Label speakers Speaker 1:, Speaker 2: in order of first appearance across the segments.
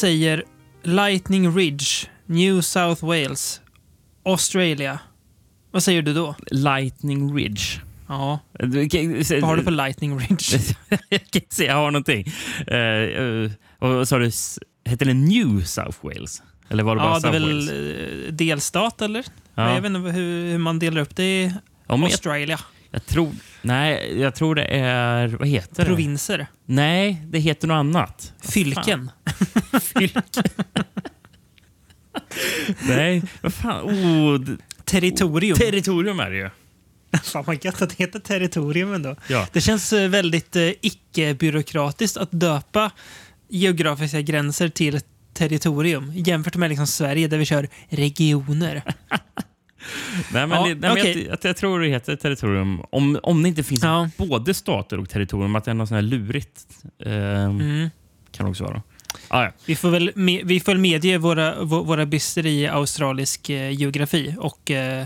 Speaker 1: Säger Lightning Ridge, New South Wales, Australia. Vad säger du då?
Speaker 2: Lightning Ridge.
Speaker 1: Ja,
Speaker 2: Du, kan-
Speaker 1: vad har du på Lightning Ridge?
Speaker 2: jag kan inte se, jag har någonting. Uh, uh, sa du? Heter det New South Wales? Eller var det bara
Speaker 1: Ja, det är väl
Speaker 2: Wales?
Speaker 1: eh, delstat eller?
Speaker 2: Ja.
Speaker 1: Jag vet inte hur, hur man delar upp det i
Speaker 2: Ja, men jag,
Speaker 1: Australia.
Speaker 2: jag tror... Nej, jag tror det är... Vad heter det?
Speaker 1: Provinser.
Speaker 2: Nej, det heter något annat.
Speaker 1: Fylken.
Speaker 2: Fylke. Nej, vad fan. Oh,
Speaker 1: Territorium.
Speaker 2: territorium är det ju.
Speaker 1: Fan vad gött att det heter territorium ändå.
Speaker 2: Ja.
Speaker 1: Det känns eh, väldigt eh, icke-byråkratiskt att döpa geografiska gränser till territorium jämfört med liksom Sverige där vi kör regioner.
Speaker 2: Nej, men
Speaker 1: Ja,
Speaker 2: det, nej, men
Speaker 1: okej.
Speaker 2: jag, jag, tror det heter territorium. Om, om det inte finns
Speaker 1: Ja.
Speaker 2: både stater och territorium, att det är något sånt här lurigt. Eh,
Speaker 1: Mm.
Speaker 2: Kan också vara. Ah, ja.
Speaker 1: Vi får väl, me- vi får medge våra, vå- våra brister i australisk eh, geografi och eh,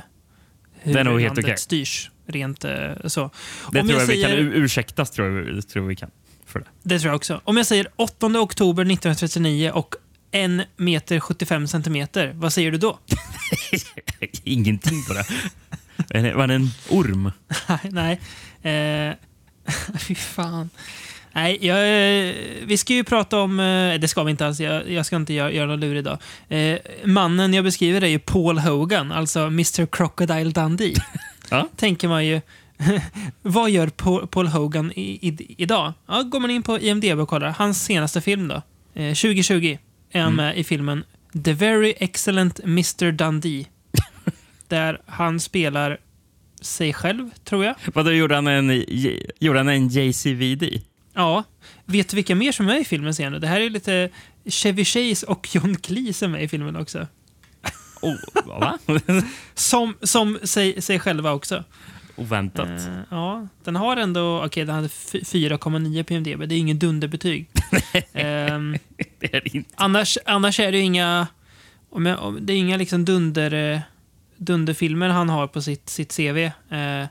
Speaker 1: hur
Speaker 2: helt
Speaker 1: landet
Speaker 2: okej.
Speaker 1: styrs rent eh, så.
Speaker 2: Det
Speaker 1: Om
Speaker 2: tror jag,
Speaker 1: jag
Speaker 2: vi kan
Speaker 1: säger-
Speaker 2: ur- ursäktas. Tror jag, tror vi kan. Det.
Speaker 1: Det tror jag också. Om jag säger 8 oktober 1939 och 1 meter 75 centimeter, vad säger du då?
Speaker 2: Ingenting på det. Var det en orm?
Speaker 1: Nej. Eh, fy fan. Nej, jag, vi ska ju prata om... eh, Det ska vi inte alls. Jag, jag ska inte göra, göra någon lur idag. Eh, mannen jag beskriver är ju Paul Hogan, alltså Mr Crocodile Dundee.
Speaker 2: Ja.
Speaker 1: Tänker man ju. vad gör Paul, Paul Hogan i, i, idag? Ja, går man in på IMDB och kollar. Hans senaste film då. Eh, 2020 är han med i filmen The Very Excellent Mr Dundee. där han spelar sig själv, tror jag.
Speaker 2: Vadå, gjorde han en, gjorde han en JCVD?
Speaker 1: Ja. Vet du vilka mer som är i filmen sen? Det här är lite Chevy Chase och John Cleese är i filmen också.
Speaker 2: Oh, va?
Speaker 1: Som, som sig, sig själva också.
Speaker 2: Oväntat.
Speaker 1: Eh, ja, den har ändå... Okej, den hade f- 4,9 på IMDB. Det är ingen dunderbetyg. Ehm,
Speaker 2: Det är det inte.
Speaker 1: annars, annars är det ju inga... Om jag, om, det är inga liksom dunder, eh, dunderfilmer han har på sitt, sitt CV. Eh,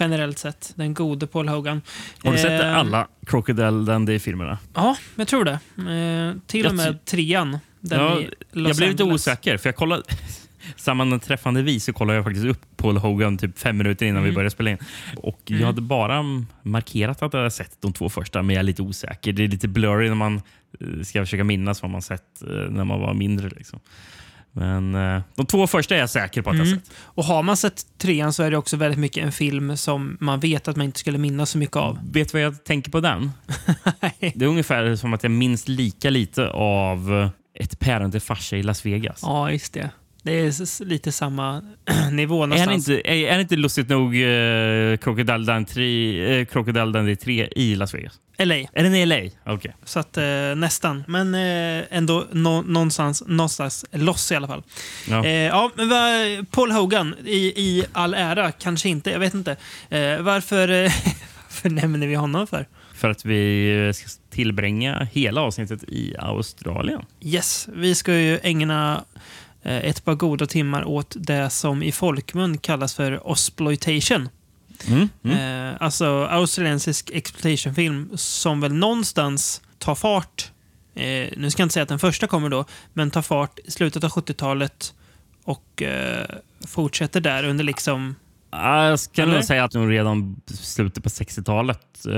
Speaker 1: generellt sett. Den gode Paul Hogan.
Speaker 2: Har du sett
Speaker 1: Ehm,
Speaker 2: alla Crocodile Dundee-filmerna?
Speaker 1: Ja, jag tror det. Eh, till
Speaker 2: Jag
Speaker 1: och med trean. Den
Speaker 2: Ja, jag blev lite osäker, för jag kollade... Sammanträffande vis så kollade jag faktiskt upp Paul Hogan typ fem minuter innan vi
Speaker 1: Mm.
Speaker 2: började spela in. Och Jag
Speaker 1: Mm.
Speaker 2: hade bara markerat att jag hade sett de två första, men jag är lite osäker. Det är lite blurry när man eh, ska försöka minnas vad man sett eh, när man var mindre. Liksom. Men eh, de två första är jag säker på att jag
Speaker 1: Mm.
Speaker 2: sett.
Speaker 1: Och har man sett trean så är det också väldigt mycket en film som man vet att man inte skulle minnas så mycket av.
Speaker 2: Vet du vad jag tänker på den? Det är ungefär som att jag minns lika lite av ett päron till farsa i Las Vegas.
Speaker 1: Ja, just det. Det är lite samma nivå
Speaker 2: Är
Speaker 1: någonstans.
Speaker 2: inte, är, är inte lustigt nog uh, Crocodile Dundee eh, Crocodile Dundee 3 i Las Vegas?
Speaker 1: LA.
Speaker 2: Är den i LA? Okej.
Speaker 1: Så att, eh, nästan. Men eh, ändå nå- någonstans, någonstans loss i alla fall.
Speaker 2: Ja.
Speaker 1: Ja, men vad- Paul Hogan i, i all ära, kanske inte. Jag vet inte. Varför, varför nämner vi honom för?
Speaker 2: För att vi ska tillbringa hela avsnittet i Australien.
Speaker 1: Yes, vi ska ju ägna ett par goda timmar åt det som i folkmun kallas för osploitation.
Speaker 2: Mm. Mm.
Speaker 1: Eh, alltså australiensisk exploitationfilm som väl någonstans tar fart. Eh, nu ska jag inte säga att den första kommer då, men tar fart i slutet av 70-talet och eh, fortsätter där under liksom...
Speaker 2: Ja, Jag ska
Speaker 1: Eller?
Speaker 2: nog säga att nog redan slutet på 60-talet. eh,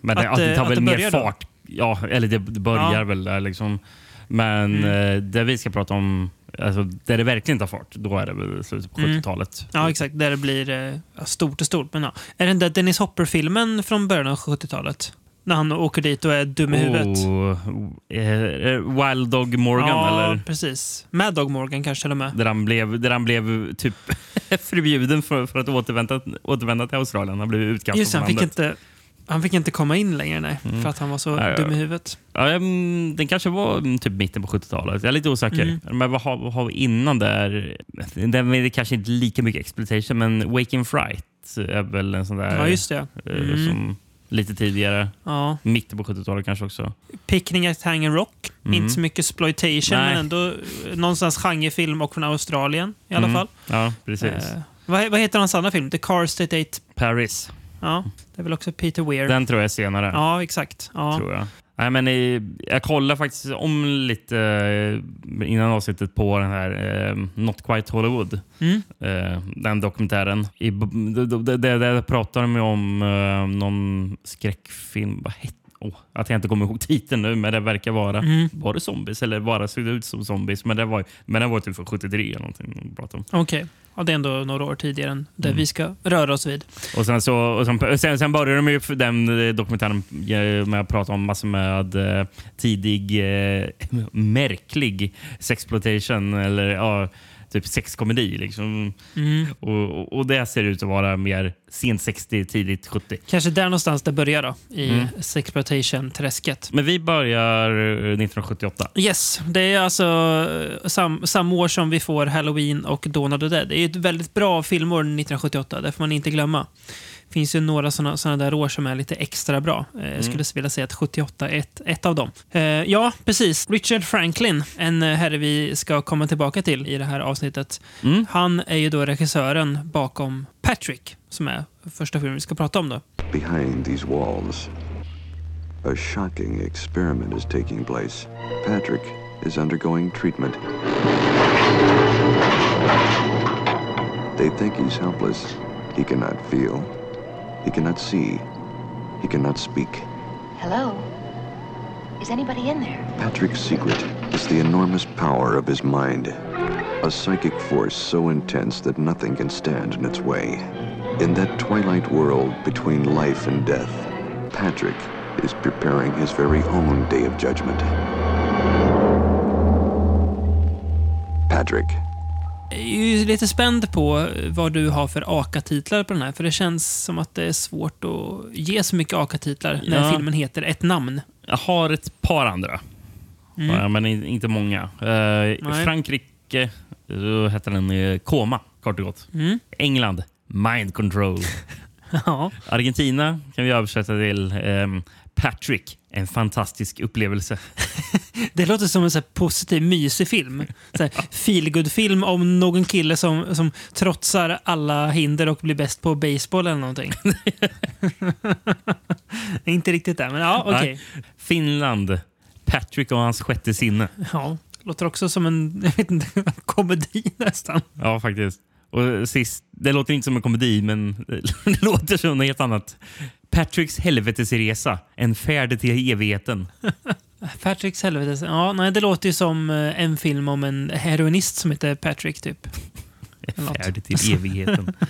Speaker 2: men
Speaker 1: Att,
Speaker 2: att det
Speaker 1: eh,
Speaker 2: tar
Speaker 1: att
Speaker 2: väl
Speaker 1: det
Speaker 2: mer
Speaker 1: börjar då?
Speaker 2: fart. Ja, eller det, börjar
Speaker 1: Ja.
Speaker 2: väl där liksom. Men
Speaker 1: Mm.
Speaker 2: eh, det vi ska prata om, alltså, där det verkligen tar fart, då är det väl slutet på
Speaker 1: Mm.
Speaker 2: 70-talet.
Speaker 1: Ja, exakt. Där det blir eh, ja, stort och stort. Men, ja. Är den där Dennis Hopper-filmen från början av 70-talet? När han åker dit och är dum i huvudet.
Speaker 2: Oh, eh, Wild Dog Morgan,
Speaker 1: ja,
Speaker 2: eller?
Speaker 1: precis. Mad Dog Morgan kanske till och med.
Speaker 2: Där han blev, där han blev typ förbjuden för, för att återvända, återvända till Australien. Han blev utkastad
Speaker 1: Just det, han fick, inte, han fick inte komma in längre, nej.
Speaker 2: Mm.
Speaker 1: För att han var så
Speaker 2: Ja, ja.
Speaker 1: dum i huvudet.
Speaker 2: Ja, mm, den kanske var mm, typ mitten på 70-talet. Jag är lite osäker.
Speaker 1: Mm.
Speaker 2: Men vad har, vad har vi innan där? Den är kanske inte lika mycket exploitation, men Waking Fright är väl en sån där...
Speaker 1: Ja, just det.
Speaker 2: eh,
Speaker 1: Mm.
Speaker 2: Som lite tidigare.
Speaker 1: Ja.
Speaker 2: Mitten på 70-talet kanske också.
Speaker 1: Picnic at Hanging Rock.
Speaker 2: Mm.
Speaker 1: Inte så mycket exploitation,
Speaker 2: Nej.
Speaker 1: men ändå eh, någonstans genrefilm och från Australien i alla
Speaker 2: Mm.
Speaker 1: fall.
Speaker 2: Ja, precis.
Speaker 1: Eh, vad, vad heter hans andra film? The Car State 8.
Speaker 2: Paris.
Speaker 1: Ja, det är väl också Peter Weir.
Speaker 2: Den tror jag är senare.
Speaker 1: Ja, exakt. Ja.
Speaker 2: Tror jag. Nej, men jag kollade faktiskt om lite eh, innan avsnittet på den här eh, Not Quite Hollywood.
Speaker 1: Mm.
Speaker 2: Eh, den dokumentären. I, Där pratar de om eh, någon skräckfilm. Vad hette oh, Att jag inte kommer ihåg titeln nu, men det verkar vara...
Speaker 1: Mm.
Speaker 2: Var det zombies eller bara såg det ut som zombies? Men det var, men det var typ från 73 eller någonting.
Speaker 1: Okej. Ja, det är ändå några år tidigare än där
Speaker 2: Mm.
Speaker 1: vi ska röra oss vid.
Speaker 2: Och sen, så, och sen, sen, sen började de ju den eh, dokumentären eh, med att prata om massor med eh, tidig eh, märklig sexploitation eller ja, typ sexkomedi. Liksom.
Speaker 1: Mm.
Speaker 2: Och, och, och det ser ut att vara mer sent 60, tidigt 70.
Speaker 1: Kanske där någonstans det börjar då, i
Speaker 2: Mm.
Speaker 1: sexploitation-träsket.
Speaker 2: Men vi börjar eh, 1978.
Speaker 1: Yes, det är alltså eh, sam, samma år som vi får Halloween och Dawn of the Dead. Det är ett väldigt bra filmår 1978, det får man inte glömma. Finns ju några såna, såna där år som är lite extra bra. Eh, Jag skulle vilja säga att 78 är ett, ett av dem. Eh, ja, precis. Richard Franklin, en eh, herre vi ska komma tillbaka till i det här avsnittet.
Speaker 2: Mm.
Speaker 1: Han är ju då regissören bakom Patrick, som är första filmen vi ska prata om. då.
Speaker 3: Behind these walls, a shocking experiment is taking place. Patrick is undergoing treatment. They think he's helpless. He cannot feel. He cannot see. He cannot speak.
Speaker 4: Hello? Is anybody in there?
Speaker 3: Patrick's secret is the enormous power of his mind. A psychic force so intense that nothing can stand in its way. In that twilight world between life and death, Patrick is preparing his very own day of judgment. Patrick.
Speaker 1: Jag är ju lite spänd på vad du har för AKA-titlar på den här. För det känns som att det är svårt att ge så mycket AKA-titlar när
Speaker 2: Ja.
Speaker 1: filmen heter ett namn.
Speaker 2: Jag har ett par andra, Ja, men in- inte många. Eh, Frankrike, då heter den eh, Koma, kort och gott.
Speaker 1: Mm.
Speaker 2: England, Mind Control.
Speaker 1: Ja.
Speaker 2: Argentina kan vi översätta till ehm, Patrick, en fantastisk upplevelse.
Speaker 1: Det låter som en så positiv, mysig film. Feelgood-film om någon kille som, som trotsar alla hinder och blir bäst på baseball eller någonting. Inte riktigt där, men ja, okej.
Speaker 2: Nej. Finland, Patrick och hans sjätte sinne.
Speaker 1: Ja, låter också som en jag vet inte, komedi nästan.
Speaker 2: Ja, faktiskt. Och sist, det låter inte som en komedi, men det låter som något helt annat. Patricks helvetesresa, en färd till evigheten.
Speaker 1: Patricks helvete. Ja, nej, det låter ju som eh, en film om en heroinist som heter Patrick, typ.
Speaker 2: Färd till evigheten.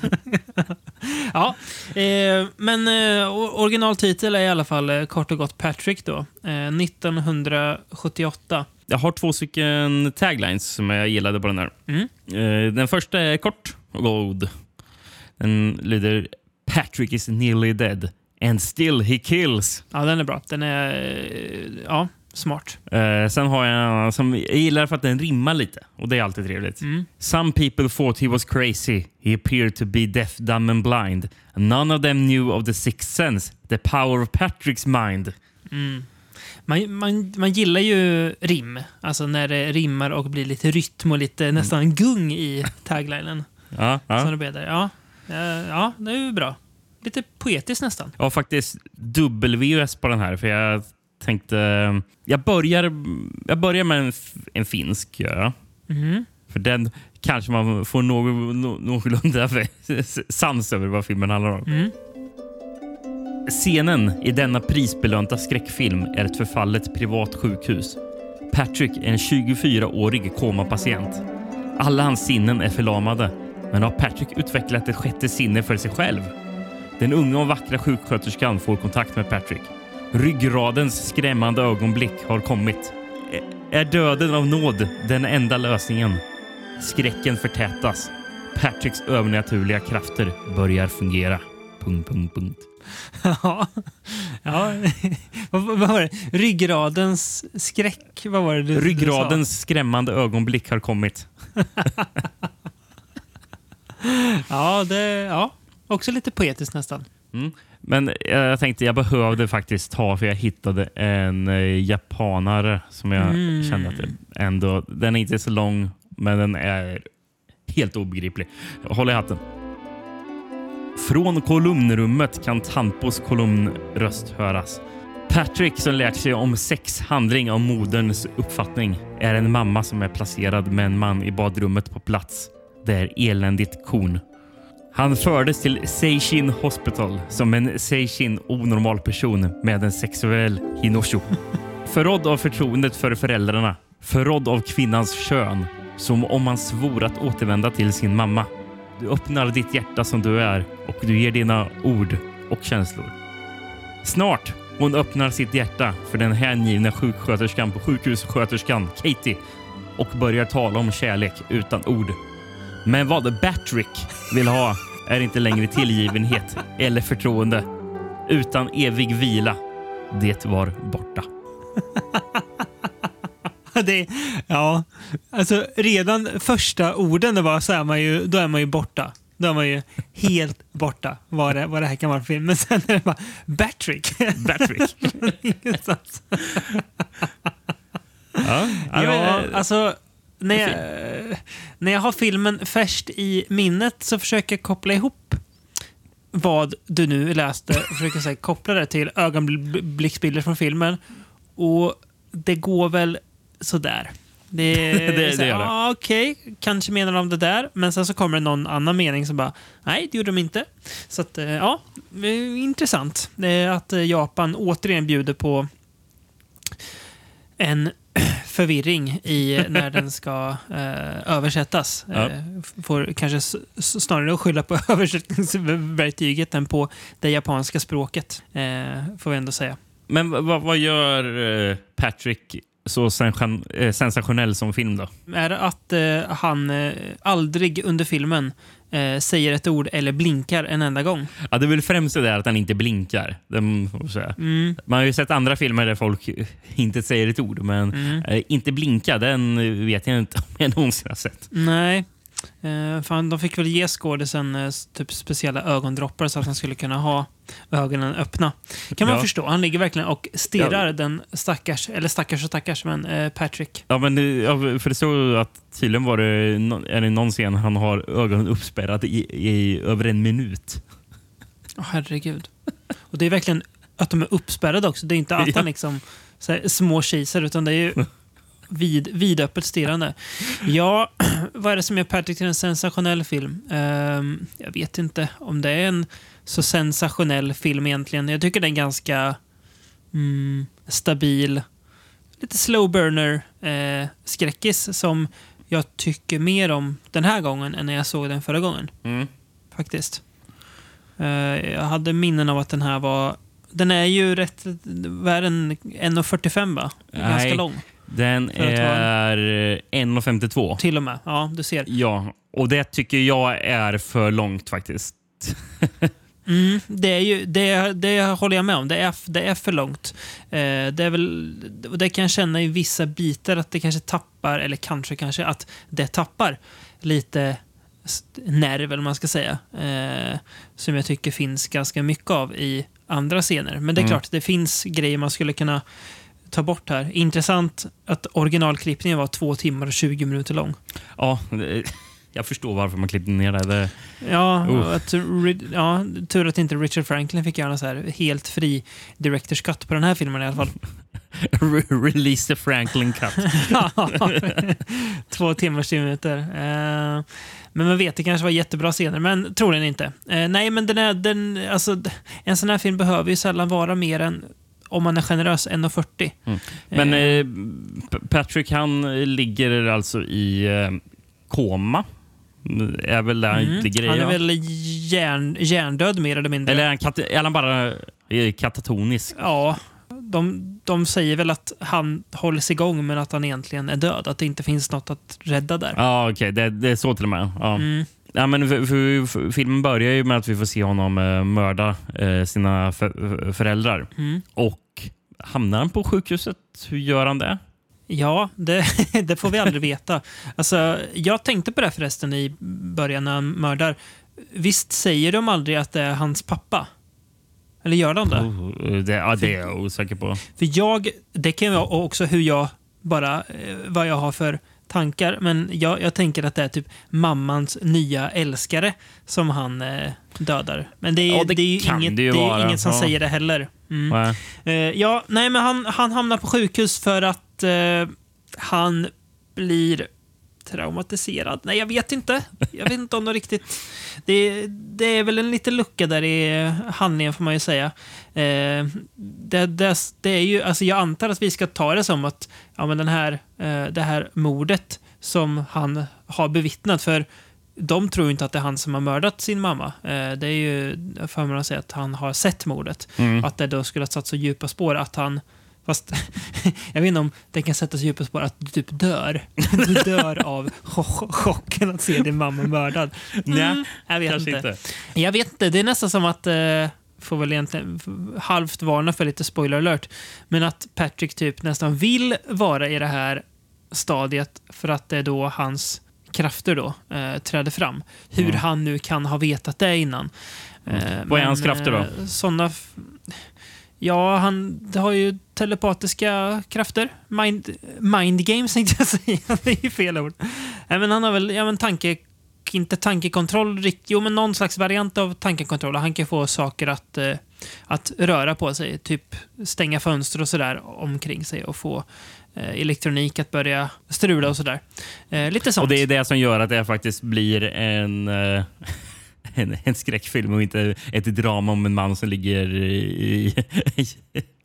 Speaker 1: Ja, eh, men eh, originaltitel är i alla fall eh, kort och gott Patrick då. Eh, 1978.
Speaker 2: Jag har två stycken taglines som jag gillade på den här.
Speaker 1: Mm.
Speaker 2: Eh, Den första är kort och god. Den lyder Patrick is nearly dead and still he kills.
Speaker 1: Ja, den är bra. Den är eh, ja, smart.
Speaker 2: Eh, sen har jag en annan som jag gillar för att den rimmar lite. Och det är alltid trevligt.
Speaker 1: Mm.
Speaker 2: Some people thought he was crazy. He appeared to be deaf, dumb and blind. None of them knew of the sixth sense, the power of Patrick's mind.
Speaker 1: Man, man, man gillar ju rim. Alltså när det rimmar och blir lite rytm och lite nästan gung i taglinen.
Speaker 2: Ja,
Speaker 1: Som
Speaker 2: ja.
Speaker 1: det blir där. Ja, Eh, ja, det är ju bra. Lite poetiskt nästan.
Speaker 2: Har faktiskt WS på den här. För jag tänkte... Jag börjar, jag börjar med en, en finsk. Gör jag.
Speaker 1: Mhm.
Speaker 2: För den kanske man får någon, nå- någorlunda sans över vad filmen handlar om.
Speaker 1: Mm.
Speaker 2: Scenen i denna prisbelönta skräckfilm är ett förfallet privat sjukhus. Patrick är en 24-årig komapatient. Alla hans sinnen är förlamade, men har Patrick utvecklat ett sjätte sinne för sig själv? Den unga och vackra sjuksköterskan får kontakt med Patrick. Ryggradens skrämmande ögonblick har kommit. Är döden av nåd den enda lösningen? Skräcken förtätas. Patricks övernaturliga krafter börjar fungera. Punkt, punkt, punkt.
Speaker 1: Ja. ja. vad, var det? Ryggradens skräck? Vad var det du, du sa?
Speaker 2: Ryggradens skrämmande ögonblick har kommit.
Speaker 1: Ja, det, ja, också lite poetiskt nästan.
Speaker 2: Men eh, jag tänkte jag behövde faktiskt ta för jag hittade en eh, japanare som jag
Speaker 1: Mm.
Speaker 2: kände att det ändå... Den är inte så lång, men den är helt obegriplig. Håll i hatten. Från kolumnrummet kan Tampos kolumnröst höras. Patrick som lärt sig om sex handling av moderns uppfattning är en mamma som är placerad med en man i badrummet på plats. Det är eländigt kon. Han fördes till Seishin Hospital som en Seishin onormal person med en sexuell hinosho. Förrådd av förtroendet för föräldrarna, förrådd av kvinnans kön, som om man svor att återvända till sin mamma. Du öppnar ditt hjärta som du är och du ger dina ord och känslor. Snart hon öppnar sitt hjärta för den hängivna sjuksköterskan på sjukhussköterskan Katie och börjar tala om kärlek utan ord. Men vad Batrick vill ha är inte längre tillgivenhet eller förtroende utan evig vila. Det var borta.
Speaker 1: det, ja, alltså redan första orden var så är man ju, då är man ju borta. Då är man ju helt borta vad det, vad det här kan vara för film. Men sen är det bara Batrick.
Speaker 2: Batrick.
Speaker 1: Ingenstans.
Speaker 2: ja,
Speaker 1: ja, alltså när jag, när jag har filmen färskt i minnet så försöker jag koppla ihop vad du nu läste och försöker säga, koppla det till ögonblicksbilder från filmen. Och det går väl sådär. Det,
Speaker 2: det, det, det gör det.
Speaker 1: Ah, Okej, okay. kanske menar de det där. Men sen så kommer det någon annan mening som bara, nej, det gjorde de inte. Så att, eh, ja, intressant. Att eh, Japan återigen bjuder på en förvirring i när den ska eh, översättas. Ja. Eh, får kanske snarare skylla på översättningsverktyget än på det japanska språket, eh, får vi ändå säga.
Speaker 2: Men vad gör eh, Patrick så eh, sensationell som film då?
Speaker 1: Är det att eh, han eh, aldrig under filmen eh, säger ett ord eller blinkar en enda gång?
Speaker 2: Ja, det är väl främst det där att han inte blinkar. Säga. Mm. Man har ju sett andra filmer där folk inte säger ett ord, men mm. eh, inte blinka, den vet jag inte om jag någonsin har sett.
Speaker 1: Nej, Eh, fan, de fick väl ge skådisen eh, typ speciella ögondroppar så att han skulle kunna ha ögonen öppna. kan man ja. förstå. Han ligger verkligen och stirrar ja. den stackars, eller stackars och stackars, men eh, Patrick.
Speaker 2: Ja, men ja, för det stod att tydligen var det, är det någon scen han har ögonen uppspärrade i, i över en minut.
Speaker 1: Oh, herregud. Och det är verkligen att de är uppspärrade också. Det är inte att han liksom så här, små kisar, utan det är ju vid, vidöppet stirrande. Ja, vad är det som gör Patrick till en sensationell film? Um, jag vet inte om det är en så sensationell film egentligen. Jag tycker den är ganska mm, stabil. Lite slow burner eh, skräckis som jag tycker mer om den här gången än när jag såg den förra gången. Mm. Faktiskt. Uh, jag hade minnen av att den här var den är ju rätt... Vad är den? 1,45 va? Ganska lång.
Speaker 2: Den är 1,52.
Speaker 1: Till och med. Ja, du ser.
Speaker 2: Ja, och det tycker jag är för långt faktiskt.
Speaker 1: mm, det, är ju, det, det håller jag med om. Det är, det är för långt. Eh, det, är väl, det kan jag känna i vissa bitar att det kanske tappar, eller kanske kanske att det tappar lite nerv, eller man ska säga. Eh, som jag tycker finns ganska mycket av i andra scener. Men det är mm. klart, det finns grejer man skulle kunna ta bort här. Intressant att originalklippningen var två timmar och 20 minuter lång.
Speaker 2: Ja, jag förstår varför man klippte ner det. det...
Speaker 1: Ja, uh. att, ja, tur att inte Richard Franklin fick göra så här helt fri director's cut på den här filmen i alla fall.
Speaker 2: Release the Franklin cut.
Speaker 1: två timmar, 20 minuter. Uh, men man vet, det kanske var jättebra scener, men troligen inte. Uh, nej, men den är, den, alltså, en sån här film behöver ju sällan vara mer än om man är generös, 1,40. Mm.
Speaker 2: Men eh, eh Patrick han ligger alltså i eh, koma. Är väl där mm. ligger i,
Speaker 1: Han är ja. väl hjärn, hjärndöd mer eller mindre.
Speaker 2: Eller är han, kat är han bara eh, katatonisk?
Speaker 1: Ja. De, de säger väl att han hålls igång men att han egentligen är död. Att det inte finns något att rädda där.
Speaker 2: Ja, okej. Okay. Det, det, är så till och med. Ja. Mm. Ja, men för, för, för, filmen börjar ju med att vi får se honom eh, mörda eh, sina för, föräldrar. Mm. Och hamnar han på sjukhuset? Hur gör han det?
Speaker 1: Ja, det, det, får vi aldrig veta. Alltså, jag tänkte på det förresten i början när han mördar. Visst säger de aldrig att det är hans pappa? Eller gör de det?
Speaker 2: Oh, det ja, det är jag osäker på.
Speaker 1: För jag, det kan vara också hur jag bara, eh, vad jag har för tankar. Men jag, jag tänker att det är typ mammans nya älskare som han eh, dödar. Men det är,
Speaker 2: Ja, det
Speaker 1: det är ju inget,
Speaker 2: det ju
Speaker 1: det är inget som
Speaker 2: Ja.
Speaker 1: säger det heller. Mm.
Speaker 2: Nej.
Speaker 1: Eh, ja, nej, men han, han hamnar på sjukhus för att eh, han blir traumatiserad. Nej, jag vet inte. Jag vet inte om det riktigt... Det, det är väl en liten lucka där i handlingen, får man ju säga. Eh, det, det, det är ju, alltså jag antar att vi ska ta det som att ja, men den här, eh, det här mordet som han har bevittnat, för de tror inte att det är han som har mördat sin mamma. Eh, det är ju, för man att säga att han har sett mordet.
Speaker 2: Mm.
Speaker 1: Att det då skulle ha satt så djupa spår att han Fast jag vet inte om det kan sätta så djupa spår att du typ dör. Du dör av cho- chocken att se din mamma mördad. Mm, jag vet inte.
Speaker 2: inte.
Speaker 1: Jag vet inte. Det är nästan som att, eh, får väl egentligen halvt varna för lite spoiler alert, men att Patrick typ nästan vill vara i det här stadiet för att det är då hans krafter då eh, träder fram. Hur
Speaker 2: Mm.
Speaker 1: han nu kan ha vetat det innan. Eh,
Speaker 2: Vad är hans krafter då?
Speaker 1: eh, Såna f- Ja, han har ju telepatiska krafter. Mind, mind games tänkte jag säga. Det är ju fel ord. Nej, men han har väl ja, men tanke, inte tankekontroll, jo men någon slags variant av tankekontroll. Han kan få saker att, eh, att röra på sig. Typ stänga fönster och sådär omkring sig och få eh, elektronik att börja strula och sådär. Eh, lite sånt.
Speaker 2: Och det är det som gör att det faktiskt blir en, eh, en, en skräckfilm och inte ett drama om en man som ligger i, i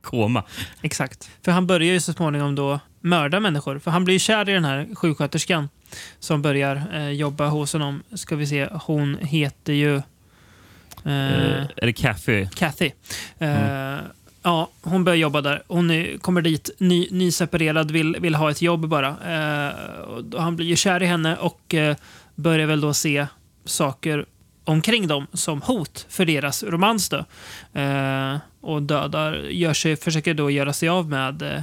Speaker 2: koma.
Speaker 1: Exakt. För han börjar ju så småningom då mörda människor. För han blir ju kär i den här sjuksköterskan som börjar eh, jobba hos honom. Ska vi se, hon heter ju eh,
Speaker 2: Eh, är det Kathy?
Speaker 1: Kathy. Eh, Ja, hon börjar jobba där. Hon är, kommer dit ny, nyseparerad, vill, vill ha ett jobb bara. Eh, han blir ju kär i henne och börjar väl då se saker omkring dem som hot för deras romans. Då. Eh, och dödar, gör sig, försöker då göra sig av med eh,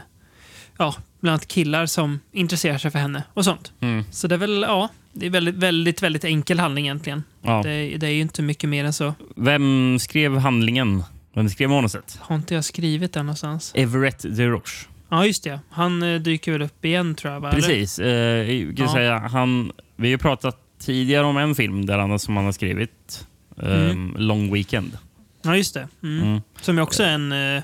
Speaker 1: ja, bland annat killar som intresserar sig för henne och sånt.
Speaker 2: Mm.
Speaker 1: Så det är väl, ja, det är väldigt, väldigt, väldigt enkel handling egentligen.
Speaker 2: Ja.
Speaker 1: Det, det är ju inte mycket mer än så.
Speaker 2: Vem skrev handlingen? Vem skrev manuset?
Speaker 1: Har inte jag skrivit det någonstans?
Speaker 2: Everett de Roche.
Speaker 1: Ja, just det. Han eh, dyker väl upp igen tror jag. Eller?
Speaker 2: Precis. Eh, kan
Speaker 1: Ja.
Speaker 2: säga, han, vi har ju pratat tidigare om en film där han, som han har skrivit. Um, Long Weekend.
Speaker 1: Ja, just det. Mm.
Speaker 2: Mm.
Speaker 1: Som ju också är en uh,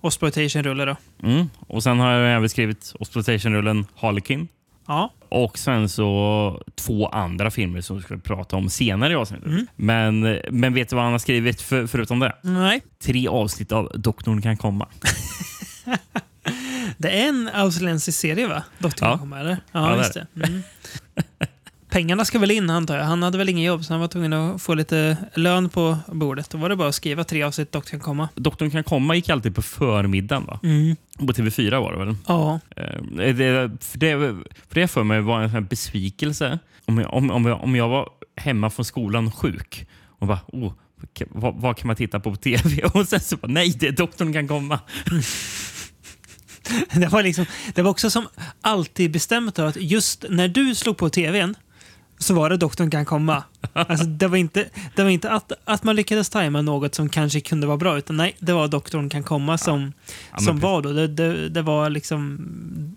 Speaker 1: Osploitation-rulle då.
Speaker 2: Mm. Och sen har jag även skrivit Exploitation-rullen Harlequin.
Speaker 1: Ja.
Speaker 2: Och sen så två andra filmer som vi ska prata om senare i avsnittet.
Speaker 1: Mm.
Speaker 2: Men, men vet du vad han har skrivit för, förutom det?
Speaker 1: Nej.
Speaker 2: Tre avsnitt av Doktorn kan komma.
Speaker 1: Det är en australiensisk serie va? Doktor
Speaker 2: Ja.
Speaker 1: ja. komma, eller? Ja,
Speaker 2: Ja,
Speaker 1: just det. Mm. Pengarna ska väl in antar jag. Han hade väl ingen jobb så han var tvungen att få lite lön på bordet. Då var det bara att skriva tre avsnitt Doktor kan komma.
Speaker 2: Doktorn kan komma gick alltid på förmiddagen. Va?
Speaker 1: Mm.
Speaker 2: På TV4 var det väl?
Speaker 1: Ja.
Speaker 2: Eh, Det, för, det, för det för mig var en besvikelse. Om jag, om, om, jag, om jag var hemma från skolan sjuk och bara, oh, vad, vad kan man titta på på TV? Och sen så bara, nej, det är doktorn kan komma.
Speaker 1: Det var, liksom, det var också som alltid bestämt att just när du slog på tvn så var det doktorn kan komma. Alltså, det var inte, det var inte att, att man lyckades tajma något som kanske kunde vara bra, utan nej, det var doktorn kan komma som,
Speaker 2: Ja,
Speaker 1: som var då. Det, det, det var liksom,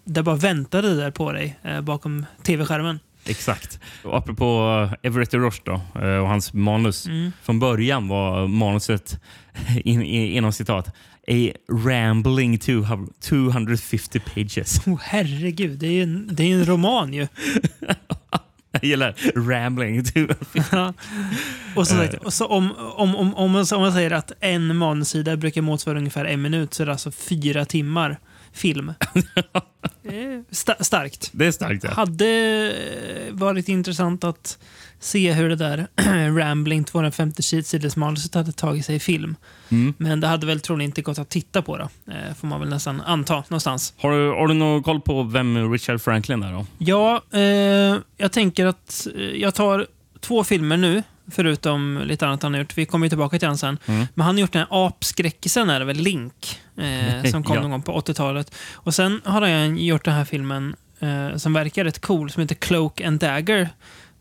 Speaker 1: det bara väntade där på dig eh, bakom tv-skärmen.
Speaker 2: Exakt. Och apropå Everett Roche då, eh, och hans manus.
Speaker 1: Mm.
Speaker 2: Från början var manuset, in, in, inom citat, a rambling 250 pages.
Speaker 1: Oh, herregud, det är ju en, det är en roman ju.
Speaker 2: Jag gillar rambling. 250.
Speaker 1: Ja. och så, sagt, och så om, om, om, om, man, om man säger att en manussida brukar motsvara ungefär en minut så är det alltså fyra timmar film. Eh, sta- starkt.
Speaker 2: Det är starkt. Ja.
Speaker 1: Hade eh, varit intressant att se hur det där Rambling 250 sheetsidors manuset hade tagit sig i film.
Speaker 2: Mm.
Speaker 1: Men det hade väl troligen inte gått att titta på då. Eh, får man väl nästan anta någonstans.
Speaker 2: Har, du, har du någon koll på vem Richard Franklin är? då?
Speaker 1: Ja, eh, jag tänker att eh, jag tar två filmer nu, förutom lite annat han har gjort. Vi kommer ju tillbaka till han sen.
Speaker 2: Mm.
Speaker 1: Men han har gjort den här apskräckisen, är det väl, Link, eh, som kom
Speaker 2: Ja.
Speaker 1: någon gång på 80-talet. Och sen har han gjort den här filmen eh, som verkar rätt cool, som heter Cloak and Dagger.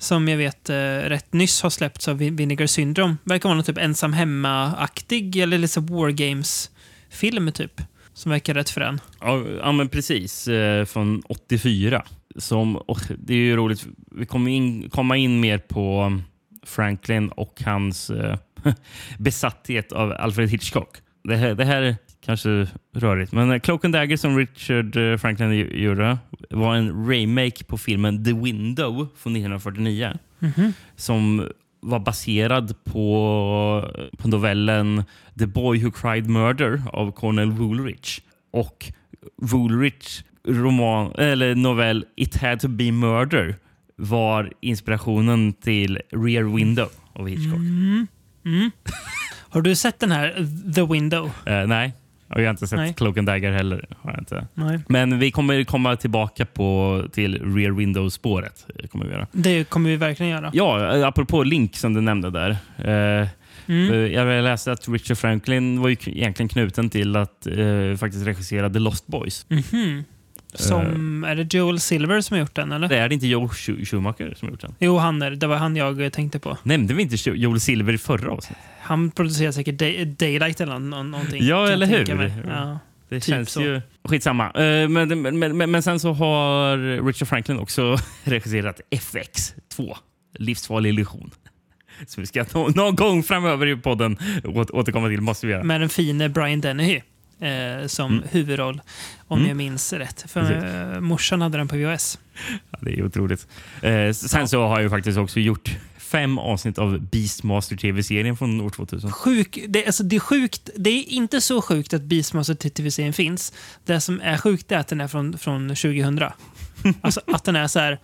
Speaker 1: Som jag vet eh, rätt nyss har släppts av Vinegar Syndrome. Verkar vara någon typ ensam hemma-aktig, eller lite War Games-film typ. Som verkar rätt frän.
Speaker 2: Ja, ja, men precis. Eh, från 84. som, och det är ju roligt, vi kommer in, komma in mer på Franklin och hans eh, besatthet av Alfred Hitchcock. Det här, det här kanske rörigt, men Cloak and Dagger som Richard eh, Franklin gjorde var en remake på filmen The Window från 1949 som var baserad på, på novellen The Boy Who Cried Murder av Cornel Woolrich. Och Woolrich roman, eller novell It Had To Be Murder var inspirationen till Rear Window av Hitchcock.
Speaker 1: Har du sett den här The Window?
Speaker 2: Eh, nej, och jag har inte sett
Speaker 1: Nej.
Speaker 2: Cloak and Dagger heller. Har inte.
Speaker 1: Nej.
Speaker 2: Men vi kommer komma tillbaka på, till Rear Window-spåret. eh, Kommer vi göra.
Speaker 1: Det kommer vi verkligen göra.
Speaker 2: Ja, eh, apropå Link som du nämnde där. Eh,
Speaker 1: Mm.
Speaker 2: Jag läste att Richard Franklin var ju egentligen knuten till att eh, faktiskt regissera The Lost Boys.
Speaker 1: Mhm. Som, är det Joel Silver som har gjort den eller?
Speaker 2: Det är det inte Joe Schu- Schumacher som har gjort den?
Speaker 1: Jo, han är det. Var han jag eh, tänkte på.
Speaker 2: Nämnde vi inte Jo- Joel Silver i förra avsnittet?
Speaker 1: Han producerar säkert Day, Daylight eller nå- någonting.
Speaker 2: Ja, eller hur?
Speaker 1: Ja.
Speaker 2: Det
Speaker 1: Typ
Speaker 2: känns
Speaker 1: så.
Speaker 2: ju... Skitsamma. Eh, Men, men, men, men sen så har Richard Franklin också regisserat FX 2. Livsfarlig illusion. Som vi ska nå- någon gång framöver i podden återkomma till. måste vi göra.
Speaker 1: Med den fine Brian Dennehy eh, som huvudroll, om
Speaker 2: Mm.
Speaker 1: jag minns rätt. För
Speaker 2: Precis.
Speaker 1: eh, morsan hade den på VHS.
Speaker 2: Ja, det är otroligt. Eh, sen så har jag faktiskt också gjort fem avsnitt av Beastmaster TV-serien från år 2000.
Speaker 1: Sjuk, det, alltså, det är sjukt. Det är inte så sjukt att Beastmaster TV-serien finns. Det som är sjukt är att den är från, från 2000. alltså att den är så här...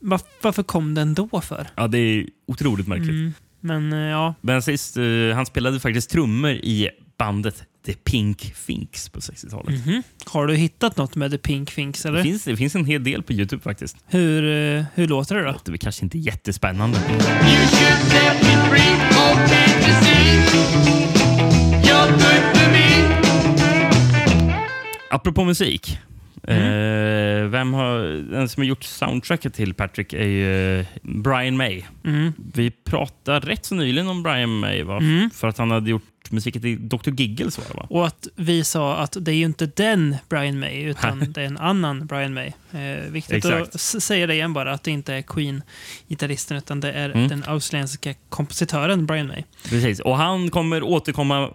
Speaker 1: var- Varför kom den då för?
Speaker 2: Ja, det är otroligt märkligt.
Speaker 1: Mm. Men eh, ja,
Speaker 2: Men sist, eh, han spelade faktiskt trummor i bandet The Pink Finks på 60-talet.
Speaker 1: Mhm. Har du hittat något med The Pink Finks?
Speaker 2: Det,
Speaker 1: Eller?
Speaker 2: finns, det finns en hel del på Youtube faktiskt.
Speaker 1: Hur, eh, hur låter det då?
Speaker 2: Det är kanske inte jättespännande. Apropå musik. Eh, vem har, den som har gjort soundtracket till Patrick är ju eh, Brian May.
Speaker 1: Mm.
Speaker 2: Vi pratade rätt så nyligen om Brian May va?
Speaker 1: Mm.
Speaker 2: för att han hade gjort musiken till Dr. Giggles. Var det, va?
Speaker 1: Och att vi sa att det är ju inte den Brian May, utan det är en annan Brian May. Eh, viktigt
Speaker 2: Exakt.
Speaker 1: att säga det igen bara, att det inte är Queen-gitarristen, utan det är
Speaker 2: Mm.
Speaker 1: den australiensiska kompositören Brian May.
Speaker 2: Precis. Och han kommer återkomma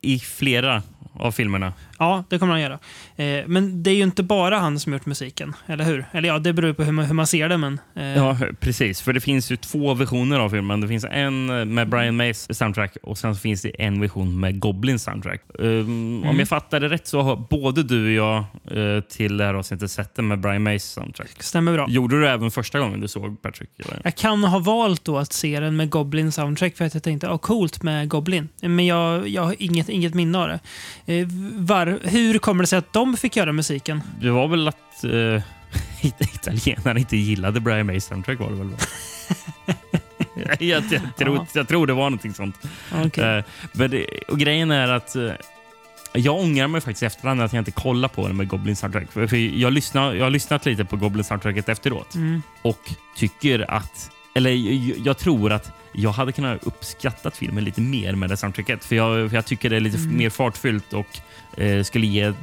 Speaker 2: i flera av filmerna.
Speaker 1: Ja, det kommer han göra. Eh, men det är ju inte bara han som gjort musiken, eller hur? Eller ja, det beror på hur man, hur man ser det, men... Eh,
Speaker 2: Ja, precis. För det finns ju två versioner av filmen. Det finns en med Brian Mays soundtrack och sen finns det en version med Goblins soundtrack. Um, Om jag fattar det rätt så har både du och jag eh, till det här avsnittet sett den med Brian Mays soundtrack.
Speaker 1: Stämmer bra.
Speaker 2: Gjorde du det även första gången du såg Patrick? Eller?
Speaker 1: Jag kan ha valt då att se den med Goblin soundtrack för att jag tänkte, ja coolt med Goblin. Men jag, jag har inget, inget minne av det. Eh, var, hur kommer det sig att de fick göra musiken?
Speaker 2: Det var väl att uh, italienarna inte gillade Brian Mays soundtrack var det väl? jag, jag, tror,
Speaker 1: Ja.
Speaker 2: jag tror det var någonting sånt.
Speaker 1: Okej.
Speaker 2: Eh, men det, och grejen är att eh, jag ångrar mig faktiskt i efterhand att jag inte kollar på den med Goblin soundtrack. För, för jag, lyssnar, jag har lyssnat lite på Goblin soundtracket efteråt
Speaker 1: Mm.
Speaker 2: och tycker att, eller jag, tror att jag hade kunnat uppskattat filmen lite mer med det soundtracket. För jag, för jag tycker det är lite mer fartfyllt och eh, skulle ge eh,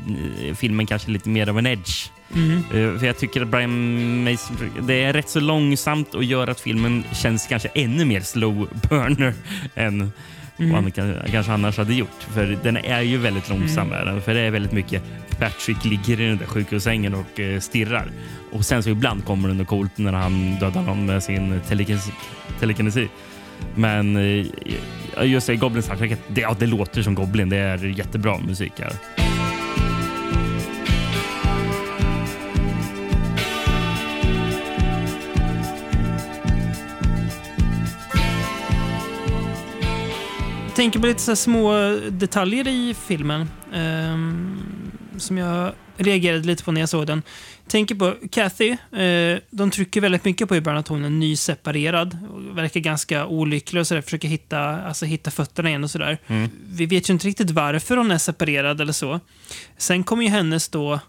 Speaker 2: filmen kanske lite mer av en edge.
Speaker 1: Mm.
Speaker 2: Eh, För jag tycker att Brian Mays, det är rätt så långsamt och gör att filmen känns kanske ännu mer slow burner än vad han kan- kanske annars hade gjort. För den är ju väldigt långsam. den. För det är väldigt mycket Patrick ligger i den där sjukhussängen och eh, stirrar. Och sen så ibland kommer det något coolt när han dödar någon med sin telekinesi. telekinesi. Men eh, eh, just det, Goblin soundtracket, det, ja, det låter som Goblin. Det är jättebra musik här.
Speaker 1: Jag tänker på lite så här små detaljer i filmen ehm, som jag reagerade lite på när jag såg den. Tänker på Kathy. Eh, de trycker väldigt mycket på i början att hon är nyseparerad. Verkar ganska olycklig och så där, försöker hitta, alltså, hitta fötterna igen och sådär. Vi vet ju inte riktigt varför hon är separerad eller så. Sen kommer ju hennes då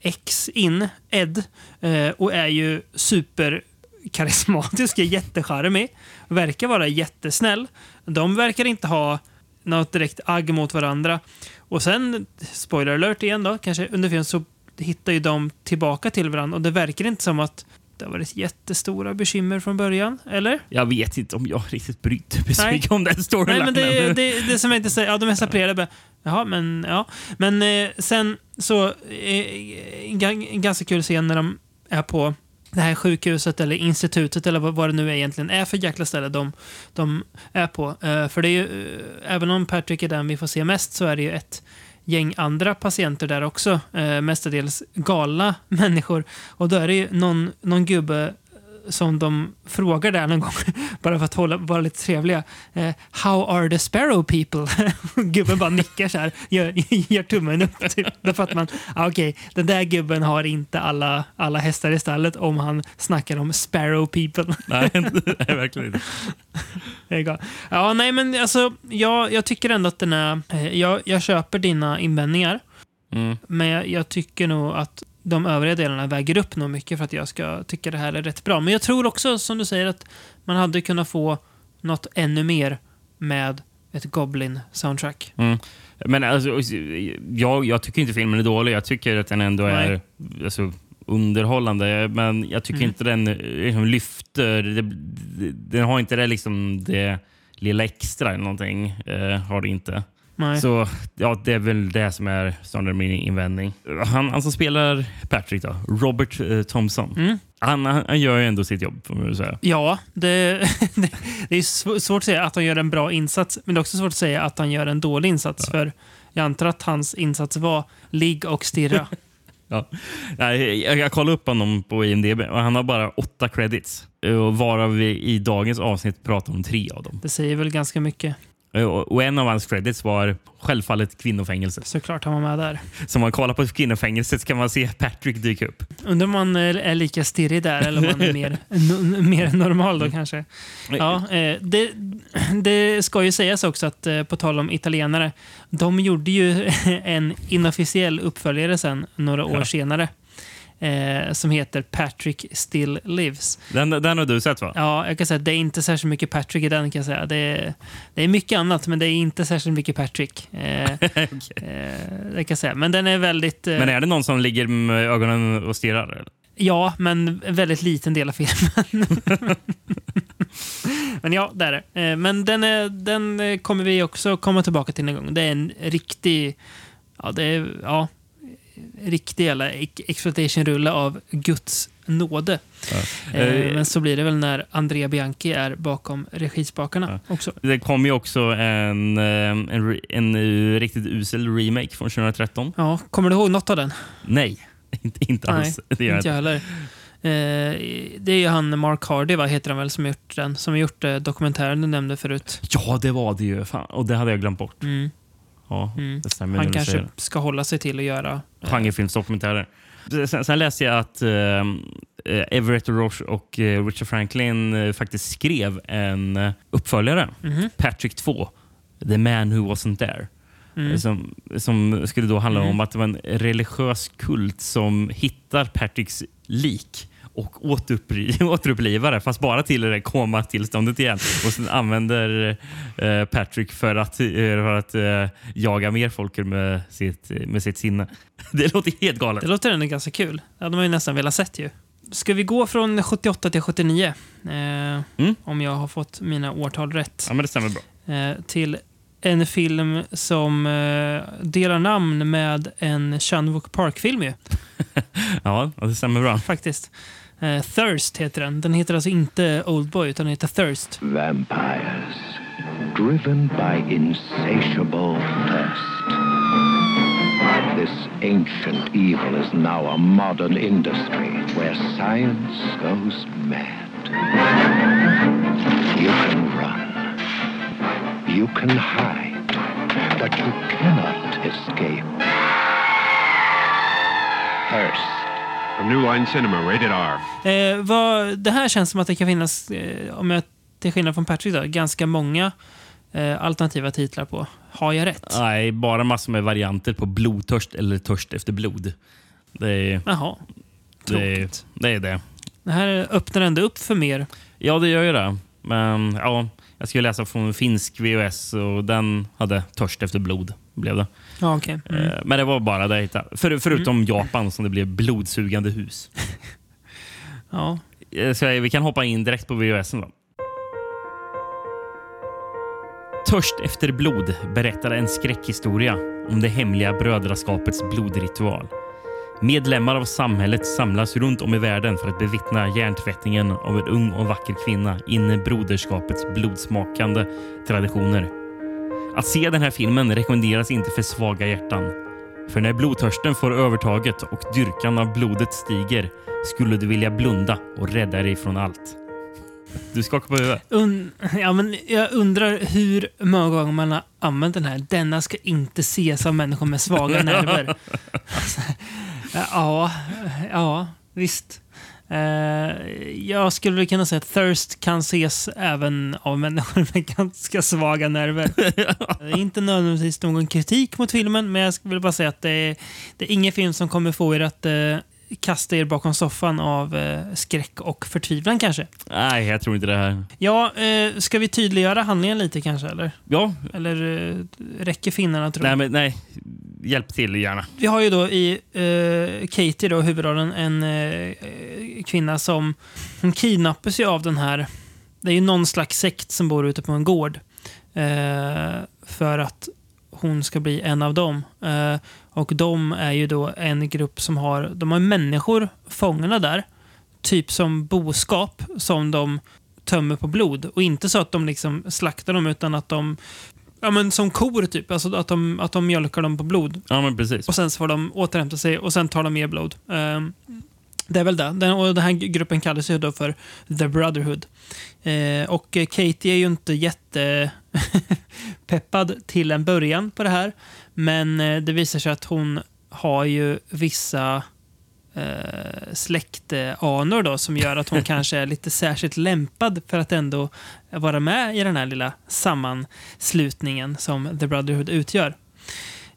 Speaker 1: ex in, Ed, eh, och är ju superkarismatisk, är jättecharmig, verkar vara jättesnäll. De verkar inte ha något direkt agg mot varandra. Och sen, spoiler alert igen då, kanske under filmen så hittar ju de tillbaka till varandra och det verkar inte som att det har varit jättestora bekymmer från början, eller?
Speaker 2: Jag vet inte om jag riktigt brydde mig så
Speaker 1: Nej.
Speaker 2: mycket om den
Speaker 1: Nej,
Speaker 2: storylinen.
Speaker 1: men det, det, det som jag inte säger, ja de är separerade. Jaha, men ja. Men eh, sen så, eh, en ganska kul scen när de är på det här sjukhuset eller institutet eller vad, det nu egentligen är för jäkla ställe de, de är på. Eh, för det är ju, eh, även om Patrick är den vi får se mest så är det ju ett gäng andra patienter där också. Eh, mestadels galna människor. Och då är det ju någon, någon gubbe som de frågar där någon gång, bara för att hålla, vara lite trevliga. Eh, How are the sparrow people? gubben bara nickar så här, gör, gör tummen upp. Typ. Därför att man, ah, okej, den där gubben har inte alla, alla hästar i stallet om han snackar om sparrow people.
Speaker 2: Nej, nej, verkligen inte.
Speaker 1: Ja, nej, men alltså, jag, jag tycker ändå att den är... eh, Jag, jag köper dina invändningar,
Speaker 2: Mm.
Speaker 1: men jag, jag tycker nog att de övriga delarna väger upp nog mycket för att jag ska tycka det här är rätt bra. Men jag tror också, som du säger, att man hade kunnat få något ännu mer med ett Goblin-soundtrack.
Speaker 2: Mm. Men alltså, jag, jag tycker inte filmen är dålig. Jag tycker att den ändå är alltså, underhållande. Men jag tycker
Speaker 1: Mm.
Speaker 2: inte den liksom, lyfter. Det, det, den har inte det, liksom, det lilla extra eller någonting. Eh, har det inte.
Speaker 1: Nej.
Speaker 2: Så ja, det är väl det som är snarare min invändning. Han, han som spelar Patrick, då, Robert eh, Thompson.
Speaker 1: Mm.
Speaker 2: Han, han, gör ju ändå sitt jobb, får man säga.
Speaker 1: Ja, det, det, är sv- svårt att säga att han gör en bra insats, men det är också svårt att säga att han gör en dålig insats. För jag antar att hans insats var ligg och stirra.
Speaker 2: Ja. Nej, jag, jag kollade upp honom på IMDB och han har bara åtta credits. Varav vi i dagens avsnitt pratar om tre av dem.
Speaker 1: Det säger väl ganska mycket.
Speaker 2: Eh, Och en av hans credits var självfallet kvinnofängelse.
Speaker 1: Såklart han var med där.
Speaker 2: Så om man kollar på kvinnofängelset kan man se Patrick dyka upp.
Speaker 1: Undrar om man är är lika stirrig där eller om man är mer, mer normal
Speaker 2: Mm.
Speaker 1: då kanske. Ja, eh, det, det ska ju sägas också att eh, på tal om italienare. De gjorde ju en inofficiell uppföljare sen några år
Speaker 2: Ja.
Speaker 1: senare. Eh, som heter Patrick Still Lives.
Speaker 2: Den, den har du sett va?
Speaker 1: Ja, jag kan säga att det är inte särskilt mycket Patrick i den. kan säga. Det är, det är mycket annat, men det är inte särskilt mycket Patrick. Eh, eh, det kan säga. Men den är väldigt... Eh,
Speaker 2: Men är det någon som ligger med ögonen och stirrar? Eller?
Speaker 1: Ja, men en väldigt liten del av filmen. men ja, det är det. Eh, Men den, är, den kommer vi också komma tillbaka till en gång. Det är en riktig... Ja, det är... Ja, riktig jävla ex- exploitation-rulle av Guds nåde. Eh,
Speaker 2: Eh,
Speaker 1: Men så blir det väl när Andrea Bianchi är bakom regispakarna också.
Speaker 2: Det kom ju också en, eh, en, en, riktigt usel remake från 2013.
Speaker 1: Ja, kommer du ihåg något av den?
Speaker 2: Nej, inte, inte
Speaker 1: Nej,
Speaker 2: alls. Det gör
Speaker 1: Inte jag heller. Eh, det är ju han Mark Hardy, va, heter han väl, som har gjort den. Som gjort eh, dokumentären du nämnde förut.
Speaker 2: Ja, det var det ju. Fan. Och det hade jag glömt bort.
Speaker 1: Mm.
Speaker 2: Ja,
Speaker 1: Mm. Han kanske ska hålla sig till att göra... eh,
Speaker 2: genrefilmsdokumentärer. Sen, sen läste jag att eh, eh, Everett Roche och eh, Richard Franklin eh, faktiskt skrev en eh, uppföljare,
Speaker 1: Mhm.
Speaker 2: Patrick 2, The Man Who Wasn't There.
Speaker 1: Mm.
Speaker 2: Eh, Som, som skulle då handla
Speaker 1: Mhm.
Speaker 2: om att det var en religiös kult som hittar Patricks lik och återuppliv, återupplivar det, fast bara till det komatillståndet igen. Och sen använder eh, Patrick för att, eh, för att eh, jaga mer folk med sitt, med sitt sinne. Det låter helt galet.
Speaker 1: Det låter ändå ganska kul. Det hade man ju nästan velat sett ju. Ska vi gå från 78 till 79? Eh,
Speaker 2: Mm.
Speaker 1: Om jag har fått mina årtal rätt.
Speaker 2: Ja, men det stämmer bra.
Speaker 1: Eh, till en film som eh, delar namn med en Chan-wook Park-film
Speaker 2: ja, det stämmer bra.
Speaker 1: faktiskt. Eh, Thirst heter den. Den heter alltså inte Oldboy, utan den heter Thirst.
Speaker 5: Vampires, driven by insatiable thirst. This ancient evil is now a modern industry where science goes mad. You can run, you can hide, but you cannot escape. Thirst.
Speaker 6: From New Line Cinema, rated R.
Speaker 1: Eh, vad, det här känns som att det kan finnas, eh, om jag till skillnad från Patrick, då, ganska många eh, alternativa titlar på. Har jag rätt?
Speaker 2: Nej, bara massor med varianter på blodtörst eller törst efter blod. Det är
Speaker 1: Jaha.
Speaker 2: det. Är,
Speaker 1: Tråkigt.
Speaker 2: det, är det.
Speaker 1: Det här öppnar ändå upp för mer.
Speaker 2: Ja, det gör ju det. Men ja, jag skulle läsa från en finsk VHS och den hade törst efter blod. Blev det.
Speaker 1: Ja, okej. Mm.
Speaker 2: Eh, Men det var bara det jag hittade. För, förutom Japan som det blev blodsugande hus.
Speaker 1: Ja.
Speaker 2: Eh, Så vi kan hoppa in direkt på VHS. Då. Törst efter blod berättar en skräckhistoria om det hemliga brödraskapets blodritual. Medlemmar av samhället samlas runt om i världen för att bevittna hjärntvättningen av en ung och vacker kvinna in i broderskapets blodsmakande traditioner. Att se den här filmen rekommenderas inte för svaga hjärtan. För när blodtörsten får övertaget och dyrkan av blodet stiger skulle du vilja blunda och rädda dig från allt. Du skakar på huvudet.
Speaker 1: Un ja, men jag undrar hur många gånger man har använt den här. Denna ska inte ses av människor med svaga nerver. Alltså, ja, ja, visst. Eh, jag skulle kunna säga att Thirst kan ses även av människor med ganska svaga nerver. Är inte nödvändigtvis någon kritik mot filmen, men jag vill bara säga att det är, det är ingen film som kommer få er att eh, kasta er bakom soffan av eh, skräck och förtvivlan kanske.
Speaker 2: Nej, jag tror inte det här.
Speaker 1: Ja, eh, ska vi tydliggöra handlingen lite kanske? Eller,
Speaker 2: Ja,
Speaker 1: eller eh, räcker finnarna tror
Speaker 2: nej, men nej. Hjälp till gärna.
Speaker 1: Vi har ju då i eh, Katie, då, huvudrollen, en eh, kvinna som hon kidnappas ju av den här... Det är ju någon slags sekt som bor ute på en gård. Eh, för att hon ska bli en av dem. Eh, och de är ju då en grupp som har... De har människor fångna där. Typ som boskap som de tömmer på blod. Och inte så att de liksom slaktar dem utan att de... Ja men som kor typ. Alltså att de, att de mjölkar dem på blod.
Speaker 2: Ja, men precis.
Speaker 1: Och sen så får de återhämta sig och sen tar de mer blod. Ehm, det är väl det. Den, och den här gruppen kallas ju då för The Brotherhood. Eh, och eh, Katie är ju inte jätte peppad till en början på det här. Men eh, det visar sig att hon har ju vissa eh, släktanor då som gör att hon kanske är lite särskilt lämpad för att ändå vara med i den här lilla sammanslutningen som The Brotherhood utgör.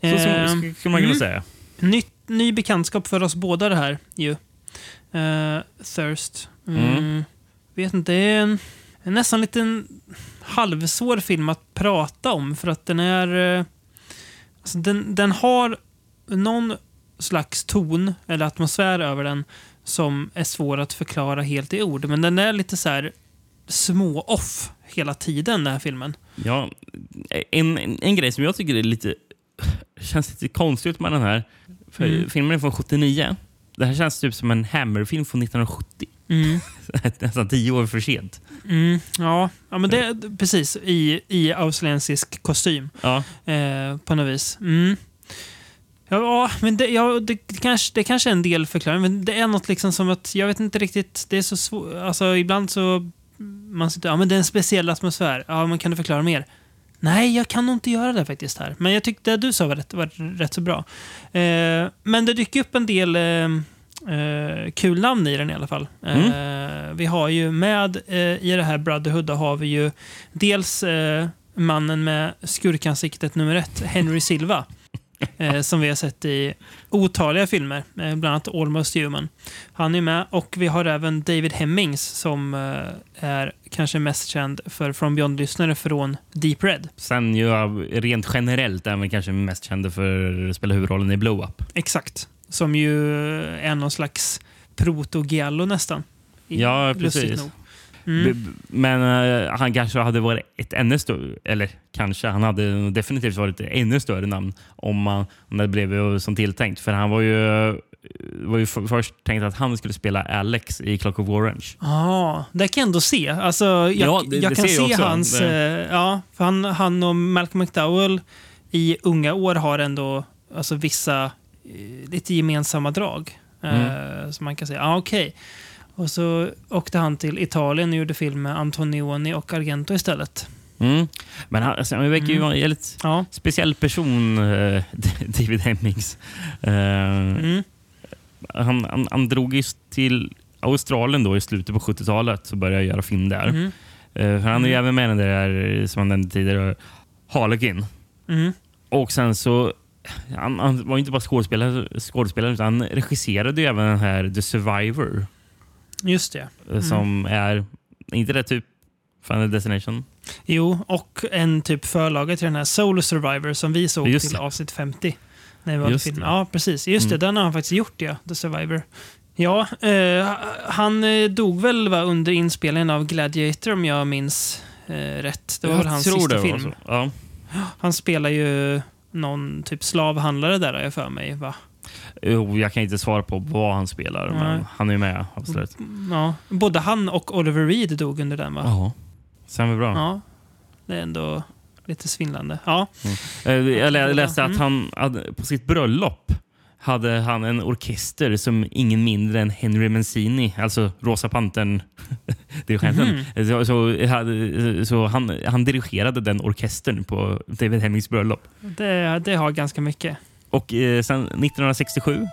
Speaker 2: Så
Speaker 1: Ehm,
Speaker 2: skulle man kunna
Speaker 1: mm.
Speaker 2: säga.
Speaker 1: Nytt, ny bekantskap för oss båda det här ju. Eh, Thirst. Mm.
Speaker 2: Mm.
Speaker 1: Vet inte, det är en, en nästan liten halvsvår film att prata om för att den är... eh, Alltså den, den har någon slags ton eller atmosfär över den som är svår att förklara helt i ord. Men den är lite så här små-off hela tiden, den här filmen.
Speaker 2: Ja, en, en, en grej som jag tycker är lite, känns lite konstigt med den här. För
Speaker 1: Mm.
Speaker 2: Filmen är från 79. Det här känns typ som en Hammer-film från 1970.
Speaker 1: Mm.
Speaker 2: Nästan tio år för sent.
Speaker 1: Mm, ja, ja, men det precis. I, i australiensisk kostym.
Speaker 2: Ja,
Speaker 1: Eh, på något vis. Mm. Ja, men det, ja, det, kanske, det kanske är en del förklaring, men det är något liksom som att jag vet inte riktigt. Det är så svårt. Alltså ibland så man sitter, ja men det är en speciell atmosfär. Ja, men kan du förklara mer? Nej, jag kan nog inte göra det faktiskt här. Men jag tyckte det du sa var rätt, var rätt så bra. Eh, men det dyker upp en del eh, eh, kul namn i den i alla fall. Eh, vi har ju med eh, i det här Brotherhood, då har vi ju dels eh, mannen med skurkansiktet nummer ett, Henry Silva. Eh, som vi har sett i otaliga filmer, eh, bland annat Almost Human. Han är med och vi har även David Hemmings som eh, är kanske mest känd för From Beyond-lyssnare från Deep Red.
Speaker 2: sen ju rent generellt är han kanske mest känd för att spela huvudrollen i Blow Up.
Speaker 1: Exakt. Som ju är någon slags proto-giallo nästan.
Speaker 2: Ja, precis.
Speaker 1: Mm.
Speaker 2: Men eh, han kanske hade varit ett ännu större, eller kanske, han hade definitivt varit ett ännu större namn om, man, om det blev som tilltänkt. För han var ju, var ju för, först tänkt att han skulle spela Alex i Clock of Orange.
Speaker 1: Ja, det kan jag ändå se. Alltså, jag,
Speaker 2: Ja, det-
Speaker 1: jag
Speaker 2: det
Speaker 1: kan
Speaker 2: jag
Speaker 1: se
Speaker 2: också.
Speaker 1: hans...
Speaker 2: Det-
Speaker 1: Eh, ja, för han, han och Malcolm McDowell i unga år har ändå alltså, vissa eh, lite gemensamma drag. Eh, Så man kan säga, ja okej. Och så åkte han till Italien och gjorde film med Antonioni och Argento istället.
Speaker 2: Mm. Men han, alltså, han verkar ju
Speaker 1: Mm.
Speaker 2: vara en väldigt
Speaker 1: Ja.
Speaker 2: speciell person, eh, David Hemmings. Eh,
Speaker 1: Mm.
Speaker 2: han, han, han drog ju till Australien då i slutet på 70-talet och började göra film där.
Speaker 1: Mm.
Speaker 2: Eh, för han är ju
Speaker 1: Mm.
Speaker 2: även med i den där, som han nämnde tidigare, Harlequin.
Speaker 1: Mm.
Speaker 2: Och sen så, han, han var inte bara skådespelare, skådespelare utan han regisserade även den här The Survivor.
Speaker 1: Just det.
Speaker 2: eh, Som är, inte det typ Final Destination.
Speaker 1: Jo, och en typ förlaga till den här Soul Survivor som vi såg
Speaker 2: Just
Speaker 1: till
Speaker 2: det.
Speaker 1: avsnitt 50. När vi
Speaker 2: Just det. Mm.
Speaker 1: Ja, precis. Just det, den har han faktiskt gjort, ja. The Survivor. Ja, eh, han eh, dog väl va, under inspelningen av Gladiator om jag minns eh, rätt. Det var väl hans sista film.
Speaker 2: Ja.
Speaker 1: Han spelar ju någon typ slavhandlare där, har jag för mig. Va?
Speaker 2: Jo, jag kan inte svara på vad han spelar,
Speaker 1: Nej.
Speaker 2: men han är ju med. Absolut.
Speaker 1: Ja, både han och Oliver Reed dog under den, va?
Speaker 2: Ja. Stämmer bra.
Speaker 1: Ja. Det är ändå lite svindlande. Ja.
Speaker 2: Eh, Jag lä- läste
Speaker 1: Mm.
Speaker 2: att han hade, på sitt bröllop hade han en orkester som ingen mindre än Henry Mancini, alltså Rosa Pantern dirigenten.
Speaker 1: Mhm.
Speaker 2: Så, så, hade- så han, han dirigerade den orkestern på David Hemmings bröllop.
Speaker 1: Det, det har ganska mycket.
Speaker 2: Och eh, sen 1967 eh,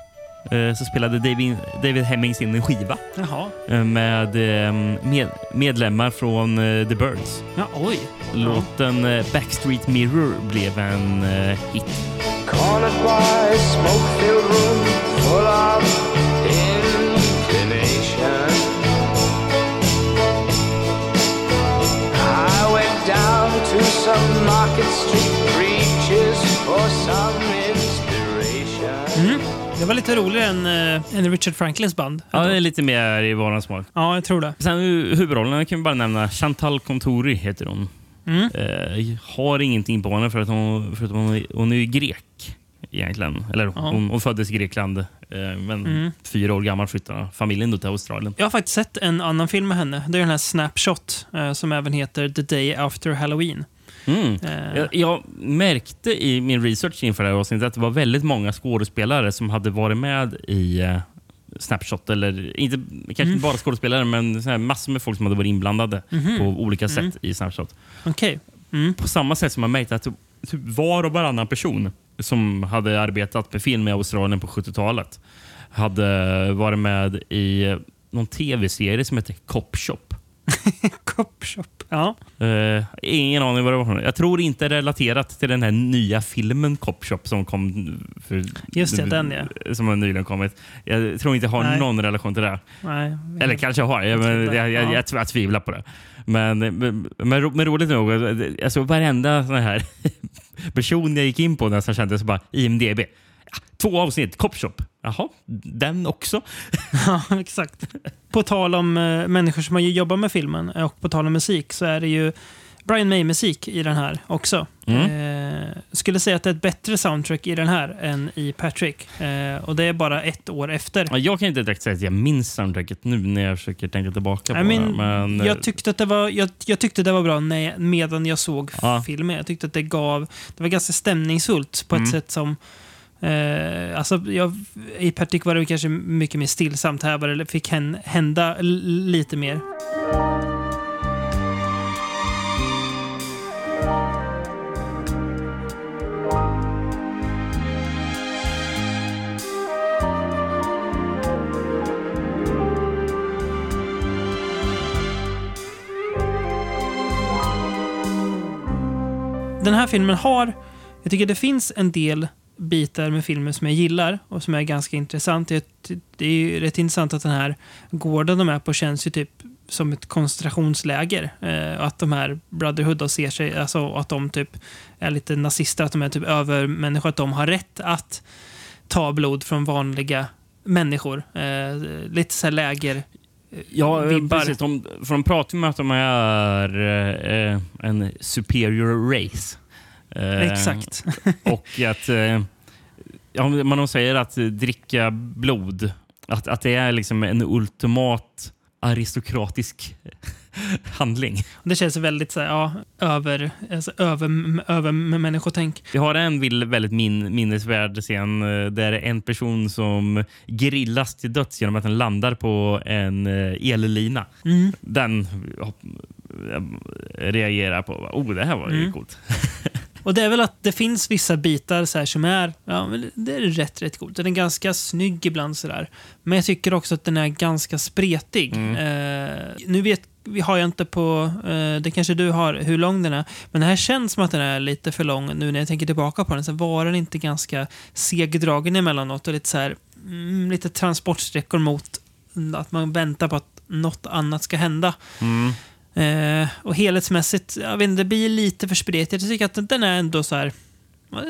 Speaker 2: så spelade David, David Hemmings in en skiva
Speaker 1: Jaha.
Speaker 2: eh, med, eh, med medlemmar från eh, The Birds.
Speaker 1: Ja, oj.
Speaker 2: Låten eh, Backstreet Mirror blev en eh, hit.
Speaker 7: To some market street preachers for some.
Speaker 1: Det var lite roligare än, äh, än Richard Franklins band.
Speaker 2: Ja, det är lite mer i våran smak.
Speaker 1: Ja, jag tror det.
Speaker 2: Sen hu- huvudrollen kan vi bara nämna Chantal Contori heter hon.
Speaker 1: Mm.
Speaker 2: Eh, har ingenting på henne för att hon, för att hon, är- hon är ju grek egentligen. Eller hon, hon föddes i Grekland eh, men
Speaker 1: Mm.
Speaker 2: fyra år gammal flyttade familjen då till Australien.
Speaker 1: Jag har faktiskt sett en annan film med henne. Det är den här Snapshot, eh, som även heter The Day After Halloween.
Speaker 2: Mm.
Speaker 1: Eh,
Speaker 2: Jag, jag märkte i min research inför det här avsnittet att det var väldigt många skådespelare som hade varit med i eh, Snapshot. Eller inte, kanske
Speaker 1: Mm.
Speaker 2: inte bara skådespelare, men massor med folk som hade varit inblandade
Speaker 1: Mhm.
Speaker 2: på olika sätt
Speaker 1: Mm.
Speaker 2: i Snapshot.
Speaker 1: Okej. Mm.
Speaker 2: På samma sätt som man märkte att typ var och varannan person som hade arbetat med film i Australien på 70-talet hade varit med i någon tv-serie som heter Cop Shop.
Speaker 1: Cop Shop. Ja.
Speaker 2: Eh, ingen aning vad det var. Jag tror inte relaterat till den här nya filmen Cop Shop som kom för,
Speaker 1: Just det, den,
Speaker 2: Som har nyligen kommit. Jag tror inte jag har
Speaker 1: Nej.
Speaker 2: någon relation till det.
Speaker 1: Nej.
Speaker 2: Eller kanske har. Jag, jag, jag, jag,
Speaker 1: Ja.
Speaker 2: jag, jag tvivlar på det. Men, men, men, ro- men roligt nog, alltså varenda sån här person jag gick in på nästan kände så bara IMDB. Två avsnitt, Cop Shop. Jaha, den också?
Speaker 1: Ja, exakt. På tal om eh, människor som har jobbat med filmen och på tal om musik så är det ju Brian May-musik i den här också.
Speaker 2: Mm.
Speaker 1: Eh, skulle säga att det är ett bättre soundtrack i den här än i Patrick. Eh, och det är bara ett år efter.
Speaker 2: Ja, Jag kan inte direkt säga att jag minns soundtracket nu när jag försöker tänka tillbaka på
Speaker 1: I mean,
Speaker 2: det. Men,
Speaker 1: jag, tyckte att det var, jag, jag tyckte det var bra när, medan jag såg
Speaker 2: Ja.
Speaker 1: filmen. Jag tyckte att det gav... Det var ganska stämningsfullt på ett
Speaker 2: Mm.
Speaker 1: sätt som... Eh, alltså, jag, I Patrick var det kanske mycket mer stillsamt. Här var det, fick hända lite mer. Den här filmen har... Jag tycker det finns en del bitar med filmen som jag gillar och som är ganska intressant. Det, det är ju rätt intressant att den här gården de är på känns ju typ som ett koncentrationsläger. Eh, att de här Brotherhood då ser sig, alltså att de typ är lite nazister, att de är typ övermänniskor, att de har rätt att ta blod från vanliga människor. Eh, lite så här läger...
Speaker 2: Ja, eh,
Speaker 1: vibbar.
Speaker 2: precis. De, för de pratar med att de är eh, en superior race. Eh,
Speaker 1: Exakt.
Speaker 2: och att eh, ja, man säger att dricka blod, att, att det är liksom en ultimat aristokratisk handling.
Speaker 1: Det känns väldigt så här, ja, över, alltså, över, över människotänk.
Speaker 2: Vi har en väldigt min, minnesvärd scen eh, där en person som grillas till döds genom att den landar på en ellina.
Speaker 1: Mm.
Speaker 2: Den jag reagerar på. Oh, det här var ju
Speaker 1: Mm.
Speaker 2: coolt.
Speaker 1: Och det är väl att det finns vissa bitar så som är, ja, det är rätt, rätt coolt. Den är ganska snygg ibland sådär. Men jag tycker också att den är ganska spretig.
Speaker 2: Mm.
Speaker 1: Eh, nu vet vi har jag inte på, eh, det kanske du har, hur lång den är. Men det här känns som att den är lite för lång nu när jag tänker tillbaka på den. Så var den inte ganska segdragen emellanåt och lite så här, mm, lite transportsträckor mot att man väntar på att något annat ska hända.
Speaker 2: Mm.
Speaker 1: Eh, och helhetsmässigt, jag vet inte, det blir lite för spretigt. Jag tycker att den är ändå så här... eh,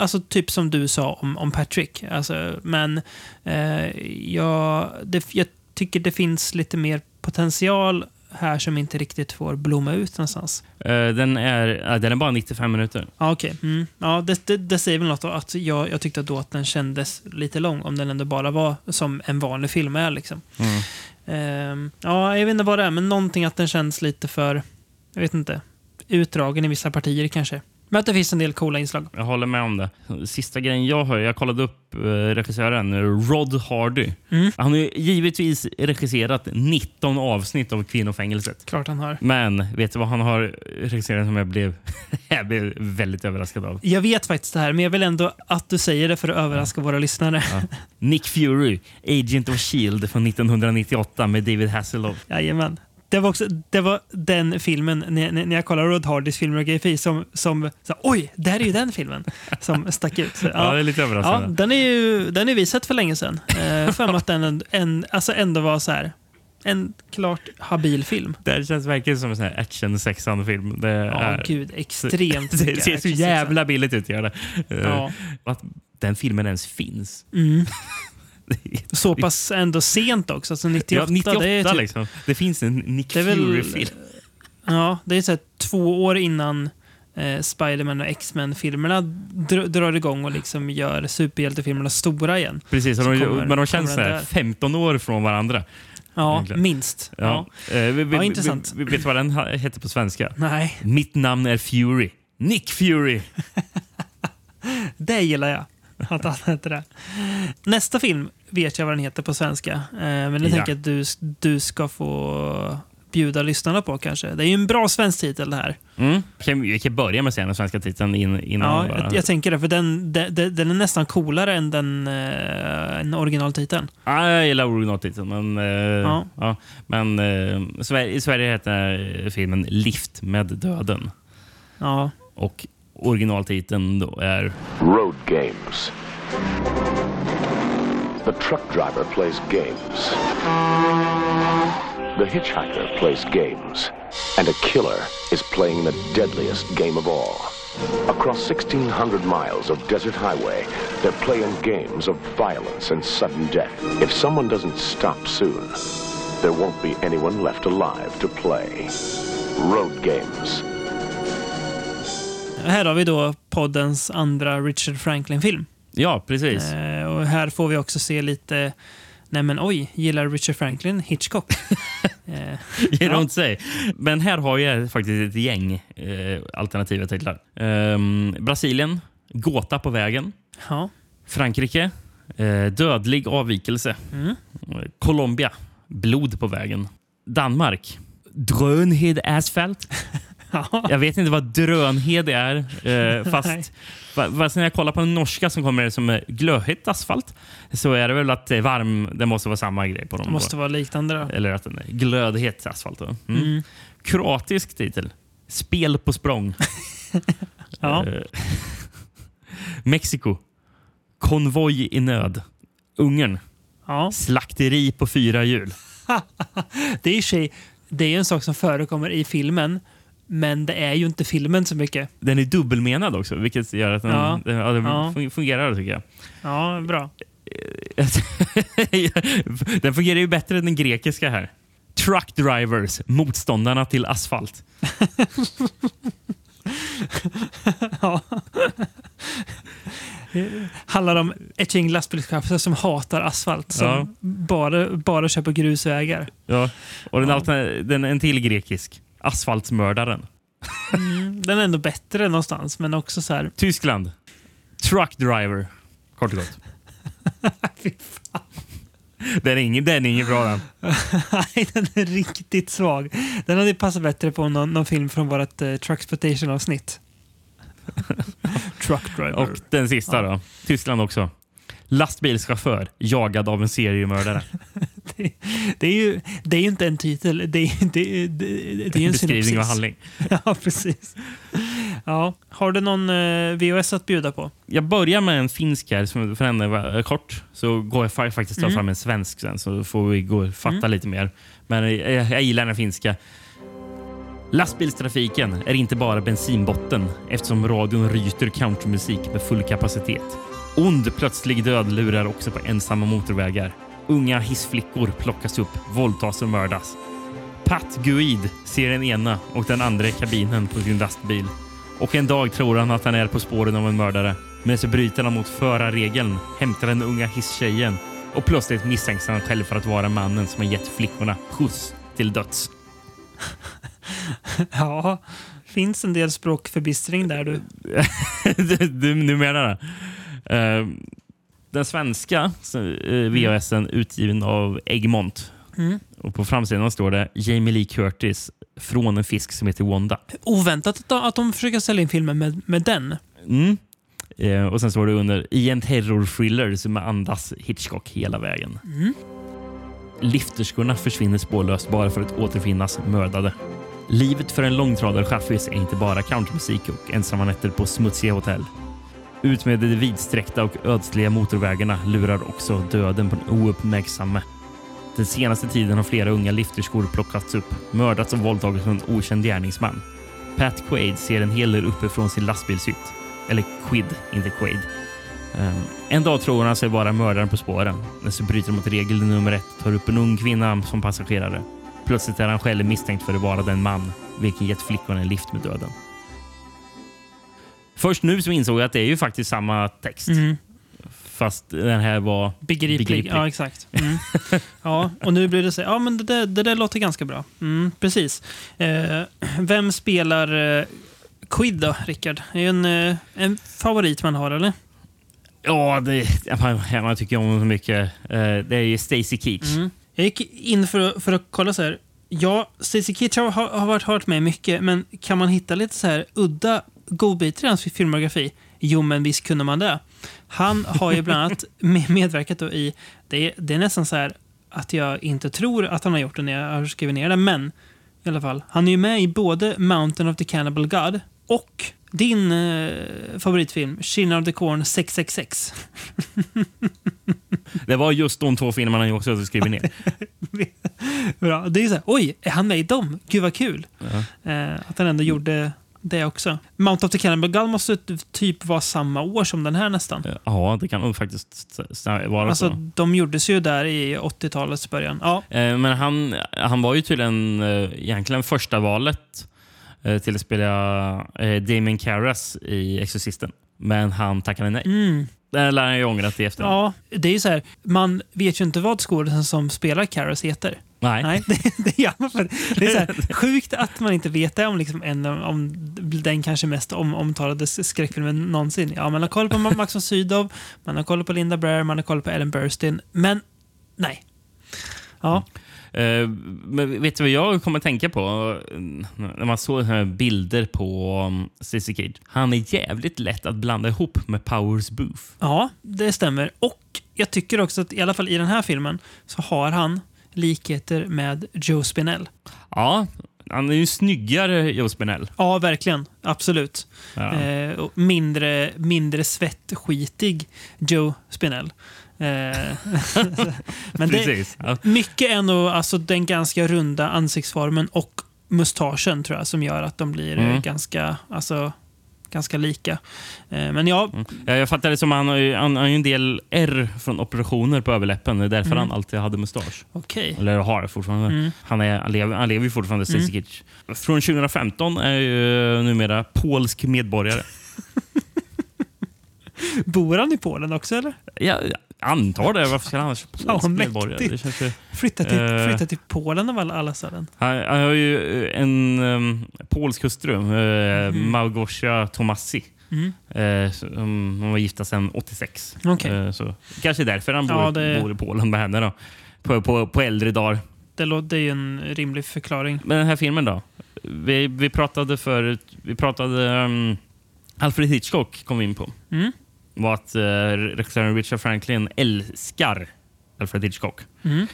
Speaker 1: Alltså typ som du sa om, om Patrick. Alltså, men eh, jag, det, jag tycker det finns lite mer potential här som inte riktigt får blomma ut någonstans.
Speaker 2: Eh, den, är, ja, den är bara 95 minuter.
Speaker 1: Ja, okej. Mm. Ja, det, det, det säger väl något då, att jag, jag tyckte då att den kändes lite lång om den ändå bara var som en vanlig film är. Liksom.
Speaker 2: Mm.
Speaker 1: Ehm, ja, jag vet inte vad det är, men någonting att den känns lite för, jag vet inte, utdragen i vissa partier kanske. Men att det finns en del coola inslag.
Speaker 2: Jag håller med om det. Sista grejen jag hör, jag kollade upp eh, regissören Rod Hardy.
Speaker 1: Mm.
Speaker 2: Han har ju givetvis regisserat 19 avsnitt av Kvinnofängelset.
Speaker 1: Klart han har.
Speaker 2: Men vet du vad han har regisserat som jag blev, jag blev väldigt överraskad av?
Speaker 1: Jag vet faktiskt det här, men jag vill ändå att du säger det för att överraska våra lyssnare.
Speaker 2: Nick Fury, Agent of Shield från 1998 med David Hasselhoff.
Speaker 1: Jajamän. Det var, också, det var den filmen, när, när jag kollade Rod Hardys filmografi, som, som så, oj, där är ju den filmen som stack ut. Så,
Speaker 2: Ja, det är lite
Speaker 1: Ja,
Speaker 2: överraskande.
Speaker 1: den är ju den är vi sett för länge sedan. Eh, för att den en, alltså ändå var så här, en klart habil film.
Speaker 2: Det känns verkligen som en sån här action film. Det,
Speaker 1: Ja,
Speaker 2: är,
Speaker 1: gud, extremt
Speaker 2: det
Speaker 1: mycket
Speaker 2: ser så jävla billigt ut. Gör det. Eh,
Speaker 1: Ja.
Speaker 2: Att den filmen ens finns.
Speaker 1: Mm. Så pass ändå sent också, alltså 98.
Speaker 2: Ja, 98
Speaker 1: det, är typ,
Speaker 2: liksom. Det finns en Nick Fury-film.
Speaker 1: ja, det är så här, två år innan eh, Spiderman och X-Men-filmerna dr- drar igång och liksom gör superhjältefilmerna stora igen.
Speaker 2: Precis, de,
Speaker 1: kommer-
Speaker 2: men de känns här
Speaker 1: där.
Speaker 2: 15 år från varandra.
Speaker 1: Ja,
Speaker 2: Egentligen.
Speaker 1: minst. Ja.
Speaker 2: Ja. Eh, vi, vi,
Speaker 1: Ja, intressant.
Speaker 2: Vi, vet du vad den heter på svenska?
Speaker 1: Nej,
Speaker 2: Mitt namn är Fury. Nick Fury.
Speaker 1: det gillar jag. Att han heter det. Nästa film vet jag vad den heter på svenska. Eh, men det
Speaker 2: Ja.
Speaker 1: tänker jag att du, du ska få bjuda lyssnarna på kanske. Det är ju en bra svensk titel det här.
Speaker 2: Mm. Kan, vi kan börja med att säga den svenska titeln in, innan.
Speaker 1: Ja, jag, jag tänker det, för den, den, den är nästan coolare än den, än originaltiteln.
Speaker 2: Ja, jag gillar originaltiteln. Men, eh,
Speaker 1: Ja.
Speaker 2: ja. men Sverige, i Sverige heter filmen Lift med döden.
Speaker 1: Ja,
Speaker 2: Och originaltiteln då är...
Speaker 8: Road games. The truck driver plays games. The hitchhiker plays games. And a killer is playing the deadliest game of all. Across 1,600 miles of desert highway, they're playing games of violence and sudden death. If someone doesn't stop soon, there won't be anyone left alive to play. Road games.
Speaker 1: Här har vi då poddens andra Richard Franklin-film.
Speaker 2: Ja, precis.
Speaker 1: Eh, och här får vi också se lite, nej men oj, gillar Richard Franklin Hitchcock? eh,
Speaker 2: You don't say. Men här har jag faktiskt ett gäng eh, alternativa titlar. Ehm, Brasilien, Gåta på vägen.
Speaker 1: ja.
Speaker 2: Frankrike, eh, Dödlig avvikelse.
Speaker 1: Mm.
Speaker 2: Colombia, Blod på vägen. Danmark, Drönhed Asphalt.
Speaker 1: Ja.
Speaker 2: Jag vet inte vad drönhed är. Eh, fast fa- fast när jag kollar på den norska som kommer som glödhet asfalt så är det väl att det är varm. Det måste vara samma grej på dem.
Speaker 1: Det måste vara liknande då.
Speaker 2: Eller att den är glödhet asfalt. Då. Mm.
Speaker 1: Mm.
Speaker 2: Kroatisk titel. Spel på språng.
Speaker 1: Ja.
Speaker 2: Eh, Mexiko. Konvoj i nöd. Ungern.
Speaker 1: ja.
Speaker 2: Slakteri på fyra hjul.
Speaker 1: Det är i och för sig, det är en sak som förekommer i filmen, men det är ju inte filmen så mycket.
Speaker 2: Den är dubbelmenad också, vilket gör att den,
Speaker 1: Ja.
Speaker 2: den, ja, den
Speaker 1: Ja.
Speaker 2: fun- fungerar tycker jag.
Speaker 1: Ja, bra.
Speaker 2: den fungerar ju bättre än den grekiska här. Truck drivers, motståndarna till asfalt.
Speaker 1: Ja. handlar om ett gäng lastbilschaufförer som hatar asfalt. Som
Speaker 2: Ja.
Speaker 1: bara, bara kör på grusvägar.
Speaker 2: Ja. Och den,
Speaker 1: Ja.
Speaker 2: den en till grekisk. Asfaltsmördaren.
Speaker 1: Mm, den är ändå bättre någonstans, men också så här...
Speaker 2: Tyskland. Truck driver. Kort och gott.
Speaker 1: Fy
Speaker 2: Den är ingen, den är ingen bra den.
Speaker 1: Nej, den är riktigt svag. Den hade passat bättre på någon, någon film från vårt uh, Trucksportation-avsnitt. Truck driver.
Speaker 2: Och den sista då. Tyskland också. Lastbilschaufför jagad av en seriemördare.
Speaker 1: det, det, är ju, det är inte en titel, det är, det, det, det, är ju en
Speaker 2: Beskrivning av handling.
Speaker 1: Ja, precis. Ja. Har du någon eh, VHS att bjuda på?
Speaker 2: Jag börjar med en finsk här, som för den är kort. Så går jag fa- faktiskt
Speaker 1: Mm.
Speaker 2: fram en svensk sen, så får vi gå och fatta lite mer. Men jag, jag gillar den finska. Lastbilstrafiken är inte bara bensinbotten eftersom radion ryter countrymusik med full kapacitet. Ond plötslig död lurar också på ensamma motorvägar. Unga hissflickor plockas upp, våldtas och mördas. Pat Guid ser den ena och den andra i kabinen på sin lastbil. Och en dag tror han att han är på spåren av en mördare. Men så bryter han mot förarregeln, hämtar den unga hisstjejen och plötsligt misstänks han själv för att vara mannen som har gett flickorna skjuts till döds.
Speaker 1: Ja, finns en del språkförbistring där du.
Speaker 2: du, du, du menar det? Eh, den svenska uh, VHSen utgiven av Egmont.
Speaker 1: Mm.
Speaker 2: Och på framsidan står det Jamie Lee Curtis från en fisk som heter Wanda.
Speaker 1: Oväntat att de, att de försöker sälja in filmen med, med den.
Speaker 2: Mm. Eh, och sen står det under i en terror-thriller som andas Hitchcock hela vägen.
Speaker 1: Mm.
Speaker 2: Lifterskorna försvinner spårlöst bara för att återfinnas mördade. Livet för en långtradarchaffis är inte bara countrymusik och ensamma nätter på smutsiga hotell. Utmed de vidsträckta och ödsliga motorvägarna lurar också döden på den ouppmärksamme. Den senaste tiden har flera unga lifterskor plockats upp, mördats och våldtagits av en okänd gärningsman. Pat Quaid ser en hel del uppifrån sin lastbilshytt. Eller Quid, inte Quaid. Um, en dag tror han sig vara mördaren på spåren. Men så bryter mot regel nummer ett tar upp en ung kvinna som passagerare. Plötsligt är han själv misstänkt för att vara den man vilken gett flickorna en lift med döden. Först nu så insåg jag att det är ju faktiskt samma text.
Speaker 1: Mm.
Speaker 2: Fast den här var
Speaker 1: Begriplig.
Speaker 2: begriplig.
Speaker 1: Ja, exakt. Mm. Ja, och nu blir det så ja men det, där- det där låter ganska bra. Mm, precis. Eh, vem spelar eh, Quid då, Rickard? Det är ju en, eh, en favorit man har, eller?
Speaker 2: Ja, det, man, man tycker om så mycket. Eh, det är ju Stacy Keach.
Speaker 1: Mm. Jag gick in för, att- för att kolla så här. Ja, Stacey Keach har, har varit hört med mycket, men kan man hitta lite så här udda godbitar i hans filmografi? Jo, men visst kunde man det. Han har ju bland annat med- medverkat i... Det är, det är nästan så här att jag inte tror att han har gjort det när jag har skrivit ner det, men i alla fall. Han är ju med i både Mountain of the Cannibal God och din eh, favoritfilm, Children of the Corn 666.
Speaker 2: Det var just de två filmerna jag också skrev ner.
Speaker 1: Bra. Det är så här, oj, är han med i dem? Gud vad kul. Eh, att han ändå gjorde det också. Mount of the Cannibal God måste typ vara samma år som den här nästan.
Speaker 2: Ja, det kan nog faktiskt vara
Speaker 1: Alltså,
Speaker 2: så.
Speaker 1: de gjordes ju där i 80-talets början. Ja,
Speaker 2: Eh, Men han, han var ju tydligen eh, egentligen första valet eh, till att spela eh, Damon Carras i Exorcisten. Men han tackade nej.
Speaker 1: mm.
Speaker 2: Det lär han ju ångrat i efterhand.
Speaker 1: ja det är ju så här, man vet ju inte vad skådisen som spelar Karras heter.
Speaker 2: Nej.
Speaker 1: Nej, det, det gör man för. Det är så här, sjukt att man inte vet det om, liksom en, om den kanske mest om, omtalade skräckfilmen någonsin. Ja, man har koll på Max von Sydow, man har koll på Linda Blair, man har koll på Ellen Burstyn, men nej. Ja,
Speaker 2: Eh, men vet du vad jag kommer att tänka på? eh, När man såg här bilder på um, Stacey Cage. Han är jävligt lätt att blanda ihop med Powers Booth.
Speaker 1: ja, det stämmer. Och jag tycker också att i alla fall i den här filmen så har han likheter med Joe Spinell.
Speaker 2: Ja, han är ju snyggare, Joe Spinell.
Speaker 1: Ja, verkligen. Absolut.
Speaker 2: Ja.
Speaker 1: Eh, mindre, mindre svettskitig Joe Spinell. Eh, men det,
Speaker 2: Precis. Ja.
Speaker 1: mycket är nog alltså, den ganska runda ansiktsformen och mustaschen tror jag som gör att de blir eh,
Speaker 2: Mm.
Speaker 1: ganska, alltså, ganska lika. Eh, men ja,
Speaker 2: Ja, jag fattar det som han har, ju, han har ju en del R från operationer på överläppen. Det är därför
Speaker 1: Mm.
Speaker 2: han alltid hade mustasch.
Speaker 1: okej.
Speaker 2: Eller har fortfarande.
Speaker 1: Mm.
Speaker 2: Han, är, han, lever, han lever ju fortfarande, Stacey Keach. Från 2015 är ju numera polsk medborgare.
Speaker 1: Bor han i Polen också eller?
Speaker 2: Jag antar det. Varför ska han annars
Speaker 1: Ja,
Speaker 2: polsk medborgare? Det känns ju,
Speaker 1: Flytta till,
Speaker 2: Eh.
Speaker 1: flytta till Polen av alla, alla ställen.
Speaker 2: han, han har ju en um, polsk hustru, uh,
Speaker 1: Mhm.
Speaker 2: Małgosia Tomasi.
Speaker 1: Mm.
Speaker 2: Eh, som- hon var gifta sedan 86.
Speaker 1: Okej.
Speaker 2: Eh, så kanske därför han bor,
Speaker 1: Ja, det-
Speaker 2: bor i Polen med henne. Då. På, på, på äldre dagar.
Speaker 1: Det, lå- det är ju en rimlig förklaring.
Speaker 2: Men den här filmen då? Vi, vi pratade förut, vi pratade um, Alfred Hitchcock kom vi in på.
Speaker 1: Mm.
Speaker 2: Var att uh, regissören Richard Franklin älskar Alfred Hitchcock.
Speaker 1: Mm.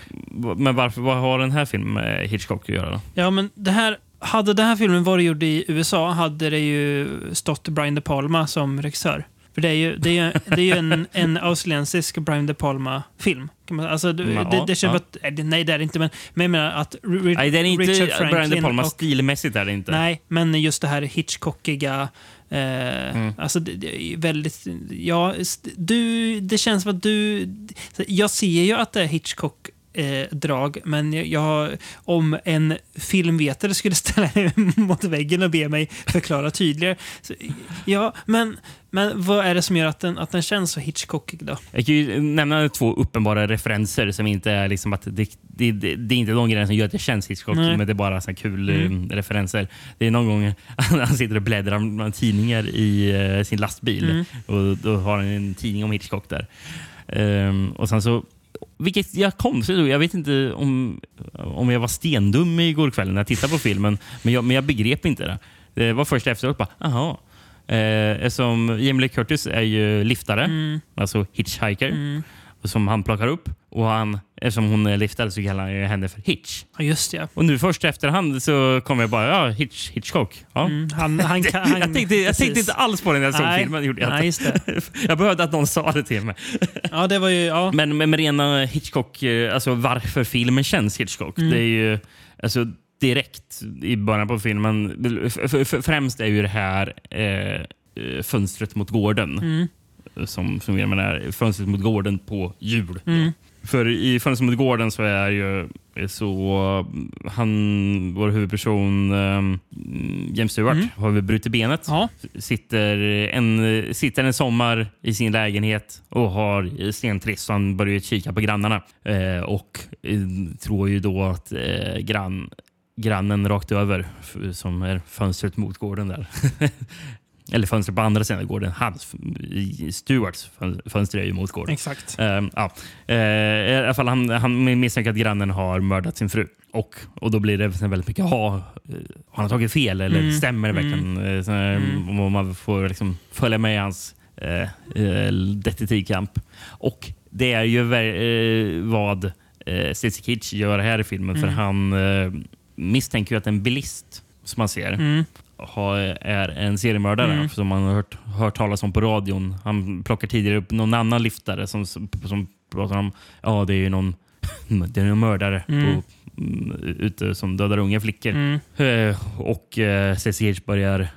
Speaker 2: Men varför, vad har den här filmen med Hitchcock att göra? Då?
Speaker 1: Ja, men det här, hade den här filmen varit gjord i USA hade det ju stått Brian De Palma som regissör. För det är ju, det är ju, det är ju en, en australiensisk Brian De Palma-film. Alltså, det,
Speaker 2: Ja,
Speaker 1: det, det känns
Speaker 2: ja.
Speaker 1: att, nej, det- är det inte, men, men jag menar att
Speaker 2: Nej, det är inte
Speaker 1: Richard
Speaker 2: Brian De
Speaker 1: Franklin
Speaker 2: Palma
Speaker 1: och-
Speaker 2: stilmässigt. Är det inte.
Speaker 1: Nej, men just det här Hitchcockiga. Eh,
Speaker 2: Mm.
Speaker 1: Alltså det, det är väldigt... Ja, du, det känns som att du... Jag ser ju att det är Hitchcock eh, drag, men jag, jag, om en filmvetare skulle ställa mig mot väggen och be mig förklara tydligare. Så, ja, men, men vad är det som gör att den, att den känns så Hitchcockig då?
Speaker 2: Jag kan ju nämna två uppenbara referenser som inte är liksom att det, det, det, det är inte de grejerna som gör att det känns Hitchcock,
Speaker 1: Nej.
Speaker 2: men det är bara så kul
Speaker 1: Mm.
Speaker 2: eh, referenser. Det är någon gång han sitter och bläddrar bland tidningar i eh, sin lastbil
Speaker 1: Mm.
Speaker 2: och då har han en tidning om Hitchcock där. Ehm, och sen så vilket jag konstigt jag vet inte om, om jag var stendum igår kväll när jag tittade på filmen, men jag, men jag begrep inte det. Det var först efteråt bara, aha. Eh, eftersom Jamie Lee Curtis är ju liftare,
Speaker 1: Mm.
Speaker 2: alltså hitchhiker,
Speaker 1: Mm.
Speaker 2: som han plockar upp. Och han, eftersom hon är liftare så kallar han ju henne för Hitch.
Speaker 1: Ja, just ja.
Speaker 2: Och nu först efterhand så kommer jag bara, ja, Hitch, Hitchcock. Ja.
Speaker 1: Mm, han, han, kan- han,
Speaker 2: jag, tänkte, jag tänkte inte alls på den när jag såg
Speaker 1: Nej,
Speaker 2: filmen. Gjorde jag,
Speaker 1: nej, just
Speaker 2: jag behövde att någon sa det till mig.
Speaker 1: Ja, det var ju... Ja.
Speaker 2: Men med, med rena Hitchcock, eh, alltså varför filmen känns Hitchcock.
Speaker 1: Mm.
Speaker 2: Det är ju alltså, direkt i början på filmen. Främst är ju det här eh, eh, fönstret mot gården.
Speaker 1: Mm.
Speaker 2: Som, som jag menar, fönstret mot gården på jul.
Speaker 1: Mm.
Speaker 2: För i Fönstret mot gården så är ju så han, vår huvudperson um, James Stewart,
Speaker 1: Mm.
Speaker 2: har vi brutit benet.
Speaker 1: Ja.
Speaker 2: Sitter, en, sitter en sommar i sin lägenhet och har stentrist så han börjar kika på grannarna. Eh, och eh, tror ju då att eh, grann, grannen rakt över, som är fönstret mot gården där. Eller fönstret på andra sidan gården. Hans, fön- fönster är ju mot gården.
Speaker 1: Exakt.
Speaker 2: Ehm, ja. Eh, I alla fall, han, han misstänker att grannen har mördat sin fru. Och, och då blir det väldigt mycket, ha, eh, har han tagit fel eller
Speaker 1: Mm.
Speaker 2: stämmer det verkligen? Eh, så, här,
Speaker 1: Mm.
Speaker 2: Man får liksom följa med i hans eh, detektivkamp. Och det är ju vad eh, Stacy Kitch gör här i filmen. För
Speaker 1: Mm.
Speaker 2: han eh, misstänker ju att en bilist som man ser
Speaker 1: Mm.
Speaker 2: Har, är en seriemördare
Speaker 1: Mm.
Speaker 2: som man har hört, hört talas om på radion. Han plockar tidigare upp någon annan liftare som, som pratar om ja det är ju någon, det är någon mördare
Speaker 1: Mm.
Speaker 2: på, mm, ute som dödar unga flickor.
Speaker 1: Mm.
Speaker 2: Eh, och eh, CCH börjar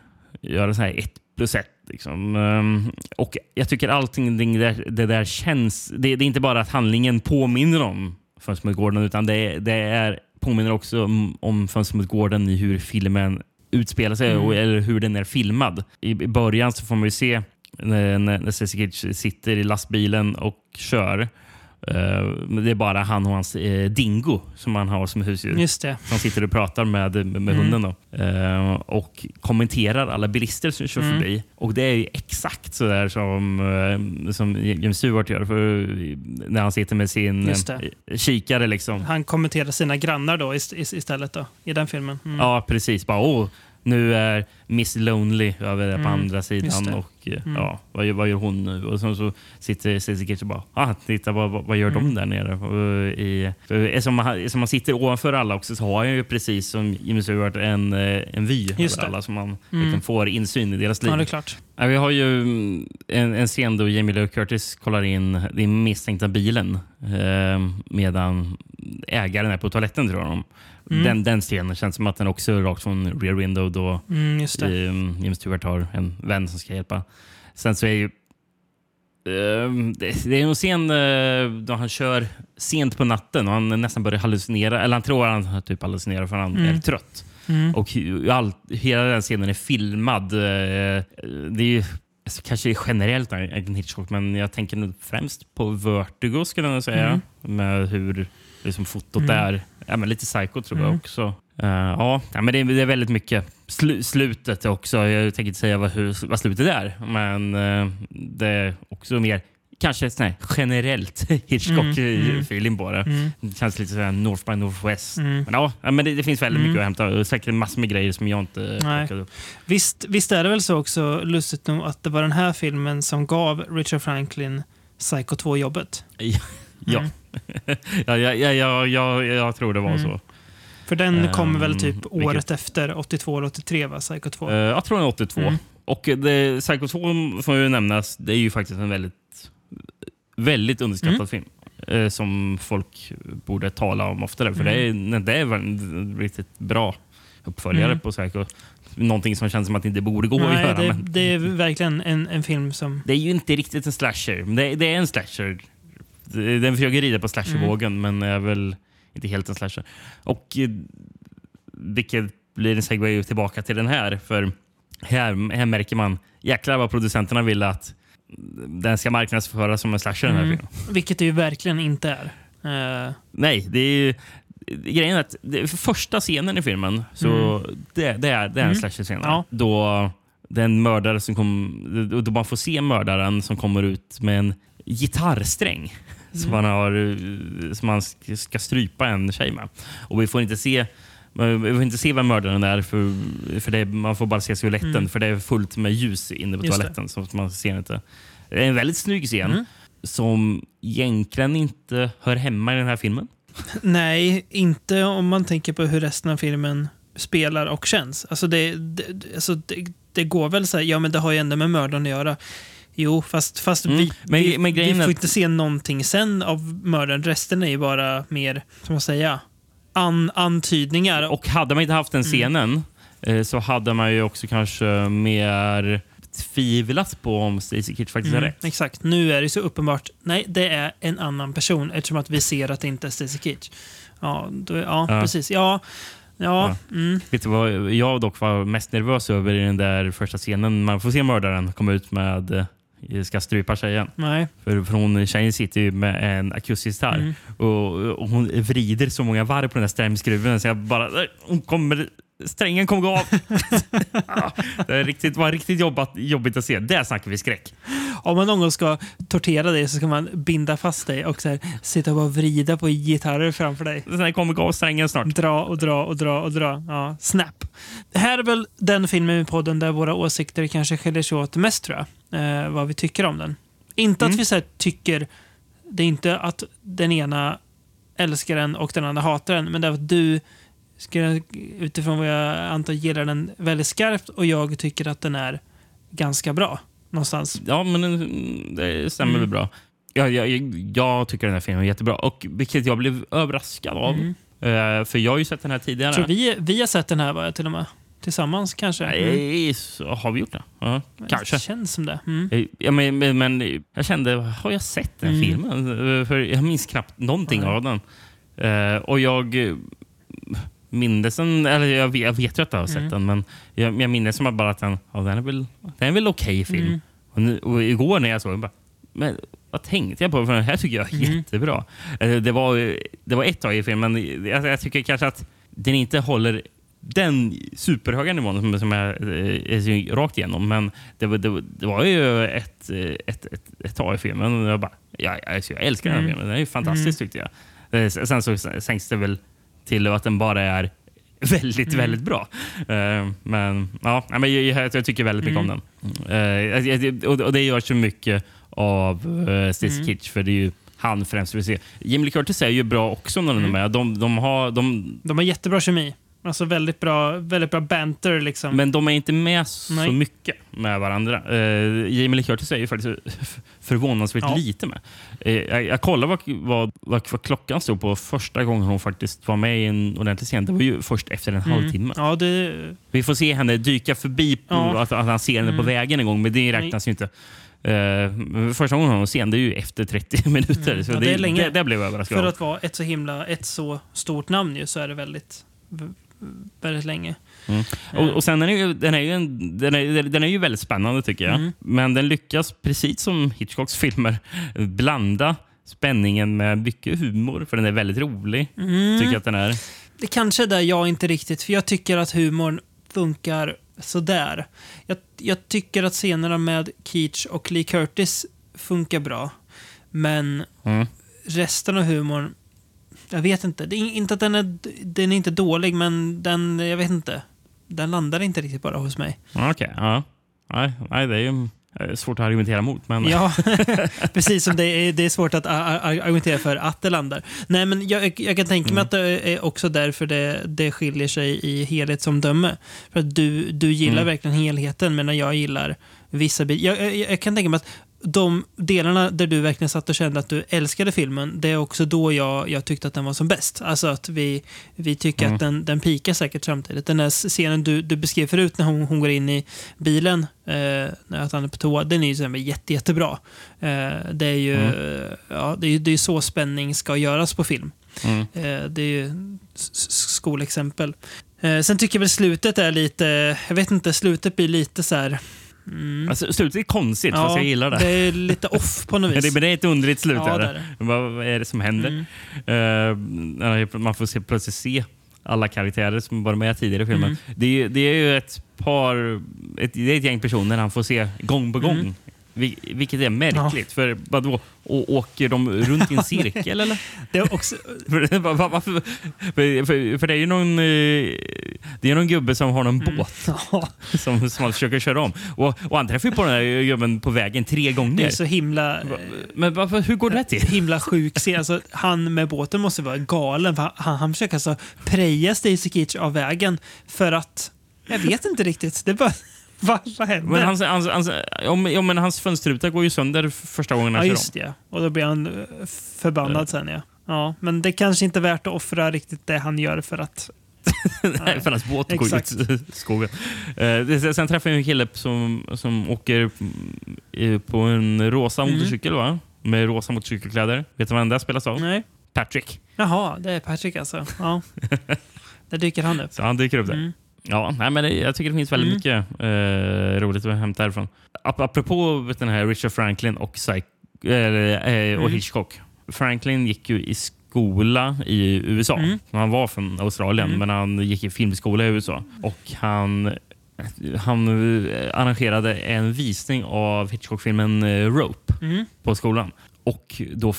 Speaker 2: göra så här ett plus ett. Liksom. Ehm, och jag tycker allting det där, det där känns... Det, det är inte bara att handlingen påminner om Fönster mot gården utan det, det är, påminner också om, om Fönster mot gården i hur filmen utspelar sig
Speaker 1: Mm.
Speaker 2: och, eller hur den är filmad. I, början så får man ju se när, när CCH sitter i lastbilen och kör. Eh, det är bara han och hans eh, dingo som han har som husdjur.
Speaker 1: Just det.
Speaker 2: Som sitter och pratar med, med,
Speaker 1: Mm.
Speaker 2: hunden. Då. Eh, och kommenterar alla bilister som kör
Speaker 1: Mm.
Speaker 2: förbi. Och det är ju exakt så där som, som James Stewart gör. För när han sitter med sin kikare. Liksom.
Speaker 1: Han kommenterar sina grannar då ist- ist- istället då, i den filmen. Mm.
Speaker 2: Ja, precis. Bara, åh, nu är Miss Lonely över där på
Speaker 1: Mm,
Speaker 2: andra sidan. Och, eh,
Speaker 1: Mm.
Speaker 2: ja, vad, vad gör hon nu? Och sen så sitter Kitch och bara, ah, titta vad, vad, gör
Speaker 1: Mm.
Speaker 2: de där nere? Och i, för eftersom, man, eftersom man sitter ovanför alla också så har jag ju precis som Jimmy Stewart en, eh, en vy
Speaker 1: Just
Speaker 2: över alla så man
Speaker 1: Mm.
Speaker 2: liksom får insyn i deras liv.
Speaker 1: Ja, det är klart.
Speaker 2: Ja, vi har ju mm, en, en scen då Jamie Lee Curtis kollar in den misstänkta bilen eh, medan ägaren är på toaletten tror jag.
Speaker 1: Mm.
Speaker 2: Den, den scenen känns som att den också är rakt från Rear Window då
Speaker 1: Mm, just det.
Speaker 2: eh, Jim Stewart har en vän som ska hjälpa. Sen så är ju Ehm, det det är en scen eh, då han kör sent på natten och han nästan börjar hallucinera. Eller han tror att han typ hallucinerar för han
Speaker 1: Mm.
Speaker 2: är trött.
Speaker 1: Mm.
Speaker 2: Och all, hela den scenen är filmad. eh, Det är ju alltså, kanske generellt en Hitchcock, men jag tänker nog främst på Vertigo skulle jag säga.
Speaker 1: Mm.
Speaker 2: Med hur liksom, fotot
Speaker 1: Mm.
Speaker 2: är. Ja, men lite psycho tror jag
Speaker 1: Mm.
Speaker 2: också. Eh, ja, men det är, det är väldigt mycket. Slu, slutet också. Jag tänker inte säga vad, hur, vad slutet är, men eh, det är också mer Kanske här generellt. Hitchcock-feeling på det. Det känns lite såhär North by Northwest.
Speaker 1: Mm.
Speaker 2: Men ja, men det, det finns väldigt
Speaker 1: Mm.
Speaker 2: mycket att hämta. Och säkert massor med grejer som jag inte
Speaker 1: Nej.
Speaker 2: plockade upp.
Speaker 1: Visst, visst är det väl så också, lustigt nog, att det var den här filmen som gav Richard Franklin Psycho 2-jobbet.
Speaker 2: Ja.
Speaker 1: Mm.
Speaker 2: ja, ja, ja, ja, ja, jag tror det var
Speaker 1: Mm.
Speaker 2: så.
Speaker 1: För den
Speaker 2: Ehm,
Speaker 1: kommer väl typ
Speaker 2: vilket-
Speaker 1: året efter, 82 eller 83 va? Psycho 2.
Speaker 2: Eh, jag tror den är 82.
Speaker 1: Mm.
Speaker 2: Och det, Psycho 2 får ju nämnas, det är ju faktiskt en väldigt, väldigt underskattad
Speaker 1: Mm.
Speaker 2: film. Eh, som folk borde tala om oftare. För det, är, det är väl en riktigt bra uppföljare
Speaker 1: Mm.
Speaker 2: på Psycho. Någonting som känns som att det inte borde gå att
Speaker 1: Nej,
Speaker 2: göra.
Speaker 1: det,
Speaker 2: men
Speaker 1: det är verkligen en, en film som...
Speaker 2: det är ju inte riktigt en slasher. Det, det är en slasher. Den försöker rida på slashervågen,
Speaker 1: Mm.
Speaker 2: men är väl inte helt en slasher. Och eh, vilket blir en segway tillbaka till den här. För här, här märker man jäklar vad producenterna vill att den ska marknadsföras som en slasher. Den här
Speaker 1: Mm.
Speaker 2: filmen.
Speaker 1: Vilket det ju verkligen inte är. Eh,
Speaker 2: Nej, det är ju... Grejen är att det, för första scenen i filmen, så det, det är, det är en
Speaker 1: Mm.
Speaker 2: slasher-scen.
Speaker 1: Ja.
Speaker 2: Då den mördare som kom, då- då man får se mördaren som kommer ut med en gitarrsträng som man, har, eh, som man sk- ska strypa en tjej med. Och vi får inte se vi får inte se vem mördaren är, för, för det, man får bara se siluetten.
Speaker 1: Mm.
Speaker 2: För det är fullt med ljus inne på
Speaker 1: Just det.
Speaker 2: toaletten. Så man ser inte. Det är en väldigt snygg scen
Speaker 1: Mm.
Speaker 2: som egentligen inte hör hemma i den här filmen.
Speaker 1: nej, inte om man tänker på hur resten av filmen spelar och känns. Alltså det, det, alltså det, det går väl så här, ja men det har ju ändå med mördaren att göra. Jo, fast, fast
Speaker 2: Mm,
Speaker 1: vi,
Speaker 2: men-
Speaker 1: vi,
Speaker 2: men
Speaker 1: vi
Speaker 2: är
Speaker 1: får
Speaker 2: att-
Speaker 1: inte se någonting sen av mördaren. Resten är ju bara mer, som man säga, an, antydningar.
Speaker 2: Och hade man inte haft den scenen eh, så hade man ju också kanske mer tvivlat på om Stacey Kitch faktiskt är
Speaker 1: Mm,
Speaker 2: rätt.
Speaker 1: exakt. Nu är det så uppenbart. Nej, det är en annan person eftersom att vi ser att det inte är Stacey Kitch. Ja, då, ja,
Speaker 2: Ja.
Speaker 1: precis. Ja, ja, Mm,
Speaker 2: Vet du vad jag dock var mest nervös över i den där första scenen? Man får se mördaren komma ut med ska strypa tjejen.
Speaker 1: nej.
Speaker 2: För, för hon, tjejen sitter ju med en akustisk gitarr
Speaker 1: Mm.
Speaker 2: och, och hon vrider så många varv på den där stämskruven så jag bara... "Nej, Hon kommer, strängen kommer gå av. Det är riktigt, var riktigt jobbat, jobbigt att se. Där snackar vi skräck.
Speaker 1: Om man någon gång ska tortera dig så ska man binda fast dig och så här, sitta och bara vrida på gitarrer framför dig.
Speaker 2: Den kommer gå av strängen snart.
Speaker 1: Dra och dra och dra och dra. Ja, snap. Det här är väl den filmen i podden där våra åsikter kanske skiljer sig åt mest tror jag. Eh, vad vi tycker om den. Inte
Speaker 2: Mm.
Speaker 1: att vi så här, tycker... Det är inte att den ena älskar den och den andra hatar den. Men det är att du, ska, utifrån vad jag antar, gillar den väldigt skarpt och jag tycker att den är ganska bra. Någonstans.
Speaker 2: Ja, men mm, det stämmer
Speaker 1: Mm.
Speaker 2: väl bra. Jag, jag, jag tycker den här filmen är jättebra. Och vilket jag blev överraskad av.
Speaker 1: Mm.
Speaker 2: Eh, för jag har ju sett den här tidigare.
Speaker 1: Jag tror vi, vi har sett den här va, till och med. Tillsammans kanske. Mm.
Speaker 2: Nej, så har vi gjort det? Ja, kanske.
Speaker 1: Det känns som det. Mm.
Speaker 2: Eh, Ja, men, men, men jag kände, har jag sett den
Speaker 1: Mm.
Speaker 2: filmen? Eh, För jag minns knappt någonting av den. Eh, och jag mindes den, eller jag vet, jag vet ju att jag har sett
Speaker 1: Mm.
Speaker 2: den, men jag, jag minns som bara att den, ja, den är väl, den är väl okej film.
Speaker 1: Mm.
Speaker 2: Och, nu, och igår när jag såg den, bara, men vad tänkte jag på? För den här tycker jag är
Speaker 1: Mm.
Speaker 2: jättebra. Eh, Det var, det var ett tag i filmen, jag, jag tycker kanske att den inte håller den superhöga nivån som, som är, är så rakt igenom. Men det, var- det, det var ju ett, eh, ett, ett, ett tag i filmen och jag bara, ja, alltså, jag älskar den här
Speaker 1: Mm.
Speaker 2: filmen. Den är ju fantastisk tyckte jag. Eh, Sen så sänks det väl till att den bara är väldigt,
Speaker 1: Mm.
Speaker 2: väldigt bra. Eh, men ja, men jag, jag, jag tycker väldigt mycket
Speaker 1: Mm.
Speaker 2: om den. Eh, jag- jag- och, och det görs så mycket av uh, Stacey
Speaker 1: Mm.
Speaker 2: Kitch, för det är ju han främst vi ser. Jamie Lee Curtis är ju bra också när
Speaker 1: Mm.
Speaker 2: den är med. De, de har, de,
Speaker 1: De har jättebra kemi. Alltså väldigt bra, väldigt bra banter liksom.
Speaker 2: Men de är inte med så
Speaker 1: Nej.
Speaker 2: mycket med varandra. Uh, Jamie Lee Curtis är ju faktiskt förvånansvärt
Speaker 1: Ja.
Speaker 2: lite med. Eh, jag, jag kollade vad, vad, vad, vad klockan stod på första gången hon faktiskt var med i en ordentlig scen. Det var ju först efter en
Speaker 1: Mm.
Speaker 2: halvtimme.
Speaker 1: Ja, det,
Speaker 2: Vi får se henne dyka förbi, på,
Speaker 1: Ja.
Speaker 2: att, att han ser henne på
Speaker 1: Mm.
Speaker 2: vägen en gång, men det räknas ju inte. Uh, första gången hon ser det är ju efter 30 minuter.
Speaker 1: Mm.
Speaker 2: Så
Speaker 1: Ja,
Speaker 2: det,
Speaker 1: det är länge.
Speaker 2: Det, det blev jag överraskad
Speaker 1: för att vara ett så himla, ett så stort namn ju, så är det väldigt, väldigt länge.
Speaker 2: Mm. Och, och sen är den, ju, den, är ju en, den, är, den är ju väldigt spännande tycker jag.
Speaker 1: Mm.
Speaker 2: Men den lyckas, precis som Hitchcocks filmer, blanda spänningen med mycket humor. För den är väldigt rolig.
Speaker 1: Mm.
Speaker 2: Tycker jag att den är.
Speaker 1: Det kanske är där jag inte riktigt, för jag tycker att humorn funkar sådär. Jag, jag tycker att scenerna med Keach och Lee Curtis funkar bra. Men
Speaker 2: Mm.
Speaker 1: resten av humorn, jag vet inte. Det är inte att den är, den är inte dålig, men den, jag vet inte. Den landar inte riktigt bara hos mig.
Speaker 2: Okej, ja. Nej, nej, det är ju Eh, Svårt att argumentera mot, men
Speaker 1: Ja, precis som det är, det är svårt att argumentera för att det landar. Nej, men jag, jag kan tänka mig
Speaker 2: Mm.
Speaker 1: att det är också därför det, det skiljer sig i helhetsomdöme. För att du, du gillar
Speaker 2: Mm.
Speaker 1: verkligen helheten, medan jag gillar vissa bitar. Jag, jag, jag kan tänka mig att de delarna där du verkligen satt och kände att du älskade filmen, det är också då jag, jag tyckte att den var som bäst. Alltså att vi, vi tycker
Speaker 2: Mm.
Speaker 1: att den, den pikar säkert samtidigt. Den där scenen du, du beskrev förut när hon, hon går in i bilen, eh, när att han är på toa, den är ju så jätte, jättebra. Eh, det är ju
Speaker 2: Mm.
Speaker 1: ja, det är, det är så spänning ska göras på film.
Speaker 2: Mm.
Speaker 1: Eh, det är ju skolexempel. Eh, sen tycker jag väl slutet är lite, jag vet inte, slutet blir lite så här... Mm,
Speaker 2: Alltså, slutet är konstigt, fast jag gillar det.
Speaker 1: det är lite off på något vis.
Speaker 2: det, men det är ett underligt slut.
Speaker 1: Ja,
Speaker 2: är
Speaker 1: det
Speaker 2: det. Vad, är det som händer?
Speaker 1: Mm.
Speaker 2: Eh, man får se, plötsligt se alla karaktärer som var med tidigare i filmen.
Speaker 1: Mm.
Speaker 2: Det, är, det är ju ett par, ett, det är ett gäng personer han får se gång på gång. Vi, vilket är märkligt. För vadå, åker de runt i en cirkel eller?
Speaker 1: Det är också,
Speaker 2: För, varför, för, för, för det är ju någon, eh, det är någon gubbe som har någon
Speaker 1: Mm.
Speaker 2: båt
Speaker 1: ja,
Speaker 2: som, som han försöker köra om. Och, och han träffar ju på den här gubben på vägen tre gånger.
Speaker 1: det är så himla...
Speaker 2: Men varför, hur går det till?
Speaker 1: himla sjuk scen. Alltså, han med båten måste vara galen. För han, han försöker alltså preja Stacy Keach av vägen för att... Jag vet inte riktigt. Det bara... Vad, händer?
Speaker 2: Men hans, hans, hans, ja, men, ja, men hans fönsterruta går ju sönder första gången
Speaker 1: ja,
Speaker 2: han kör
Speaker 1: just det. Och då blir han eh, förbannad sen, ja. Ja, men det kanske inte är värt att offra riktigt det han gör för att...
Speaker 2: om. Nej, för hans båt går
Speaker 1: Exakt.
Speaker 2: ut i skogen. Eh, sen träffar jag en kille som, som åker mm, på en rosa
Speaker 1: Mm.
Speaker 2: motorcykel, va? Med rosa motorcykelkläder. Vet du vem det spelas av?
Speaker 1: Nej.
Speaker 2: Patrick.
Speaker 1: Jaha, det är Patrick alltså. Ja. Där dyker han upp.
Speaker 2: Så han dyker upp där.
Speaker 1: Mm.
Speaker 2: Ja, nej, men det, jag tycker det finns väldigt
Speaker 1: Mm.
Speaker 2: mycket eh, roligt att hämta härifrån. Ap apropå den här Richard Franklin och, Psych eller, eh, och
Speaker 1: Mm.
Speaker 2: Hitchcock. Franklin gick ju i skola i USA.
Speaker 1: Mm.
Speaker 2: Han var från Australien,
Speaker 1: Mm.
Speaker 2: men han gick i filmskola i USA. Och han, han eh, arrangerade en visning av Hitchcock-filmen eh, Rope
Speaker 1: Mm.
Speaker 2: på skolan. Och, då,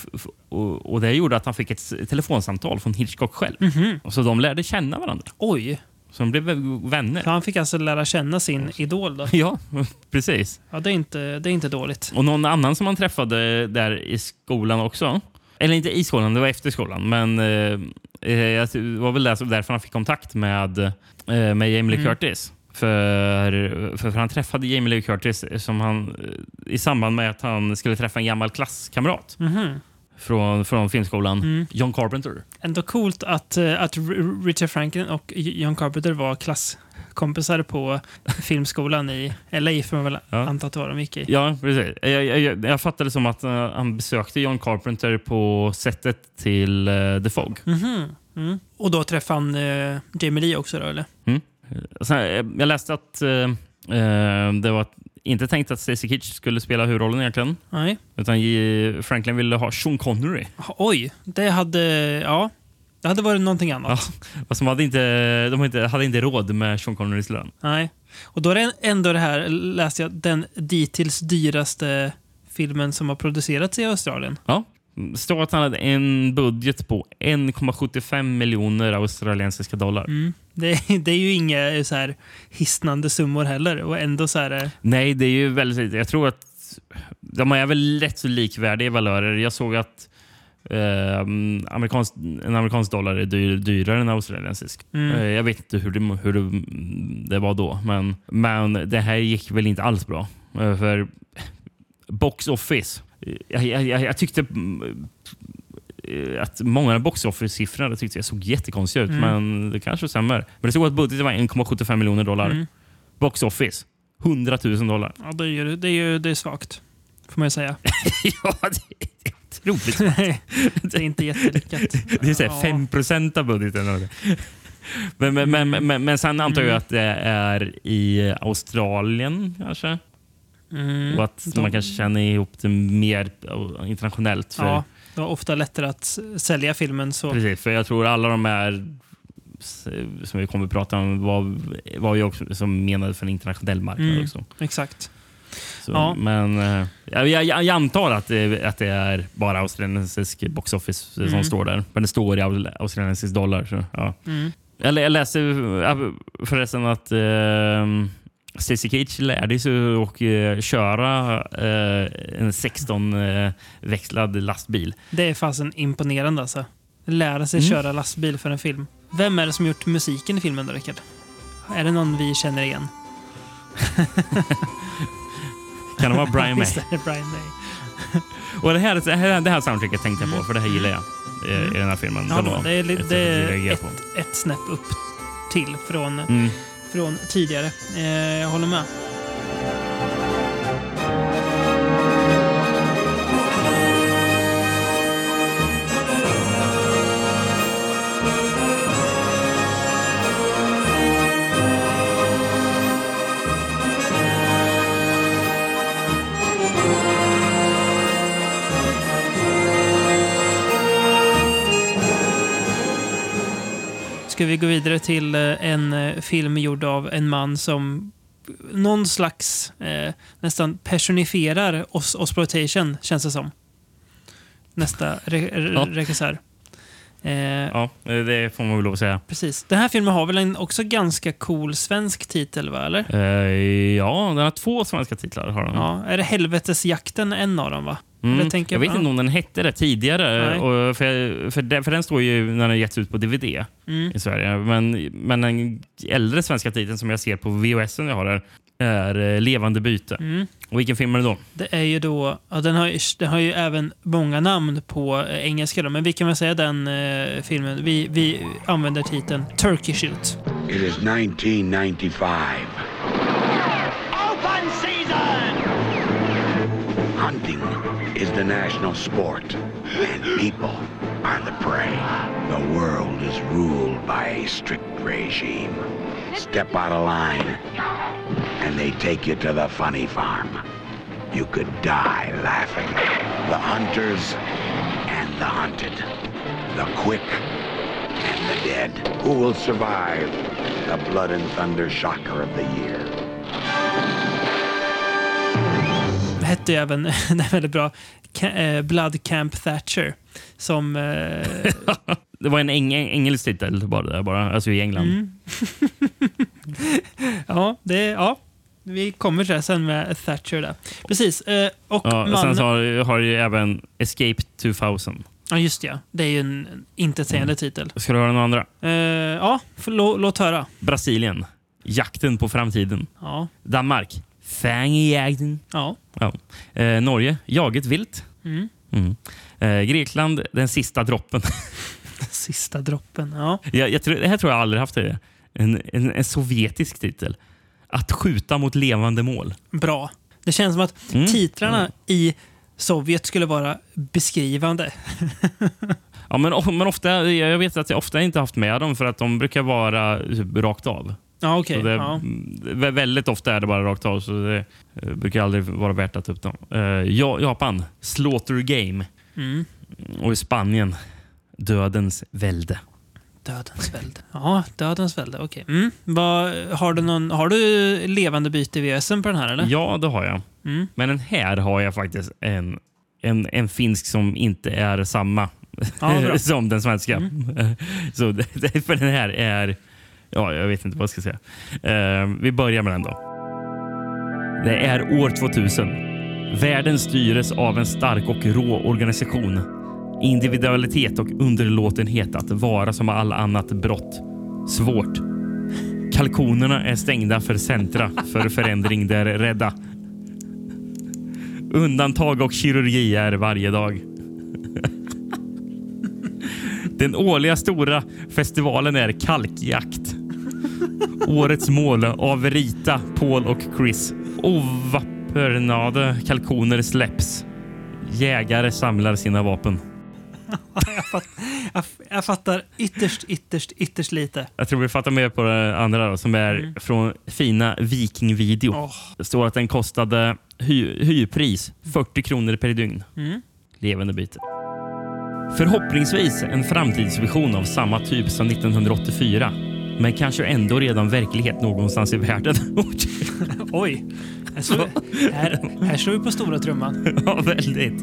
Speaker 2: och, och Det gjorde att han fick ett telefonsamtal från Hitchcock själv.
Speaker 1: Mhm.
Speaker 2: Så de lärde känna varandra.
Speaker 1: Oj,
Speaker 2: Så de blev vänner.
Speaker 1: så han fick alltså lära känna sin idol då.
Speaker 2: Ja, precis.
Speaker 1: Ja, det är inte, det är inte dåligt.
Speaker 2: Och någon annan som han träffade där i skolan också. Eller inte i skolan, det var efter skolan. Men eh, eh, det var väl där- därför han fick kontakt med, eh, med Jamie Lee
Speaker 1: Mm. Curtis.
Speaker 2: För, för, för han träffade Jamie Lee Curtis som han, eh, i samband med att han skulle träffa en gammal klasskamrat
Speaker 1: Mhm.
Speaker 2: Från, från filmskolan,
Speaker 1: Mm.
Speaker 2: John Carpenter.
Speaker 1: Ändå coolt att, eh, att Richard Franklin och John Carpenter var klasskompisar på filmskolan i LA, får man väl
Speaker 2: Ja.
Speaker 1: anta att det var de gick i.
Speaker 2: Ja, precis. Jag, jag, jag, fattade som att eh, han besökte John Carpenter på sättet till eh, The Fog.
Speaker 1: Mhm. Mm. Och då träffade han eh, Jamie Lee också då, eller?
Speaker 2: Sen, eh, jag läste att eh, det var inte tänkt att Stacey Kitch skulle spela huvudrollen egentligen.
Speaker 1: Nej.
Speaker 2: Utan Franklin ville ha Sean Connery.
Speaker 1: Oj, det hade... Ja, det hade varit någonting annat.
Speaker 2: Fast de hade inte, de hade inte, hade inte råd med Sean Connerys lön.
Speaker 1: Nej. Och då är det ändå det här, läste jag, den dittills dyraste filmen som har producerats i Australien.
Speaker 2: Ja. Står att han hade en budget på 1,75 miljoner australiensiska dollar.
Speaker 1: Mm. Det, det är ju inga så här hisnande summor heller. Och ändå så här... eh,
Speaker 2: Nej, det är ju väldigt Jag tror att de är väl rätt så likvärdiga valörer. Jag såg att eh, amerikansk, en amerikansk dollar är dyr, dyrare än australiensisk.
Speaker 1: Mm.
Speaker 2: Eh, jag vet inte hur det, hur det, det var då, men, men det här gick väl inte alls bra. Eh, för box office. Jag, jag, jag, tyckte mm, eh, att många box office-siffror tyckte jag såg jättekonstiga ut,
Speaker 1: Mm.
Speaker 2: men det kanske stämmer. Men det stod att budgeten var 1,75 miljoner dollar.
Speaker 1: Mm.
Speaker 2: Box office 100 000 dollar.
Speaker 1: Ja, det är ju det är, ju, det är svagt. Får man ju säga.
Speaker 2: ja, det är otroligt.
Speaker 1: det är inte jättelyckat.
Speaker 2: Det är så här
Speaker 1: Ja.
Speaker 2: 5 procent av budgeten. Men, men, men, men, men sen antar jag
Speaker 1: Mm.
Speaker 2: att det är i Australien kanske.
Speaker 1: Mm.
Speaker 2: Och att
Speaker 1: De-
Speaker 2: man kanske känner ihop det mer internationellt. För,
Speaker 1: Ja, det var ofta lättare att sälja filmen så.
Speaker 2: Precis, för jag tror alla de här s- som vi kommer att prata om var, var ju också som menade för en internationell marknad
Speaker 1: Mm.
Speaker 2: också.
Speaker 1: Exakt.
Speaker 2: Så,
Speaker 1: Ja.
Speaker 2: Men eh, jag, jag, jag antar att det, att det är bara australiensisk box office
Speaker 1: Mm.
Speaker 2: som står där. Men det står i au- australiensisk dollar. Så, ja.
Speaker 1: Mm.
Speaker 2: jag, jag läste eh, förresten att eh, Stacy Cage lärde sig att eh, köra eh, en 16-växlad lastbil.
Speaker 1: Det är fasen imponerande alltså. Lära sig
Speaker 2: Mm.
Speaker 1: köra lastbil för en film. Vem är det som gjort musiken i filmen då, Rickard? Är det någon vi känner igen?
Speaker 2: Kan det vara Brian May?
Speaker 1: Visst det Brian May.
Speaker 2: Och det här, det här, det här soundtracket tänkte jag på, för det här gillar jag eh, i den här filmen.
Speaker 1: Mm. Ja,
Speaker 2: var
Speaker 1: det är,
Speaker 2: ett
Speaker 1: det är
Speaker 2: reagera
Speaker 1: ett, ett snäpp upp till från,
Speaker 2: Mm
Speaker 1: från tidigare. Eh, jag håller med. Ska vi gå vidare till eh, en eh, film gjord av en man som någon slags eh, nästan personifierar os Osploitation, känns det som. Nästa re re
Speaker 2: Ja.
Speaker 1: regissör. Eh,
Speaker 2: Ja, det får man väl lov att säga.
Speaker 1: Precis. Den här filmen har väl en också ganska cool svensk titel, va? Eller?
Speaker 2: Eh, ja, den har två svenska titlar. Har den.
Speaker 1: Ja, är det Helvetesjakten en av dem, va?
Speaker 2: Mm.
Speaker 1: Tänker
Speaker 2: jag vet
Speaker 1: ja.
Speaker 2: inte om den hette det tidigare. Och för, för, den, för den står ju när den getts ut på DVD
Speaker 1: Mm.
Speaker 2: i Sverige. Men, men den äldre svenska titeln som jag ser på VHS jag har där är eh, Levande byte.
Speaker 1: Mm.
Speaker 2: Och vilken film är det då?
Speaker 1: Det är ju då, ja, den, har ju, den har ju även många namn på eh, engelska då, men vi kan väl säga den eh, filmen. Vi, vi använder titeln Turkey Shoot.
Speaker 9: It is 1995. The national sport, and people are the prey. The world is ruled by a strict regime. Step out of line, and they take you to the funny farm. You could die laughing. The hunters and the hunted. The quick and the dead. Who will survive the blood and thunder shocker of the year?
Speaker 1: Hette ju även, är väldigt bra, Blood Camp Thatcher. Som... Eh,
Speaker 2: Det var en eng engelsk titel bara, där, bara, alltså i England.
Speaker 1: Mm. ja, det, ja, vi kommer till det sen med Thatcher där. Precis. Eh, och
Speaker 2: Ja,
Speaker 1: man,
Speaker 2: sen så har, har ju även Escape 2000.
Speaker 1: Ja, just det. ja. Det är ju en intetsägande titel.
Speaker 2: Ska du höra några andra?
Speaker 1: Eh, ja, låt höra.
Speaker 2: Brasilien. Jakten på framtiden.
Speaker 1: Ja.
Speaker 2: Danmark. Fängjakten.
Speaker 1: Ja.
Speaker 2: Ja. Eh, Norge. Jaget vilt.
Speaker 1: Mm.
Speaker 2: Mm. Eh, Grekland. Den sista droppen.
Speaker 1: Sista droppen. Ja.
Speaker 2: jag, jag tror, det här tror jag aldrig haft. Det. En, en, en sovjetisk titel. Att skjuta mot levande mål.
Speaker 1: Bra. Det känns som att
Speaker 2: Mm.
Speaker 1: titlarna i Sovjet skulle vara beskrivande.
Speaker 2: Ja, men, men ofta, jag vet att jag ofta inte haft med dem för att de brukar vara typ, rakt av.
Speaker 1: Ja.
Speaker 2: Så det,
Speaker 1: Ja.
Speaker 2: vä- Väldigt ofta är det bara rakt av, så det brukar aldrig vara värt att ta upp dem. Ja, Japan, Slaughter Game.
Speaker 1: Mm.
Speaker 2: Och i Spanien, Dödens välde.
Speaker 1: Dödens välde. Ja, dödens välde. Okej. Mm. Vad- Har, du någon- har du levande byte i VSen på den här, eller?
Speaker 2: Ja, det har jag.
Speaker 1: Mm.
Speaker 2: Men den här har jag faktiskt en, en, en finsk som inte är samma
Speaker 1: Ja,
Speaker 2: som den svenska.
Speaker 1: Mm.
Speaker 2: Så det, för den här är... Ja, jag vet inte vad jag ska säga. Eh, vi börjar med den då. Det är år 2000. Världen styres av en stark och rå organisation. Individualitet och underlåtenhet att vara som all annat brott. Svårt. Kalkonerna är stängda för centra för förändring där rädda. Undantag och kirurgi är varje dag. Den årliga stora festivalen är kalkjakt. Årets mål av Rita, Paul och Chris. Ovapernade kalkoner släpps. Jägare samlar sina vapen.
Speaker 1: jag, fatt, jag, jag fattar ytterst, ytterst, ytterst lite.
Speaker 2: Jag tror vi fattar mer på det andra då, som är
Speaker 1: Mm.
Speaker 2: från fina Viking-video.
Speaker 1: Åh.
Speaker 2: Det står att den kostade hy hyrpris 40 kronor per dygn.
Speaker 1: Mm.
Speaker 2: Levande byte. Förhoppningsvis en framtidsvision av samma typ som 1984. Men kanske ändå redan verklighet någonstans i världen.
Speaker 1: Oj. Här, slår, här, här slår vi på stora trumman.
Speaker 2: ja, väldigt.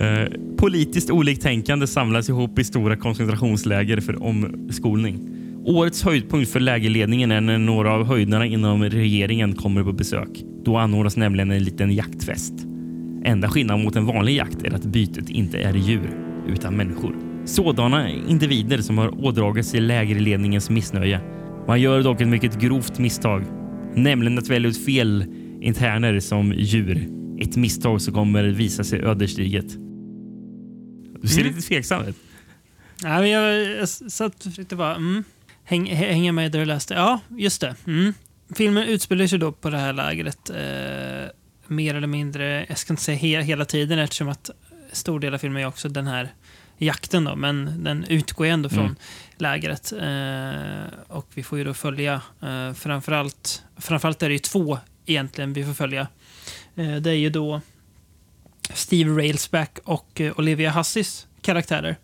Speaker 2: Eh, politiskt oliktänkande samlas ihop i stora koncentrationsläger för omskolning. Årets höjdpunkt för lägerledningen är när några av höjderna inom regeringen kommer på besök. Då anordnas nämligen en liten jaktfest. Enda skillnaden mot en vanlig jakt är att bytet inte är djur, utan människor. Sådana individer som har ådragit sig lägerledningens missnöje. Man gör dock ett mycket grovt misstag, nämligen att välja ut fel interner som djur. Ett misstag som kommer visa sig ödesdigert. Du ser
Speaker 1: Mm.
Speaker 2: lite tveksam ut.
Speaker 1: Nej, men jag, jag satt och försökte bara mm, häng, hänga med där du läste. Ja, just det. Mm. Filmen utspelar sig då på det här lägret eh, mer eller mindre, jag ska inte säga he, hela tiden eftersom att stor del av filmen är också den här jakten då, men den utgår ändå från
Speaker 2: Mm.
Speaker 1: lägret. Eh, och vi får ju då följa, eh, framförallt, framförallt är det ju två egentligen vi får följa. Eh, det är ju då Steve Railsback och eh, Olivia Hussis karaktärer.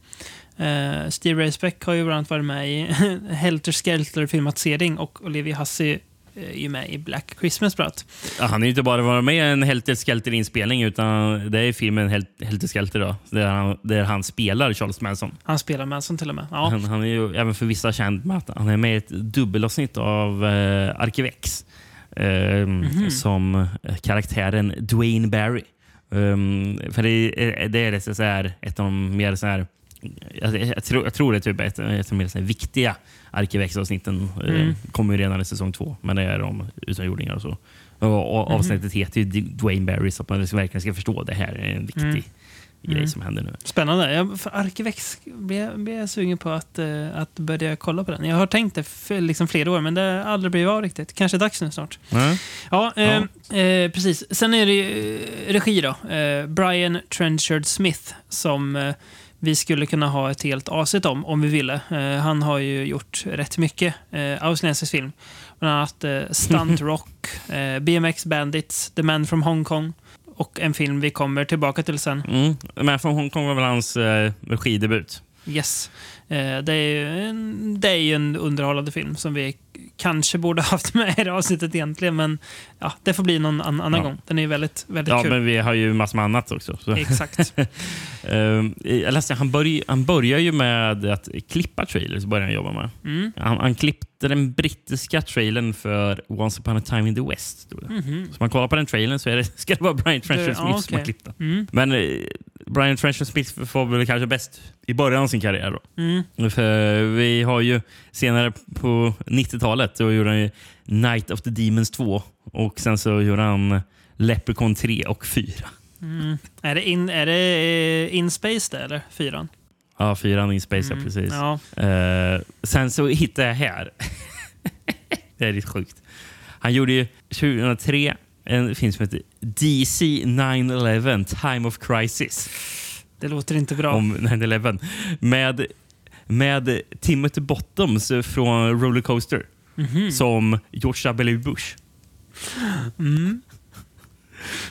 Speaker 1: Eh, Steve Railsback har ju bland annat varit med i Helter Skelter-filmatisering och Olivia Hussey är ju med i Black Christmas bland.
Speaker 2: Ja, han är ju inte bara varit med i en Helter Skelter-inspelning utan det är filmen Hel- Helter Skelter då, där han, där han spelar Charles Manson.
Speaker 1: Han spelar Manson till och med. Ja.
Speaker 2: Han, han är ju även för vissa känd med att han är med i ett dubbelavsnitt av eh, Arkivex eh,
Speaker 1: Mhm.
Speaker 2: som eh, karaktären Dwayne Barry. Um, för det är, det är det så här, ett av de mer så här, jag, jag, tror, jag tror det är typ ett, ett av de viktiga Arkivex-avsnitten. Eh,
Speaker 1: Mm.
Speaker 2: kommer ju redan i säsong två, men det är de utomjordingar och så. Och, och
Speaker 1: Mhm.
Speaker 2: Avsnittet heter ju Dwayne Barry så att man verkligen ska förstå det här är en viktig
Speaker 1: Mm.
Speaker 2: grej
Speaker 1: Mm.
Speaker 2: som händer nu.
Speaker 1: Spännande. Jag, för Arkivex blir, blir jag sugen på att, eh, att börja kolla på den. Jag har tänkt det för liksom flera år, men det har aldrig blivit av riktigt. Kanske dags nu snart.
Speaker 2: Mm.
Speaker 1: Ja, eh, Eh, precis. Sen är det ju, eh, regi då. Eh, Brian Trenchard Smith som eh, vi skulle kunna ha ett helt avsnitt om, om vi ville. Eh, han har ju gjort rätt mycket eh, australiensisk film. Bland annat eh, Stunt Rock, eh, BMX Bandits, The Man from Hong Kong och en film vi kommer tillbaka till sen.
Speaker 2: Mm. Men från Hongkong var väl hans eh, regidebut.
Speaker 1: Yes. Eh, det, är en, det är en underhållande film som vi kanske borde haft med i det avsnittet egentligen, men ja, det får bli någon an, annan
Speaker 2: Ja.
Speaker 1: gång. Den är väldigt, väldigt
Speaker 2: Ja,
Speaker 1: kul.
Speaker 2: men vi har ju massor med annat också. Så.
Speaker 1: Exakt.
Speaker 2: Ehm, jag läste, han, börj, han börjar ju med att klippa trailers. Börjar han jobba med.
Speaker 1: Mm.
Speaker 2: Han, han klippte den brittiska trailern för Once upon a time in the West. Det.
Speaker 1: Mhm.
Speaker 2: Så man kollar på den trailern så är det, ska det vara Brian Trenchard
Speaker 1: Det-
Speaker 2: Smith
Speaker 1: ja,
Speaker 2: som har klippt den.
Speaker 1: Mm.
Speaker 2: Men Brian Trenchard Smith får väl kanske bäst i början av sin karriär. Då.
Speaker 1: Mm.
Speaker 2: För vi har ju senare på 90-talet då gjorde han ju Night of the Demons 2 och sen så gjorde han Leprechaun 3 och 4.
Speaker 1: Mm. Är det, in, är det eh, In Space det, eller? Fyran?
Speaker 2: Ja, fyran in Space,
Speaker 1: Mm,
Speaker 2: ja, precis.
Speaker 1: ja.
Speaker 2: Eh, sen så hittade jag här. det är lite sjukt. Han gjorde ju 2003 en film som heter DC 9-11 Time of Crisis.
Speaker 1: Det låter inte bra.
Speaker 2: Om 9-11. Med, med Timothy Bottoms från Rollercoaster.
Speaker 1: Mhm.
Speaker 2: Som George W. Bush.
Speaker 1: Mm.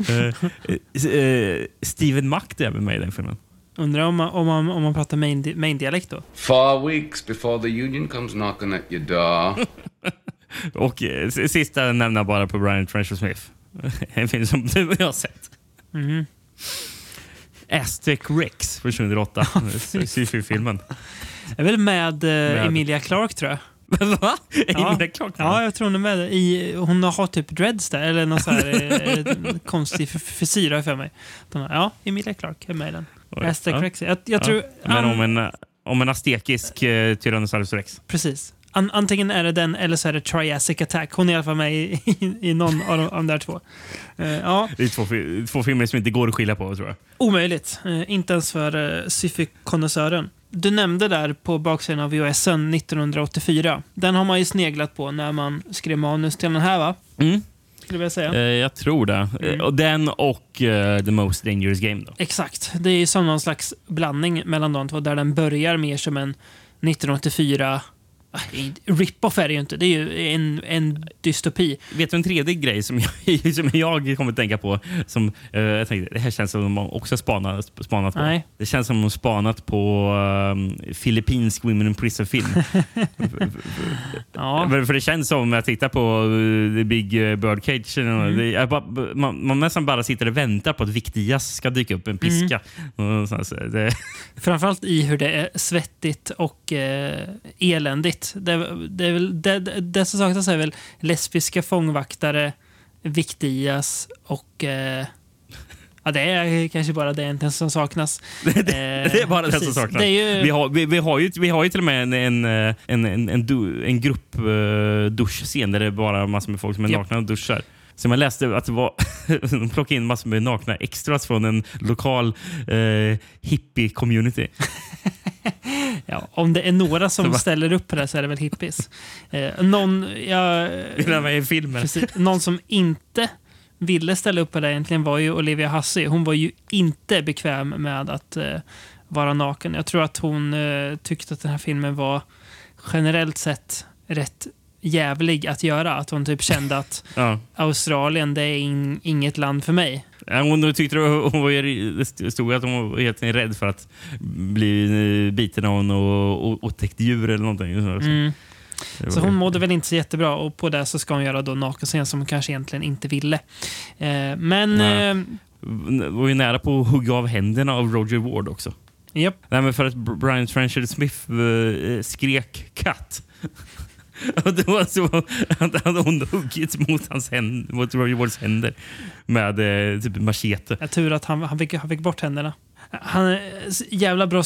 Speaker 2: Eh, eh, Steven Mack är även med i den filmen.
Speaker 1: Undrar om man, om man, om man pratar main, main dialekt då?
Speaker 10: Four weeks before the union comes knocking at your door.
Speaker 2: Och eh, sista nämner jag bara på Brian Trenchard Smith. En film som du och jag har sett.
Speaker 1: Mhm.
Speaker 2: Aztec Rex från 2008. Sci-fi-filmen.
Speaker 1: Jag är väl med, eh,
Speaker 2: Med.
Speaker 1: Emilia Clark tror jag.
Speaker 2: Va?
Speaker 1: Ja.
Speaker 2: Emilia Clarke?
Speaker 1: Ja, jag tror hon är med. I, hon har typ dreads där, eller någon sån här eh, konstig f- frisyr har för mig. De Ja, Emilia Clark är med i den.
Speaker 2: Oj.
Speaker 1: Aztec
Speaker 2: Ja.
Speaker 1: Rex. Jag, jag tror...
Speaker 2: Men om en, om en aztekisk uh, Tyrannosaurus Rex.
Speaker 1: Precis. An, antingen är det den eller så är det Triassic Attack. Hon är i alla fall med i, i, i någon av de, av de där två. Eh, ja,
Speaker 2: Det är två, två filmer som inte går att skilja på tror jag.
Speaker 1: omöjligt. Eh, inte ens för uh, sci-fi-konnässören. Du nämnde där på baksidan av VHSen 1984. Den har man ju sneglat på när man skrev manus till den här va?
Speaker 2: Mm.
Speaker 1: Skulle jag säga.
Speaker 2: Eh, jag tror det.
Speaker 1: Mm.
Speaker 2: Eh, den och eh, The Most Dangerous Game. Då.
Speaker 1: Exakt. Det är som någon slags blandning mellan de två där den börjar mer som en 1984 Ah, Rip-off är det ju inte. Det är ju en, en dystopi.
Speaker 2: Vet du en tredje grej som jag, som jag kommer att tänka på? Som, eh, jag tänkte, det här känns som de också spanat, spanat på.
Speaker 1: Nej.
Speaker 2: Det känns som de spanat på um, filippinsk Women in Prison-film.
Speaker 1: Ja.
Speaker 2: För för det känns som, när jag tittar på uh, The Big uh, Birdcage,
Speaker 1: Mm.
Speaker 2: det, bara, man, man nästan bara sitter och väntar på att viktigast ska dyka upp en piska.
Speaker 1: Mm.
Speaker 2: Och så, det,
Speaker 1: Framförallt i hur det är svettigt och eh, eländigt dåligt. Det, det, är väl, det, det, som saknas är väl lesbiska fångvaktare, Victias och... Eh, ja, det är kanske bara det egentligen som saknas.
Speaker 2: det, det är bara det som saknas.
Speaker 1: Det ju,
Speaker 2: Vi, har, vi, vi, har ju, vi har ju till och med en, en, en, en, en, du, en grupp uh, duschscen där det är bara massor med folk som är nakna och duschar. Så man läste att det var, de plockade in massor med nakna extras från en lokal uh, hippie-community.
Speaker 1: ja, om det är några som ställer upp på det så är det väl hippies. Eh, någon, jag,
Speaker 2: i filmen?
Speaker 1: Precis. Någon som inte ville ställa upp på det egentligen var ju Olivia Hussey. Hon var ju inte bekväm med att eh, vara naken. Jag tror att hon eh, tyckte att den här filmen var generellt sett rätt jävlig att göra. Att hon typ kände att
Speaker 2: Ja.
Speaker 1: Australien, det är in, inget land för mig.
Speaker 2: Hon tyckte det hon var, det stod att hon var helt rädd för att bli eh, biten av något otäckt djur eller någonting.
Speaker 1: Mm. Så hon mådde väl inte så jättebra och på det så ska hon göra då nakenscen som hon kanske egentligen inte ville. Eh, men...
Speaker 2: Nej.
Speaker 1: Eh,
Speaker 2: var ju nära på att hugga av händerna av Roger Ward också.
Speaker 1: japp.
Speaker 2: Nej, men för att Br- Brian Trenchard Smith eh, skrek katt. Det var så att hade hon huggit mot, hans händ, mot Roger Wards händer med eh, typ machete.
Speaker 1: Jag tur att han, han, fick, han fick bort händerna. Han s- jävla bra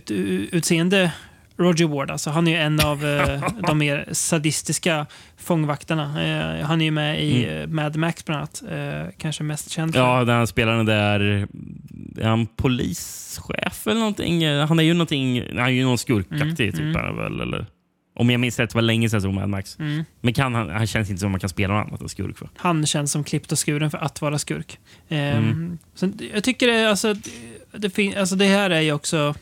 Speaker 1: skurkutseende, Roger Ward. Alltså, han är en av eh, de mer sadistiska fångvaktarna. Eh, han är ju med i eh, Mad Max bland annat. Eh, kanske mest känd för.
Speaker 2: Ja, när han spelar den där... Är han polischef eller någonting? Eh, Han är ju någonting... Han är ju någon skurkaktig typ.
Speaker 1: mm.
Speaker 2: är han Väl, eller? Om jag minns rätt, det var länge sedan jag såg Mad Max.
Speaker 1: Mm.
Speaker 2: Men kan han, han känns inte som man kan spela något annat än skurk. För.
Speaker 1: Han känns som klippt och skuren för att vara skurk. Eh,
Speaker 2: Mm.
Speaker 1: så jag tycker det, alltså, det, det, alltså det här är ju också...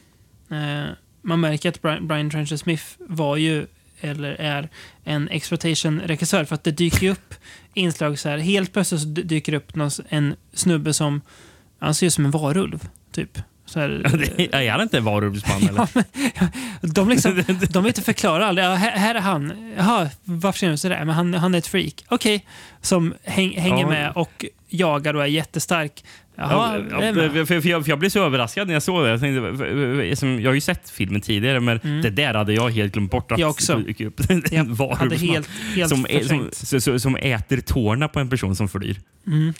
Speaker 1: Eh, man märker att Brian, Brian Trencher Smith var ju, eller är, en exploitation-regissör. För att det dyker upp inslag så här. Helt plötsligt dyker det upp någon, en snubbe som... Han ser ut som en varulv, typ. Så här,
Speaker 2: Ja, är han inte en varulvsman? eller?
Speaker 1: Ja, men, de, liksom, de vill inte förklara aldrig. Ja, här, här är han. Jaha, varför ser han sådär? Men han, han är ett freak. Okej. Som häng, hänger med och jagar och är jättestark. Jaha,
Speaker 2: Ja, för, för, jag, för jag blev så överraskad när jag såg det. Jag, tänkte, som- jag har ju sett filmen tidigare, men det där hade jag helt glömt bort. Att
Speaker 1: Jag också.
Speaker 2: en
Speaker 1: Jag
Speaker 2: varulvsman
Speaker 1: helt, helt
Speaker 2: som, som, som, som, äter tårna på en person som flyr.
Speaker 1: Mm,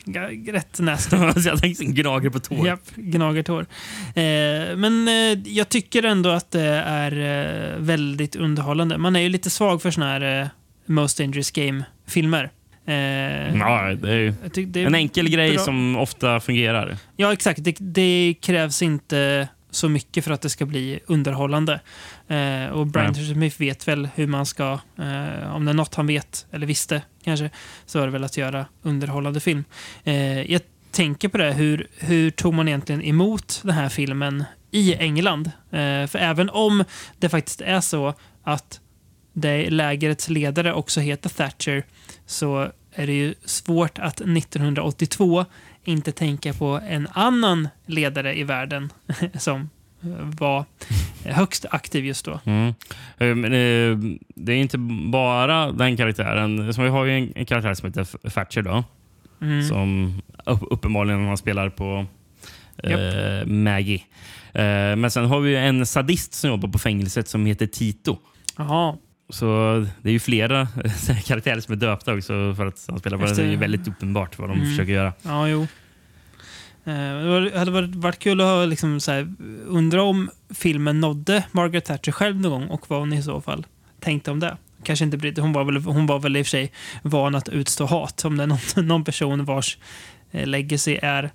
Speaker 1: rätt nasty.
Speaker 2: så jag tänkte en gnager på tår.
Speaker 1: Japp, gnagertår. Eh, men eh, jag tycker ändå att det är eh, väldigt underhållande. Man är ju lite svag för såna här eh, Most Dangerous Game-filmer. Eh,
Speaker 2: Ja, det är
Speaker 1: det är
Speaker 2: en enkel grej
Speaker 1: bra.
Speaker 2: som ofta fungerar.
Speaker 1: Ja, exakt. Det, det krävs inte så mycket för att det ska bli underhållande. Eh, och Brian. Smith vet väl hur man ska, eh, om det är något han vet, eller visste kanske, så är det väl att göra underhållande film. Eh, jag tänker på det, hur, hur tog man egentligen emot den här filmen i England? Eh, för även om det faktiskt är så att det lägrets ledare också heter Thatcher så är det ju svårt att 1982 inte tänka på en annan ledare i världen som eh, var högst aktiv just då.
Speaker 2: Mm. Eh, Men, eh, det är inte bara den karaktären. Så vi har ju en, karaktär som heter Thatcher då.
Speaker 1: Mm.
Speaker 2: Som upp, uppenbarligen han spelar på eh, Maggie. Eh, men sen har vi en sadist som jobbar på fängelset som heter Tito.
Speaker 1: Jaha,
Speaker 2: Så det är ju flera karaktärer som är döpta också för att han spelar på det. Det är väldigt uppenbart vad de
Speaker 1: Mm.
Speaker 2: försöker göra.
Speaker 1: ja jo. Eh, Det hade varit, varit kul att ha liksom så här, undra om filmen nådde Margaret Thatcher själv någon gång och vad hon i så fall tänkte om det. Kanske inte brydde hon var väl, hon var väl i och för sig van att utstå hat. Om det är någon, någon person vars eh, legacy är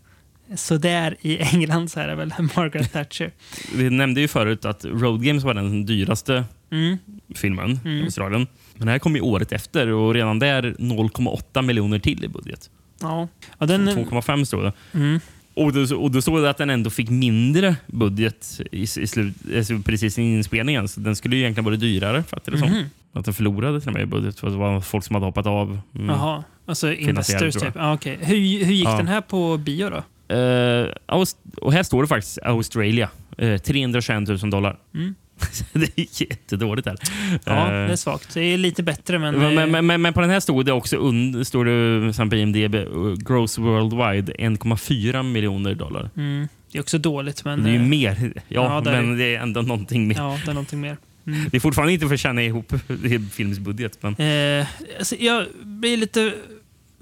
Speaker 1: sådär i England så är det väl Margaret Thatcher.
Speaker 2: Vi nämnde ju förut att Road Games var den dyraste
Speaker 1: Mm.
Speaker 2: filmen
Speaker 1: Mm.
Speaker 2: i Australien. Men det här kom ju året efter och redan där 0,8 miljoner till i budget.
Speaker 1: Ja. ja den,
Speaker 2: 2,5 stod det.
Speaker 1: mm.
Speaker 2: Och då, och då stod det att den ändå fick mindre budget i, i slut, alltså precis i inspelningen. Så den skulle ju egentligen vara dyrare, fattar det som.
Speaker 1: Mhm.
Speaker 2: Att den förlorade till och med i budget för att det var folk som hade hoppat av. Mm.
Speaker 1: Jaha, alltså investors typ. Ah, okay. hur, hur gick
Speaker 2: Ja.
Speaker 1: den här på bio då?
Speaker 2: Eh, Aust- och här står det faktiskt Australia. Uh, 321 000 dollar.
Speaker 1: Mm.
Speaker 2: det är jättedårligt här.
Speaker 1: Ja,
Speaker 2: Eh,
Speaker 1: det är svagt. Det är lite bättre men...
Speaker 2: men, men, men, men på den här stod det också und, står det på IMDB, uh, gross worldwide 1,4 miljoner dollar.
Speaker 1: mm, det är också dåligt men...
Speaker 2: det är ju
Speaker 1: eh,
Speaker 2: mer. Ja,
Speaker 1: Ja, det är
Speaker 2: men det är ändå någonting mer.
Speaker 1: Ja, det är någonting mer.
Speaker 2: Det är fortfarande inte för att tjäna ihop filmsbudget. Men...
Speaker 1: Eh, alltså jag blir lite,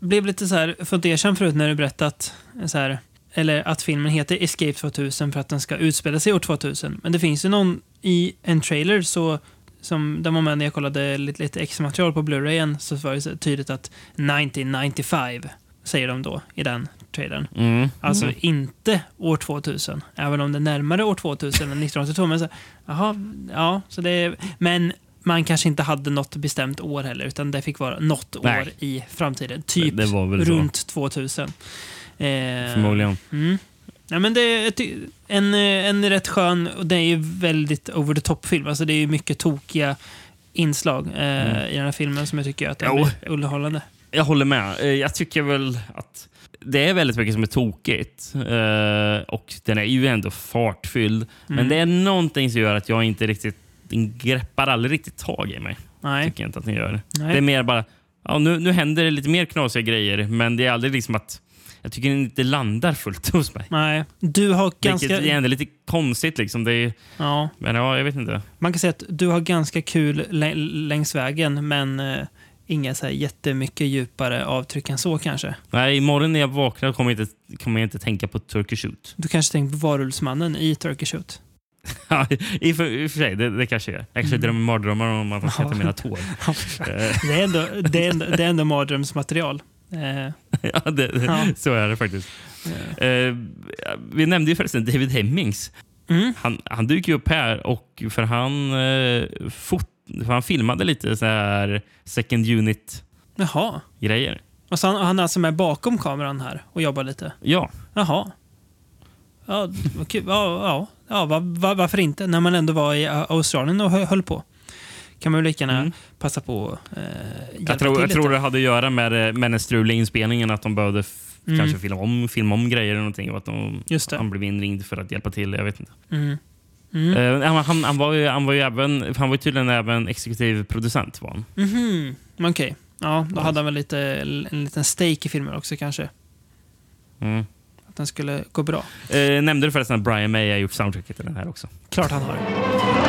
Speaker 1: blev lite så här fundersam förut när du berättade att, så här, eller att filmen heter Escape 2000 för att den ska utspela sig år 2000. Men det finns ju någon i en trailer så som med när jag kollade lite, lite extra material på Blu-rayen så var det så tydligt att 1995 säger de då i den trailern.
Speaker 2: Mm.
Speaker 1: Alltså
Speaker 2: Mm.
Speaker 1: inte år 2000, även om det är närmare år 2000 än 1982. Men, så, ja, så det men man kanske inte hade något bestämt år heller, utan det fick vara något
Speaker 2: Nej.
Speaker 1: år i framtiden. Typ runt 2000. Eh,
Speaker 2: Förmodligen.
Speaker 1: Mm. Ja, men det är en, eh, en rätt skön, och det är ju väldigt over the top-film. Alltså det är mycket tokiga inslag eh,
Speaker 2: Mm.
Speaker 1: i den här filmen som jag tycker att är underhållande.
Speaker 2: Jag håller med. Eh, Jag tycker väl att det är väldigt mycket som är tokigt. Eh, och den är ju ändå fartfylld. Men
Speaker 1: Mm.
Speaker 2: det är någonting som gör att jag inte riktigt... Den greppar aldrig riktigt tag i mig.
Speaker 1: Nej.
Speaker 2: Tycker jag inte att den gör.
Speaker 1: Nej.
Speaker 2: Det är mer bara... Ja, nu, nu händer det lite mer knasiga grejer, men det är aldrig liksom att... Jag tycker den inte landar fullt hos mig.
Speaker 1: Nej, du har ganska...
Speaker 2: Vilket är ändå lite konstigt. Liksom. Det är,
Speaker 1: Ja.
Speaker 2: men ja, jag vet inte.
Speaker 1: Man kan säga att du har ganska kul lä- längs vägen, men eh, inga så här jättemycket djupare avtryck än så kanske.
Speaker 2: Nej, imorgon när jag vaknar kommer jag inte, kommer jag inte tänka på Turkish Shoot.
Speaker 1: Du kanske tänker på Varulvsmannen i Turkey Shoot.
Speaker 2: Ja, I och för, sig, det, det kanske gör. Jag kanske
Speaker 1: Mm.
Speaker 2: drömmer mardrömmar om att han ska
Speaker 1: Ja.
Speaker 2: mina tår.
Speaker 1: Det är ändå, det är ändå, det är ändå mardrömsmaterial. Eh,
Speaker 2: ja, det,
Speaker 1: Ja.
Speaker 2: så är det faktiskt. Eh, vi nämnde ju förresten David Hemmings.
Speaker 1: Mm.
Speaker 2: Han, han dyker upp här och för han, eh, fot, för han filmade lite så här second unit-grejer.
Speaker 1: Jaha. Och så han, han är alltså med bakom kameran här och jobbar lite?
Speaker 2: Ja.
Speaker 1: Jaha. Ja, kul. Ja, ja, ja va, va, varför inte? När man ändå var i Australien och hö- höll på. Kan man väl lika gärna passa på eh,
Speaker 2: Jag tror, jag tror det hade att göra med, med den struliga inspelningen, att de behövde
Speaker 1: Mm.
Speaker 2: kanske filma om, filma om grejer eller någonting. Och att de. Han blev inringd för att hjälpa till. Jag vet inte.
Speaker 1: Mm. Mm.
Speaker 2: Eh, han, han, var ju, han, var ju även, han var tydligen även exekutiv producent. Var han.
Speaker 1: Mhm. Okej. Ja, då hade han väl lite, en liten stake i filmen också kanske.
Speaker 2: Mm.
Speaker 1: Att den skulle gå bra.
Speaker 2: Eh, nämnde du förresten att Brian May har gjort soundtracket till den här också?
Speaker 1: Klart han har.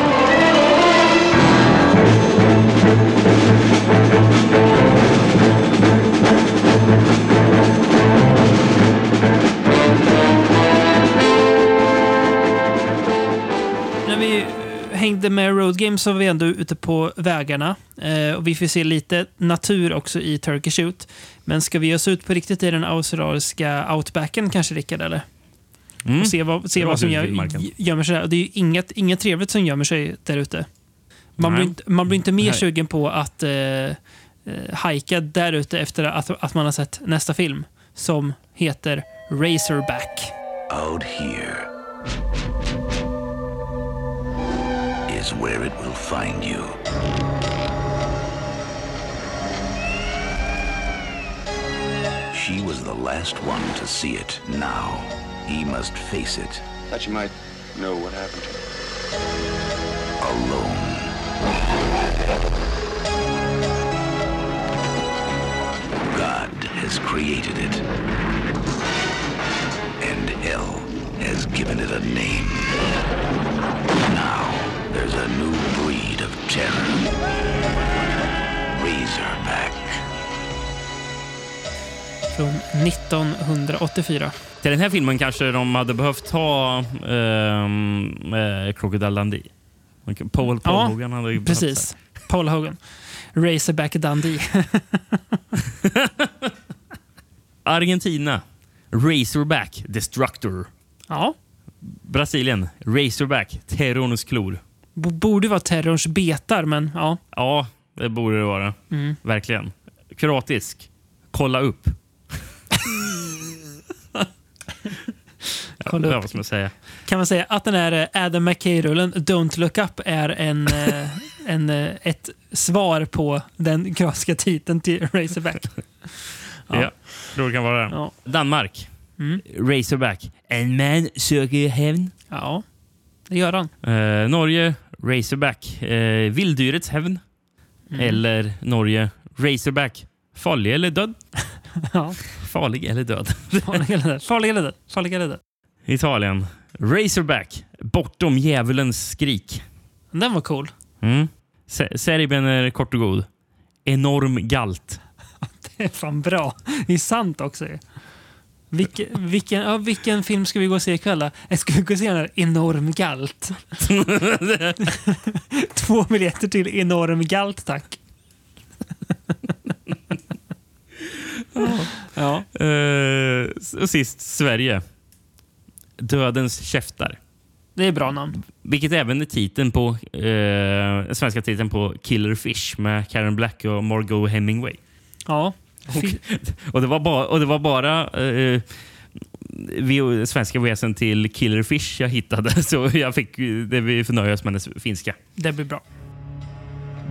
Speaker 1: När vi hängde med Road Games så var vi ändå ute på vägarna. Eh, och vi får se lite natur också i Turkey Shoot. Men ska vi ge oss ut på riktigt i den australiska outbacken kanske, Rickard? Eller?
Speaker 2: Mm.
Speaker 1: Och se vad, se vad som gör, gömmer sig där. Det är inget, inget trevligt som gömmer sig där ute. Man, blir inte, man blir inte mer
Speaker 2: Nej.
Speaker 1: sugen på att eh, eh, hajka där ute efter att, att man har sett nästa film som heter Razorback.
Speaker 9: Out here is where it will find you. She was the last one to see it. Now, he must face it
Speaker 10: Thought you might know what happened to her.
Speaker 9: alone. God has created it. And hell has given it a name. Now, there's a new breed of terror. Razorback.
Speaker 1: Från 1984.
Speaker 2: Till den här filmen kanske de hade behövt ha um, uh, Crocodile Dundee. Paul, Paul
Speaker 1: Ja,
Speaker 2: Hogan hade ju
Speaker 1: Precis. Paul Hogan. Razorback Dundee.
Speaker 2: Argentina. Razorback Destructor.
Speaker 1: ja.
Speaker 2: Brasilien. Razorback Terrorns klor.
Speaker 1: B- borde vara terrorns betar, men ja.
Speaker 2: Ja, det borde det vara.
Speaker 1: Mm.
Speaker 2: Verkligen. Kroatisk. Kolla upp.
Speaker 1: Kolla
Speaker 2: ja,
Speaker 1: upp.
Speaker 2: vad ska man säga?
Speaker 1: Kan man säga att den här eh, Adam McKay-rullen Don't Look Up är en, eh, en, eh, ett svar på den kroatiska titeln till Razorback?
Speaker 2: Ja. tror det kan vara det.
Speaker 1: Ja.
Speaker 2: Danmark.
Speaker 1: Mm.
Speaker 2: Razorback. En man söker hämnd.
Speaker 1: Ja, det gör han.
Speaker 2: Eh, Norge. Razorback. Eh, vilddyrets hämnd.
Speaker 1: Mm.
Speaker 2: Eller Norge. Razorback. Farlig eller död?
Speaker 1: Ja.
Speaker 2: Farlig eller död?
Speaker 1: Farlig eller död. Farlig eller död. Farlig eller död.
Speaker 2: Italien. Razorback. Bortom djävulens skrik.
Speaker 1: Den var cool.
Speaker 2: Mm. S- Serien är kort och god. Enorm galt.
Speaker 1: Det är fan bra. Det är sant också. ju. Vilken, ja, vilken film ska vi gå och se ikväll? då? Ska vi gå och se den här Enorm Galt? Två biljetter till Enorm Galt, tack. ja.
Speaker 2: Eh, och sist Sverige. Dödens käftar.
Speaker 1: Det är bra namn.
Speaker 2: Vilket även är titeln på, eh, svenska titeln på Killer Fish med Karen Black och Margot Hemingway.
Speaker 1: Ja.
Speaker 2: Och det var bara, och det var bara eh, svenska väsen till Killer Fish jag hittade. Så jag fick det vi förnöja oss med den finska.
Speaker 1: Det blir bra.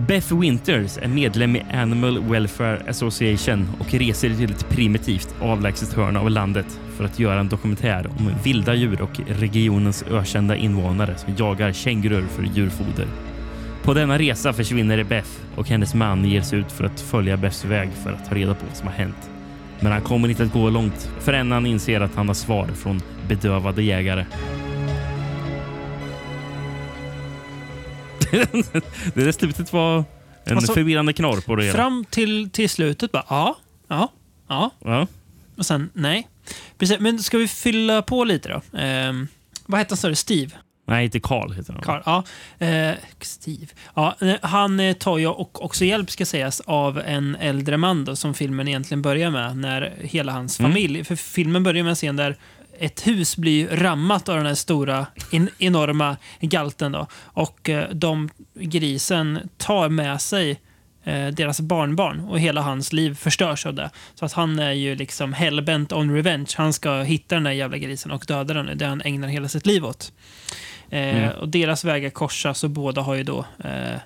Speaker 2: Beth Winters är medlem i Animal Welfare Association och reser till ett primitivt avlägset hörn av landet för att göra en dokumentär om vilda djur och regionens ökända invånare som jagar kängurur för djurfoder. På denna resa försvinner Beth och hennes man ger sig ut för att följa Beths väg för att ta reda på vad som har hänt. Men han kommer inte att gå långt förrän han inser att han har svar från bedövade jägare. det där slutet var en
Speaker 1: Alltså,
Speaker 2: förvirrande knorr på det hela.
Speaker 1: Fram till, till slutet bara, ja, ja, ja.
Speaker 2: Ja.
Speaker 1: Och sen, nej. Precis, men ska vi fylla på lite då? Ehm, vad hette han, sa? Steve?
Speaker 2: Nej, inte Karl heter han.
Speaker 1: Carl, ja. Eh, Steve. Ja, eh, han eh, tar ju och också hjälp, ska sägas, av en äldre man då, som filmen egentligen börjar med. När hela hans
Speaker 2: Mm.
Speaker 1: familj... För filmen börjar med en scen där ett hus blir rammat av den här stora, in, enorma galten. Då. Och eh, de, grisen tar med sig eh, deras barnbarn och hela hans liv förstörs av det. Så att han är ju liksom hellbent on revenge. Han ska hitta den där jävla grisen och döda den. Det han ägnar hela sitt liv åt. Eh,
Speaker 2: Mm.
Speaker 1: och deras vägar korsas och båda har ju då eh,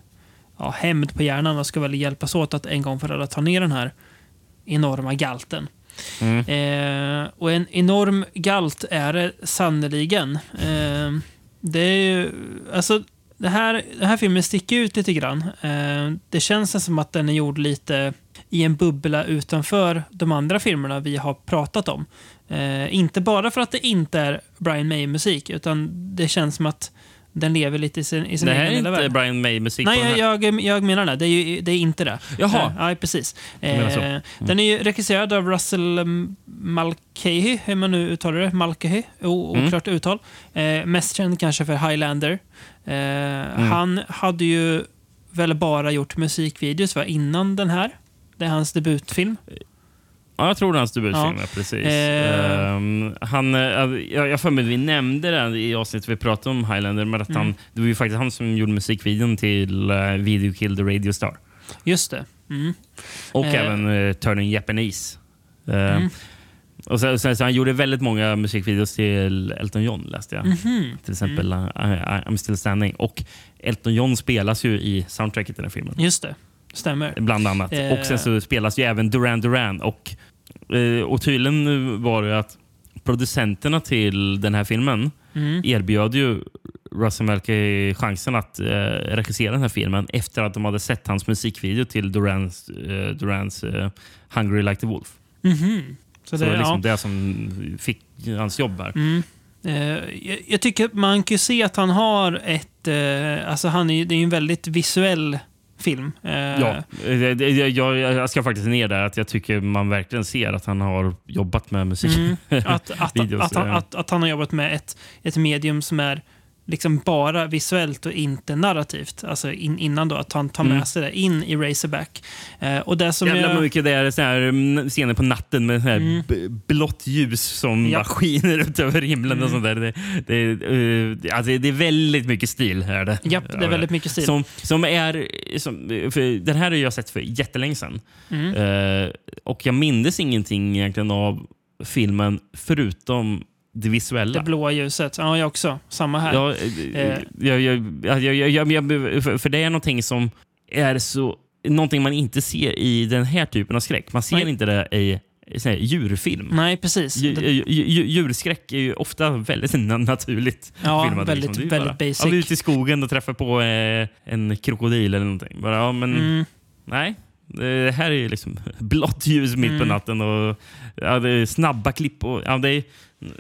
Speaker 1: ja, hämnd på hjärnan och ska väl hjälpas åt att en gång för alla ta ner den här enorma galten.
Speaker 2: Mm.
Speaker 1: Eh, och en enorm galt är det sannerligen. Eh, det är ju, alltså, det här, den här filmen sticker ut lite grann. Eh, det känns som att den är gjord lite i en bubbla utanför de andra filmerna vi har pratat om. Eh, inte bara för att det inte är Brian May-musik, utan det känns som att den lever lite i sin, i sin
Speaker 2: Det här
Speaker 1: egen
Speaker 2: är
Speaker 1: lilla
Speaker 2: inte
Speaker 1: värld.
Speaker 2: Brian May-musik på
Speaker 1: Nej, jag, jag, jag menar det. Det är, ju, det är inte det.
Speaker 2: Jaha.
Speaker 1: Eh, ja, precis. Eh, Den är ju regisserad av Russell mm, Mulcahy, hur man nu uttalar det. Mulcahy, o-
Speaker 2: Mm.
Speaker 1: oklart uttal. Eh, mest känd kanske för Highlander.
Speaker 2: Mm.
Speaker 1: Han hade ju väl bara gjort musikvideos va, innan den här. Det är hans debutfilm.
Speaker 2: Ja, jag tror det är hans debutfilm.
Speaker 1: Ja.
Speaker 2: Precis.
Speaker 1: Eh.
Speaker 2: Ehm, han, eh, jag jag för mig vi nämnde det i avsnittet vi pratade om Highlander. Men att
Speaker 1: Mm.
Speaker 2: han, det var ju faktiskt han som gjorde musikvideon till uh, Video Kill the Radio Star.
Speaker 1: Just det. Mm.
Speaker 2: Och
Speaker 1: Eh.
Speaker 2: även uh, Turning Japanese. Eh,
Speaker 1: Mm.
Speaker 2: Och så, så, så han gjorde väldigt många musikvideos till Elton John läste jag.
Speaker 1: Mhm.
Speaker 2: Till exempel uh, I, I'm still standing. Och Elton John spelas ju i soundtracket i den här filmen.
Speaker 1: Just det. Stämmer.
Speaker 2: Bland annat.
Speaker 1: Eh.
Speaker 2: Och sen så spelas ju även Duran Duran. Och, eh, och tydligen var det att producenterna till den här filmen
Speaker 1: Mm.
Speaker 2: erbjöd ju Russell Mulcahy chansen att eh, regissera den här filmen efter att de hade sett hans musikvideo till Durans, eh, Durans eh, Hungry Like the Wolf.
Speaker 1: Mhm.
Speaker 2: Så,
Speaker 1: Så
Speaker 2: det
Speaker 1: det,
Speaker 2: var liksom
Speaker 1: ja.
Speaker 2: det som fick hans jobb här.
Speaker 1: Mm. Eh, jag, jag tycker man kan se att han har ett... Eh, alltså han är, det är en väldigt visuell film. Eh,
Speaker 2: Ja, eh, jag, jag, ska faktiskt ner där att jag tycker man verkligen ser att han har jobbat med musik.
Speaker 1: Mm. Att, att, att, att han har jobbat med ett, ett medium som är liksom bara visuellt och inte narrativt. Alltså in, innan då, att han tar med
Speaker 2: Mm.
Speaker 1: sig det in i Razorback. Eh, och det som
Speaker 2: Jävlar
Speaker 1: jag...
Speaker 2: mycket det är så här, mm, scener på natten med så här
Speaker 1: Mm.
Speaker 2: blått ljus som
Speaker 1: Ja.
Speaker 2: skiner ut över himlen. och
Speaker 1: Mm.
Speaker 2: sånt där. Det, det, eh, alltså det är väldigt mycket stil. Här det.
Speaker 1: Japp, det är väldigt mycket stil.
Speaker 2: Som, som är, som, den här har jag sett för jättelänge sedan.
Speaker 1: Mm.
Speaker 2: Eh, och jag mindes ingenting egentligen av filmen förutom det visuella.
Speaker 1: Det blåa ljuset. Ja, jag också. Samma här.
Speaker 2: Ja,
Speaker 1: Eh.
Speaker 2: eh, jag, jag, jag, för- det är någonting som är så... Någonting man inte ser i den här typen av skräck. Man ser
Speaker 1: Nej.
Speaker 2: inte det i här djurfilm.
Speaker 1: Nej, precis.
Speaker 2: Dju- dju- Djurskräck är ju ofta väldigt na- naturligt
Speaker 1: Ja,
Speaker 2: filmat.
Speaker 1: väldigt-
Speaker 2: ju
Speaker 1: väldigt
Speaker 2: bara,
Speaker 1: basic.
Speaker 2: Ja, vi är ute i skogen och träffar på eh, en krokodil eller någonting. Bara, ja, men
Speaker 1: Mm.
Speaker 2: nej. Det här är ju liksom blått ljus mitt på
Speaker 1: Mm.
Speaker 2: natten och ja, det är snabba klipp. Och, ja, det är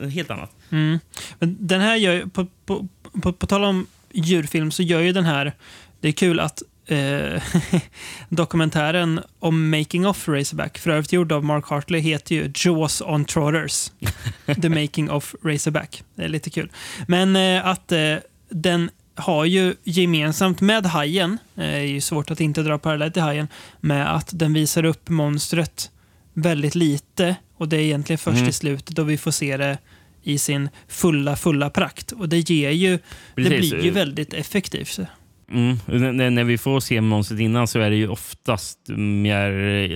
Speaker 2: helt annat.
Speaker 1: Mm. Men den här gör på, på, på, på tal om djurfilm så gör ju den här det är kul att eh, dokumentären om Making of Razorback, för övrigt gjord av Mark Hartley, heter ju Jaws on Trotters. The Making of Razorback. Det är lite kul. Men eh, att eh, den har ju gemensamt med Hajen, eh, är ju svårt att inte dra parallell till Hajen, med att den visar upp monstret väldigt lite och det är egentligen först
Speaker 2: Mm.
Speaker 1: i slutet då vi får se det i sin fulla, fulla prakt. Och det ger ju, det
Speaker 2: Precis.
Speaker 1: blir ju väldigt effektivt.
Speaker 2: Mm. När, vi får se monstret innan så är det ju oftast mer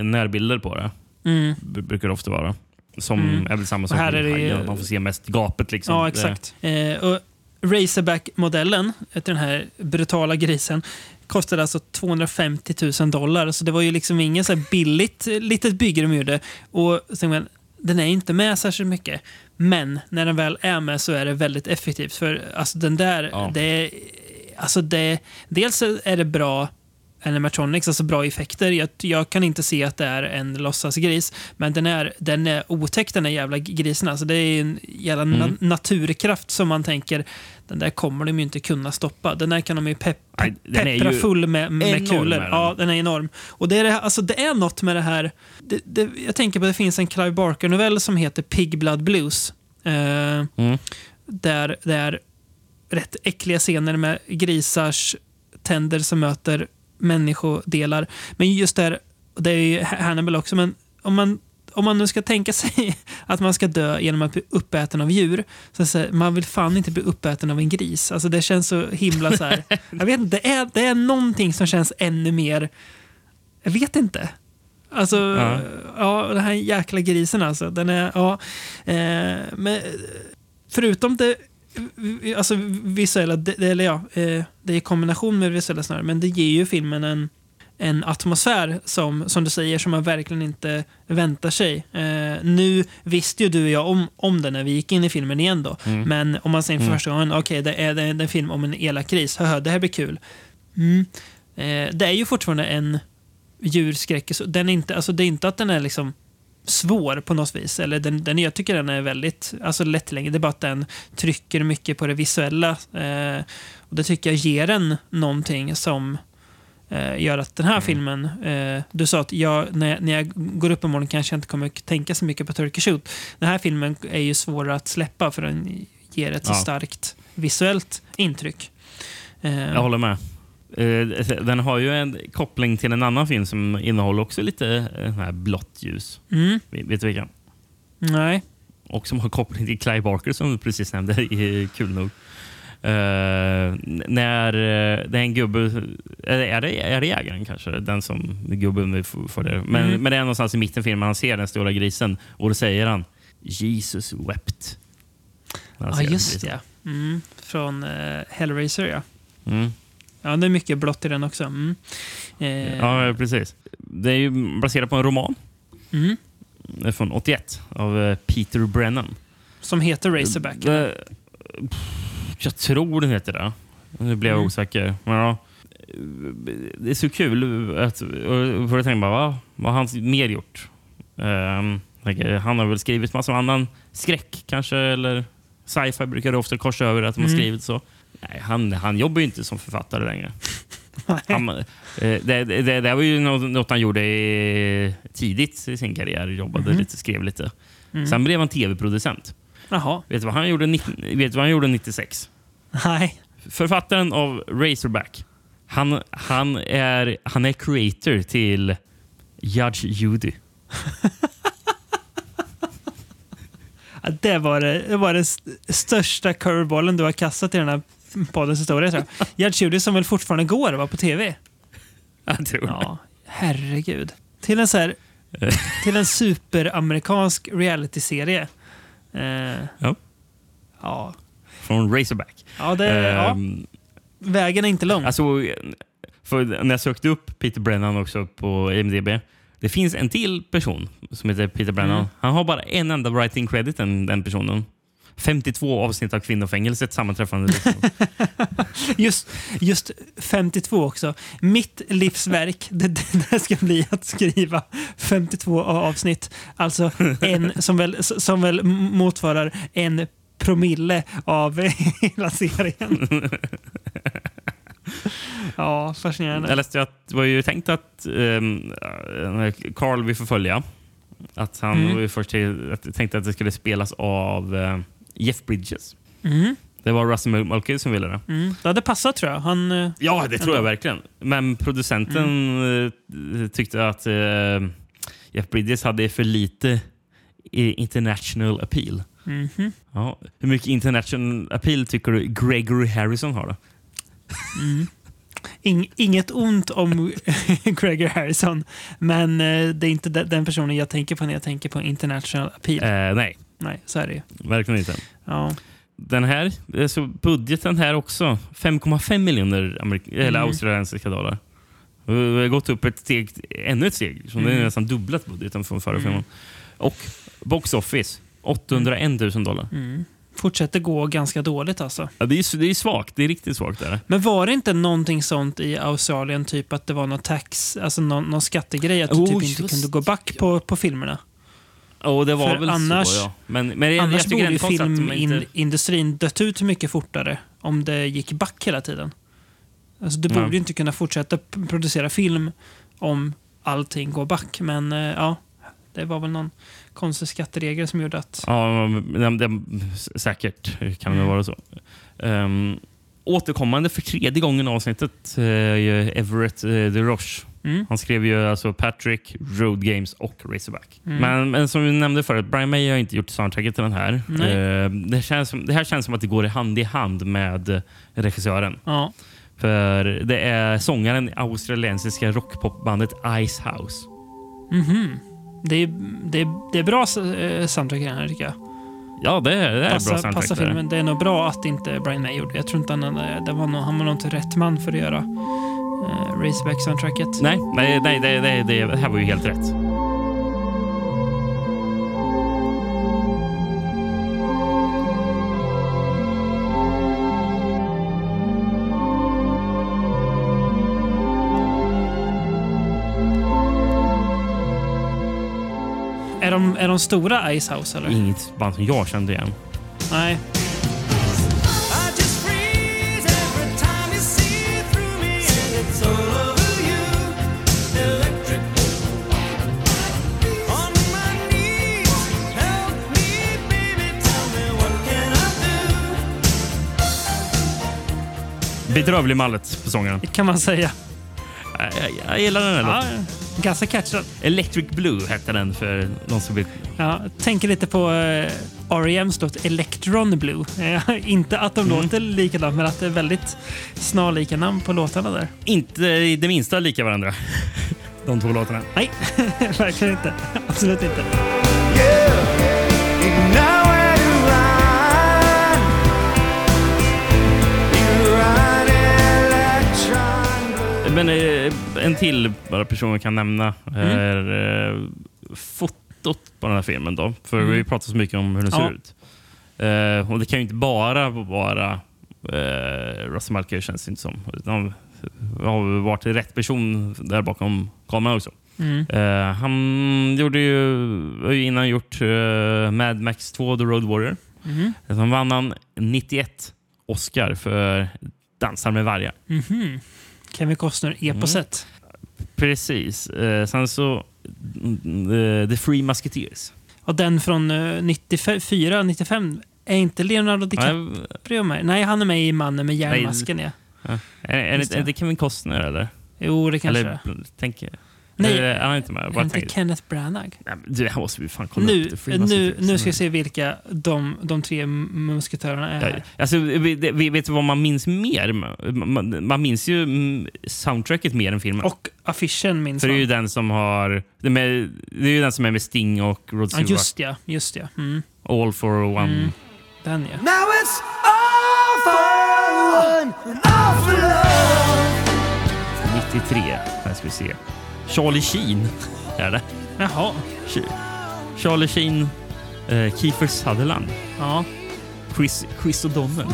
Speaker 2: närbilder på det.
Speaker 1: Mm.
Speaker 2: Brukar det ofta vara. Som
Speaker 1: Mm.
Speaker 2: är väl samma sak
Speaker 1: här är det
Speaker 2: Man får se mest gapet. Liksom.
Speaker 1: Ja,
Speaker 2: Det-
Speaker 1: exakt. Eh, och Razorback-modellen, efter den här brutala grisen, kostade alltså 250 000 dollar. Så det var ju liksom inget så billigt eh, litet bygge de gjorde. Och sen, men, den är inte med särskilt mycket. Men när den väl är med så är det väldigt effektivt. För alltså den där,
Speaker 2: Ja.
Speaker 1: det alltså det, dels är det bra animatronics, alltså bra effekter. Jag, jag kan inte se att det är en låtsasgris, men den är, den är otäck den här jävla grisen. Alltså det är en jävla
Speaker 2: Mm.
Speaker 1: na naturkraft som man tänker, den där kommer de ju inte kunna stoppa. Den där kan de ju
Speaker 2: den är
Speaker 1: peppra full med, med kulor. Ja, den är enorm. Och det är, det- alltså, det är något med det här. Det, det, jag tänker på att det finns en Clive Barker-novell som heter Pig Blood Blues. Eh,
Speaker 2: Mm.
Speaker 1: där det är rätt äckliga scener med grisars tänder som möter människodelar. Men just där, och det är ju Hannibal också, men om man, om man nu ska tänka sig att man ska dö genom att bli uppäten av djur, så säga, man vill fan inte bli uppäten av en gris. Alltså det känns så himla så här. Jag vet inte, det är, det är någonting som känns ännu mer, jag vet inte. Alltså, ja.
Speaker 2: Ja.
Speaker 1: den här jäkla grisen alltså. Den är, ja. Eh, men förutom det alltså visuella, det, eller ja, eh, det är i kombination med visuella snarare, men det ger ju filmen en, en atmosfär som, som du säger, som man verkligen inte väntar sig. Eh, nu visste ju du och jag om, om det när vi gick in i filmen igen då, men om man säger för
Speaker 2: Mm.
Speaker 1: första gången, okej, det, är, det är en film om en elak gris, Höhö, det här blir kul. Mm. Eh, det är ju fortfarande en djurskräck. Den är inte, alltså det är inte att den är liksom svår på något vis. Eller den, den, jag tycker den är väldigt alltså lättillgänglig. Det är bara att den trycker mycket på det visuella. Eh, och Det tycker jag ger den någonting som eh, gör att den här filmen... Eh, du sa att jag, när, jag, när jag går upp imorgon kanske jag inte kommer tänka så mycket på Turkish Shoot. Den här filmen är ju svårare att släppa för den ger ett så
Speaker 2: Ja.
Speaker 1: starkt visuellt intryck. Eh,
Speaker 2: Jag håller med. Eh, Den har ju en koppling till en annan film som innehåller också lite eh, här blått ljus.
Speaker 1: mm,
Speaker 2: Vet du vilken?
Speaker 1: nej.
Speaker 2: Och som har koppling till Clive Barker som du precis nämnde. i- Kul nog. Eh, när det är en gubbe... Är det, är det, jägaren kanske? Den som gubben får det. Men,
Speaker 1: Mm.
Speaker 2: men det är någonstans i mitten filmen han ser den stora grisen och då säger han Jesus wept.
Speaker 1: Ja,
Speaker 2: den
Speaker 1: just det. Mm, från eh, Hellraiser, ja.
Speaker 2: Mm.
Speaker 1: Ja, det är mycket blått i den också. Mm. Eh,
Speaker 2: Ja, precis. Det är ju baserat på en roman
Speaker 1: mm,
Speaker 2: eh, från 81 av eh, Peter Brennan.
Speaker 1: som heter Razorback.
Speaker 2: Det, jag tror den heter det. Nu blev jag
Speaker 1: Mm.
Speaker 2: osäker. Men ja, det är så kul. Att, för jag tänkte bara, vad, vad har han mer gjort? Tänker, han har väl skrivit massa annan skräck kanske, eller sci-fi brukar det ofta korsa över att de har
Speaker 1: Mm.
Speaker 2: skrivit så. Nej, han, han jobbar ju inte som författare längre. Han, eh, det, det, det, var ju något, han gjorde i, tidigt i sin karriär. Jobbade
Speaker 1: Mhm.
Speaker 2: lite, skrev lite.
Speaker 1: Mm.
Speaker 2: Sen blev han tv-producent.
Speaker 1: Jaha.
Speaker 2: Vet du vad han gjorde, 19 vet du vad han gjorde 96?
Speaker 1: Nej.
Speaker 2: Författaren av Razorback. Han, han, är, han är creator till Judge Judy.
Speaker 1: Det var, det, det var den st- största curveballen du har kastat i den här poddens historia, tror jag. Gerd Judy som väl fortfarande går var på tv.
Speaker 2: Jag tror.
Speaker 1: Ja, herregud. Till en, så här, till en superamerikansk realityserie. Eh,
Speaker 2: Ja.
Speaker 1: ja.
Speaker 2: Från Razorback.
Speaker 1: Ja, det, ja,
Speaker 2: Ehm,
Speaker 1: vägen är inte lång.
Speaker 2: Alltså, när jag sökte upp Peter Brennan också på IMDB. Det finns en till person som heter Peter Brennan.
Speaker 1: Mm.
Speaker 2: Han har bara en enda writing credit, den, den personen. 52 avsnitt av Kvinnofängelset sammanträffande. Liksom.
Speaker 1: Just, just 52 också. Mitt livsverk, det, det, ska bli att skriva 52 avsnitt. Alltså en som väl, som väl motsvarar en promille av hela serien. Ja, fascinerande.
Speaker 2: Jag läste att det var ju tänkt att um, Carl vi får följa, att han
Speaker 1: Mm.
Speaker 2: var ju först till, att, tänkte att det skulle spelas av eh, Jeff Bridges.
Speaker 1: Mm.
Speaker 2: Det var Russell Mulcahy som ville det.
Speaker 1: Mm. Det hade passat tror jag. Han, eh,
Speaker 2: Ja, det tror jag verkligen. Men producenten
Speaker 1: Mm.
Speaker 2: eh, tyckte att eh, Jeff Bridges hade för lite i- international appeal.
Speaker 1: Mhm.
Speaker 2: Ja. Hur mycket international appeal tycker du Gregory Harrison har? då?
Speaker 1: Mm. Ing, inget ont om Gregor Harrison, men eh, det är inte de- den personen jag tänker på när jag tänker på international appeal.
Speaker 2: Eh, nej,
Speaker 1: Nej, så är det ju.
Speaker 2: verkligen inte.
Speaker 1: Ja.
Speaker 2: Den här, eh, så budgeten här också, 5,5 miljoner amerik- eller
Speaker 1: Mm.
Speaker 2: australiensiska dollar. Vi har gått upp ett steg, ännu ett steg. Så Det är
Speaker 1: Mm.
Speaker 2: nästan dubblat budgeten från förra
Speaker 1: Mm.
Speaker 2: filmen. Och box office, 801 000 dollar.
Speaker 1: Mm. Fortsätter gå ganska dåligt alltså.
Speaker 2: Ja, det, är, det är svagt. Det är riktigt svagt. Där.
Speaker 1: Men var det inte någonting sånt i Australien, typ att det var någon tax, alltså någon, någon skattegrej, att du
Speaker 2: Oh,
Speaker 1: typ inte
Speaker 2: just
Speaker 1: kunde gå back på, på filmerna?
Speaker 2: Och det var
Speaker 1: För
Speaker 2: väl
Speaker 1: annars-
Speaker 2: så, ja. Men, men
Speaker 1: Annars
Speaker 2: jag
Speaker 1: borde ju
Speaker 2: de inte...
Speaker 1: filmindustrin dött ut mycket fortare om det gick back hela tiden. Alltså, du
Speaker 2: Ja.
Speaker 1: borde ju inte kunna fortsätta producera film om allting går back. Men eh, ja, det var väl någon konstig skatteregel som gjorde att...
Speaker 2: Ja, det, det, säkert kan det
Speaker 1: Mm.
Speaker 2: vara så. Um, återkommande för tredje gången avsnittet uh, Everett uh, de Roche.
Speaker 1: Mm.
Speaker 2: Han skrev ju alltså Patrick, Road Games och Razorback.
Speaker 1: Mm.
Speaker 2: Men, men som vi nämnde förut, Brian May har inte gjort soundtracket till den här. Eh, det, känns det här känns som att det går i hand i hand med regissören.
Speaker 1: Ja.
Speaker 2: För det är sångaren i australiensiska rockpopbandet Ice House.
Speaker 1: Mhm. Det, är, det, är, det är bra eh, soundtrack i den här tycker jag.
Speaker 2: Ja, det, är- det är bra
Speaker 1: Passar,
Speaker 2: soundtrack.
Speaker 1: filmen. Det är nog bra att inte Brian May gjorde det. Jag tror inte han, det var nog, han var nog inte rätt man för att göra eh, Raceback-soundtracket.
Speaker 2: Nej, nej, nej det, det, det, det här var ju helt rätt.
Speaker 1: Är de, är de stora Ice House eller?
Speaker 2: Inget band som jag kände igen.
Speaker 1: Nej.
Speaker 2: Bedrövlig mallet på sångaren.
Speaker 1: Det kan man säga.
Speaker 2: Jag, jag, jag gillar den här
Speaker 1: Ja,
Speaker 2: låten.
Speaker 1: ganska catchig.
Speaker 2: Electric Blue hette den för någon som vill...
Speaker 1: Ja, tänker lite på uh, R.E.M's låt Electron Blue. Eh, inte att de
Speaker 2: Mm.
Speaker 1: låter likadant, men att det är väldigt snarlika namn på låtarna där.
Speaker 2: Inte i det minsta lika varandra. De två låtarna.
Speaker 1: Nej, verkligen inte. Absolut inte.
Speaker 2: Men eh, en till bara person vi kan nämna
Speaker 1: Mm.
Speaker 2: är eh, fotot på den här filmen. Då. För
Speaker 1: Mm.
Speaker 2: vi pratar så mycket om hur den ser
Speaker 1: Ja.
Speaker 2: ut. Eh, och det kan ju inte bara vara eh, Russell Mulcahy känns det inte som. De har varit rätt person där bakom kameran också.
Speaker 1: Mm.
Speaker 2: Eh, han gjorde ju, innan gjort eh, Mad Max 2 The Road Warrior.
Speaker 1: Mhm.
Speaker 2: Sen vann han 91 Oscar för Dansar med vargar.
Speaker 1: Mhm. Kevin Costner, eposet.
Speaker 2: Precis. Eh, sen så mm, eh, The Free Musketeers.
Speaker 1: Och den från uh, 94, 95. Är inte Leonardo DiCaprio med? Nej, han är med i Mannen med järnmasken. Ja.
Speaker 2: Ja. Är, är, är det Kevin Costner eller?
Speaker 1: Jo, det kanske
Speaker 2: eller,
Speaker 1: är. Nej.
Speaker 2: eller, är han inte med? Bara
Speaker 1: inte
Speaker 2: tänker,
Speaker 1: Kenneth Branagh?
Speaker 2: nej, men du, här måste vi fan kolla
Speaker 1: Nu,
Speaker 2: upp Free
Speaker 1: nu, nu ska jag se vilka de, de tre musketörerna är.
Speaker 2: Ja, alltså, vi, det- vi vet du vad man minns mer? Man, man minns ju mm, soundtracket mer än filmen.
Speaker 1: Och affischen minns
Speaker 2: För det är
Speaker 1: man.
Speaker 2: ju den som har... Det är, med, det är ju den som är med Sting och Rod
Speaker 1: Ja,
Speaker 2: Stewart.
Speaker 1: just ja. Just ja. Mm.
Speaker 2: All for one.
Speaker 1: Mm. Den ja.
Speaker 7: Now it's all for one, all for love.
Speaker 2: 93. Här ska vi se. Charlie Sheen är det.
Speaker 1: Jaha.
Speaker 2: Ch- Charlie Sheen, eh, Kiefer Sutherland,
Speaker 1: Ja.
Speaker 2: Chris, Chris O'Donnell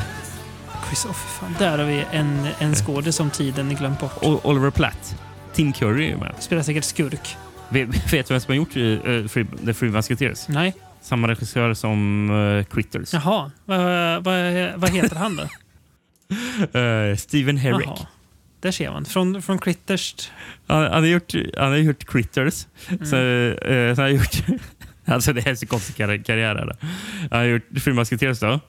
Speaker 1: Chris, oh, för fan. Där har vi en, en skådis som tiden glömt bort.
Speaker 2: och Oliver Platt. Tim Curry är med.
Speaker 1: Spelar säkert skurk.
Speaker 2: Vet, vet du vem som har gjort uh, Free, The Musketeers?
Speaker 1: Nej.
Speaker 2: Samma regissör som uh, Critters.
Speaker 1: Jaha. Vad vad- vad heter han då?
Speaker 2: Eh, Steven Herrick.
Speaker 1: Jaha. Där ser man. Från, från Critters.
Speaker 2: Han, han, har gjort, han har gjort Critters.
Speaker 1: Mm.
Speaker 2: Så, eh, så han har gjort... Alltså det är så konstig karri- karriär. Här. Han har gjort Musketeers då.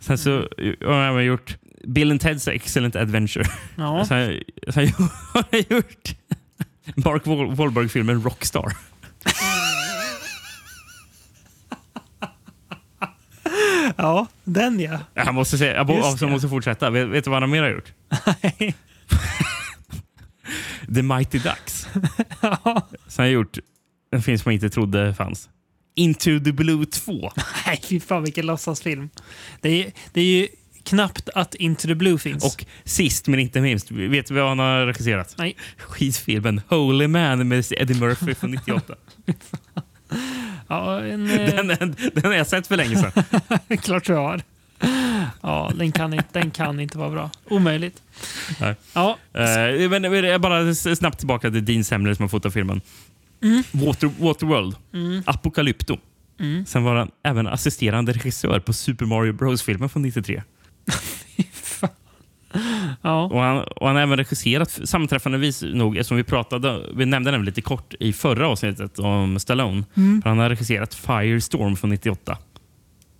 Speaker 2: Sen så
Speaker 1: Mm.
Speaker 2: har han även gjort Bill and Ted's Excellent Adventure.
Speaker 1: Ja.
Speaker 2: Sen, sen har han gjort Mark Wahl- Wahlberg-filmen Rockstar.
Speaker 1: ja, den ja.
Speaker 2: Jag måste, säga, jag,
Speaker 1: det.
Speaker 2: måste fortsätta. Vet, vet du vad han mer har gjort? The Mighty Ducks. Han har gjort en film som jag inte trodde fanns. Into the Blue 2.
Speaker 1: Nej, fy fan vilken låtsasfilm. Det är, det är ju knappt att Into the Blue finns.
Speaker 2: Och sist men inte minst, vet du vad han har regisserat?
Speaker 1: Nej.
Speaker 2: Skitfilmen Holy Man med Eddie Murphy från 98.
Speaker 1: ja, en, eh,
Speaker 2: den, den, den har jag sett för länge sedan.
Speaker 1: klart du har. Ja, den kan, inte, den kan inte vara bra. Omöjligt.
Speaker 2: Nej.
Speaker 1: Ja,
Speaker 2: Eh, men jag bara snabbt tillbaka till Dean Semler som har fotat filmen.
Speaker 1: Mm.
Speaker 2: Water, Waterworld,
Speaker 1: Mm.
Speaker 2: Apocalypto.
Speaker 1: Mm.
Speaker 2: Sen var han även assisterande regissör på Super Mario Bros-filmen från 93.
Speaker 1: ja.
Speaker 2: Och han, och han har även regisserat, sammanträffandevis nog, eftersom vi pratade, vi nämnde den lite kort i förra avsnittet om Stallone.
Speaker 1: Mm.
Speaker 2: Han har regisserat Firestorm från 98.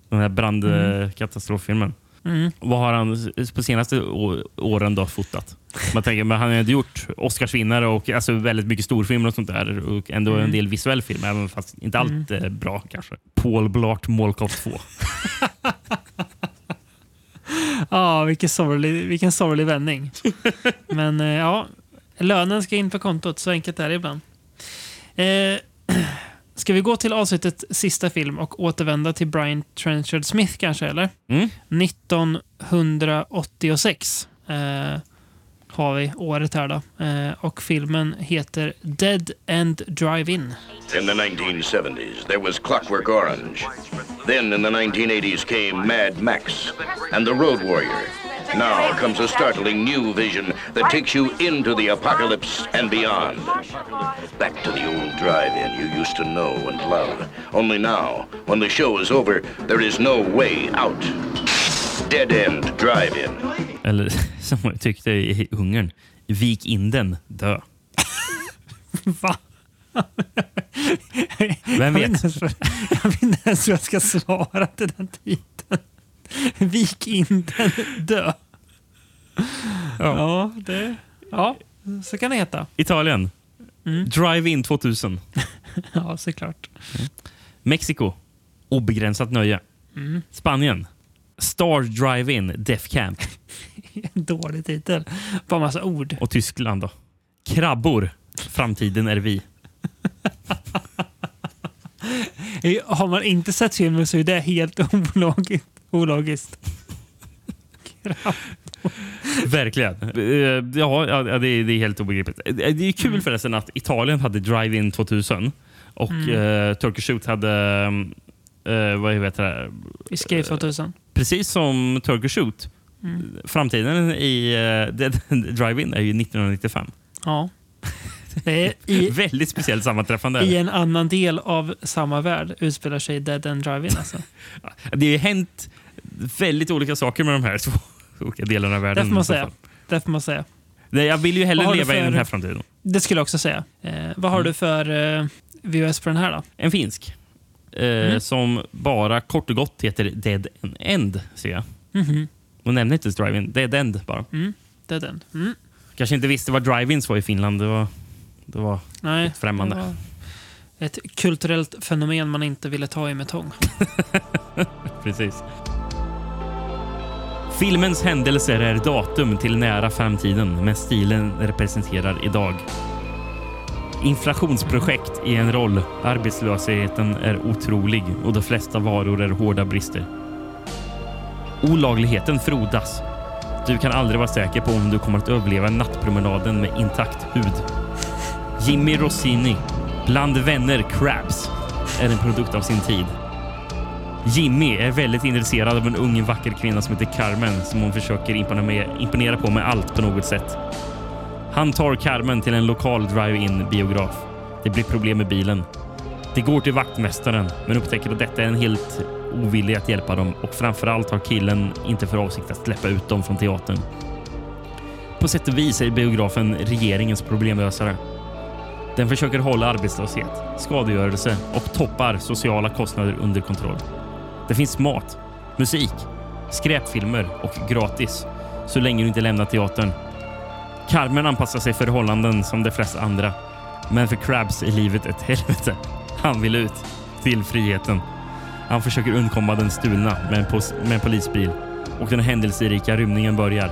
Speaker 2: Den här brandkatastroffilmen.
Speaker 1: Mm.
Speaker 2: Vad har han på senaste åren då fotat? Man tänker, men han har ju gjort Oscarsvinnare och alltså väldigt mycket storfilmer och sånt där. Och ändå
Speaker 1: Mm.
Speaker 2: en del visuell film, även fast inte allt
Speaker 1: Mm.
Speaker 2: är bra kanske. Paul Blart Cop 2.
Speaker 1: Ja, vilken sorglig, vilken sorglig vändning. Men eh, ja, lönen ska in på kontot. Så enkelt är det ibland. Eh, ska vi gå till avsnittets sista film och återvända till Brian Trenchard Smith kanske, eller?
Speaker 2: Mm.
Speaker 1: 1986 eh, har vi året här då. Eh, och filmen heter Dead End Drive-In.
Speaker 8: In the 1970s, there was Clockwork Orange. Then in the 1980s came Mad Max and The Road Warrior. Now comes a startling new vision that takes you into the apocalypse and beyond. Back to the old drive-in you used to know and love. Only now, when the show is over, there is no way out. Dead End Drive-In.
Speaker 2: Eller som jag tyckte i Ungern. Vik in den, dö.
Speaker 1: Va?
Speaker 2: Vem vet?
Speaker 1: jag vet inte ens hur jag ska svara till den titeln. Vik in den, dö. Ja, det, ja, så kan det heta.
Speaker 2: Italien.
Speaker 1: Mm.
Speaker 2: Drive-in 2000.
Speaker 1: Ja, såklart.
Speaker 2: Mexiko. Obegränsat nöje.
Speaker 1: Mm.
Speaker 2: Spanien. Star Drive-in Death Camp.
Speaker 1: En dålig titel. Bara massa ord.
Speaker 2: Och Tyskland då. Krabbor. Framtiden är vi.
Speaker 1: Har man inte sett filmen så är det helt ologiskt. ologiskt.
Speaker 2: Verkligen. Eh, Ja, det, är, helt obegripligt. Eh, Det är kul förresten att Italien hade Drive-In 2000 och
Speaker 1: Mm.
Speaker 2: eh, Turkish Shoot hade... eh, vad heter det?
Speaker 1: Escape 2000.
Speaker 2: Precis som Turkish Shoot.
Speaker 1: Mm.
Speaker 2: Framtiden i uh, Drive-In är ju 1995.
Speaker 1: Ja. Det är i,
Speaker 2: Väldigt speciellt sammanträffande.
Speaker 1: I en annan del av samma värld utspelar sig Dead End Drive-In. Alltså.
Speaker 2: Det har ju hänt väldigt olika saker med de här två olika delarna av
Speaker 1: Det
Speaker 2: världen.
Speaker 1: får man
Speaker 2: i
Speaker 1: säga. Det får man säga.
Speaker 2: Nej, Jag vill ju hellre leva i
Speaker 1: för-
Speaker 2: den här framtiden.
Speaker 1: Det skulle jag också säga. Eh, vad har du för eh, VHS på den här då?
Speaker 2: En finsk. Eh,
Speaker 1: Mm.
Speaker 2: Som bara kort och gott heter Dead End, ser jag.
Speaker 1: Mhm.
Speaker 2: De nämner inte ens Drive-In. Dead End bara.
Speaker 1: Mm. Dead End. Mm.
Speaker 2: Kanske inte visste vad Drive-Ins var i Finland. Det var, det var
Speaker 1: Nej,
Speaker 2: ett främmande.
Speaker 1: det var Ett kulturellt fenomen man inte ville ta i med tång.
Speaker 2: Precis. Filmens händelser är datum till nära framtiden, men stilen representerar idag. Inflationsprojekt i en roll. Arbetslösheten är otrolig och de flesta varor är hårda brister. Olagligheten frodas. Du kan aldrig vara säker på om du kommer att överleva nattpromenaden med intakt hud. Jimmy Rossini, bland vänner Crabs, är en produkt av sin tid. Jimmy är väldigt intresserad av en ung vacker kvinna som heter Carmen som hon försöker imponera, imponera på med allt på något sätt. Han tar Carmen till en lokal drive-in biograf. Det blir problem med bilen. Det går till vaktmästaren men upptäcker att detta är en helt ovillig att hjälpa dem och framförallt har killen inte för avsikt att släppa ut dem från teatern. På sätt och vis är biografen regeringens problemlösare. Den försöker hålla arbetslöshet, skadegörelse och toppar sociala kostnader under kontroll. Det finns mat, musik, skräpfilmer och gratis så länge du inte lämnar teatern. Carmen anpassar sig för förhållanden som de flesta andra. Men för Krabs är livet ett helvete. Han vill ut till friheten. Han försöker undkomma den stulna med en, pos- med en polisbil och den händelserika rymningen börjar.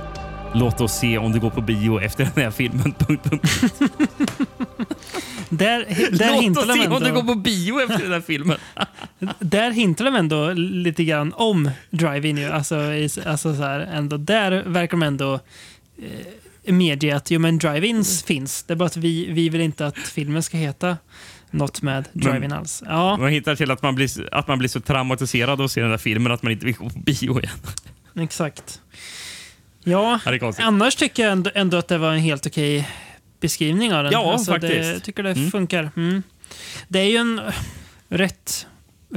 Speaker 2: Låt oss se om det går på bio efter den här filmen. Punkt, punkt.
Speaker 1: Där, där
Speaker 2: Låt oss se om det går på bio efter den här filmen.
Speaker 1: där hintar de ändå lite grann om drive-in. ju. Alltså, alltså så här, ändå, där verkar de ändå eh, medge att jo, men drive-ins finns. Det är bara att vi, vi vill inte att filmen ska heta något med drive-in alls. Ja,
Speaker 2: Man hittar till att man, blir, att man blir så traumatiserad av att se den där filmen att man inte vill gå på bio igen.
Speaker 1: exakt. Ja,
Speaker 2: Ja,
Speaker 1: annars tycker jag ändå, att det var en helt okej beskrivning av den.
Speaker 2: Ja,
Speaker 1: alltså, Det,
Speaker 2: faktiskt.
Speaker 1: jag tycker det
Speaker 2: Mm.
Speaker 1: funkar. Mm. Det är ju en rätt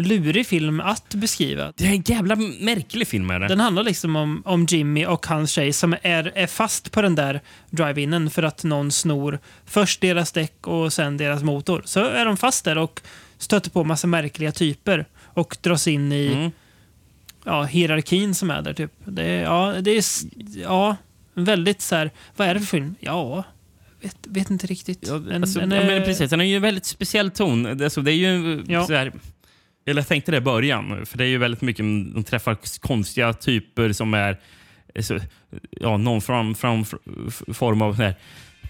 Speaker 1: lurig film att beskriva.
Speaker 2: Det är en jävla märklig film. Är det?
Speaker 1: Den handlar liksom om, om Jimmy och hans tjej som är, är fast på den där drive-inen för att någon snor först deras däck och sen deras motor. Så är de fast där och stöter på massa märkliga typer och dras in i
Speaker 2: Mm.
Speaker 1: ja, hierarkin som är där. Typ. Det, är- ja, det är ja, väldigt så här, vad är det för film? Ja, vet, vet inte riktigt.
Speaker 2: Ja,
Speaker 1: En-
Speaker 2: alltså,
Speaker 1: en,
Speaker 2: ja, men
Speaker 1: eh,
Speaker 2: precis, den har ju en väldigt speciell ton. Det- Alltså, det är ju
Speaker 1: Ja.
Speaker 2: så här, eller jag tänkte det i början, för det är ju väldigt mycket, de träffar konstiga typer som är så, ja, någon från, från f- form av här,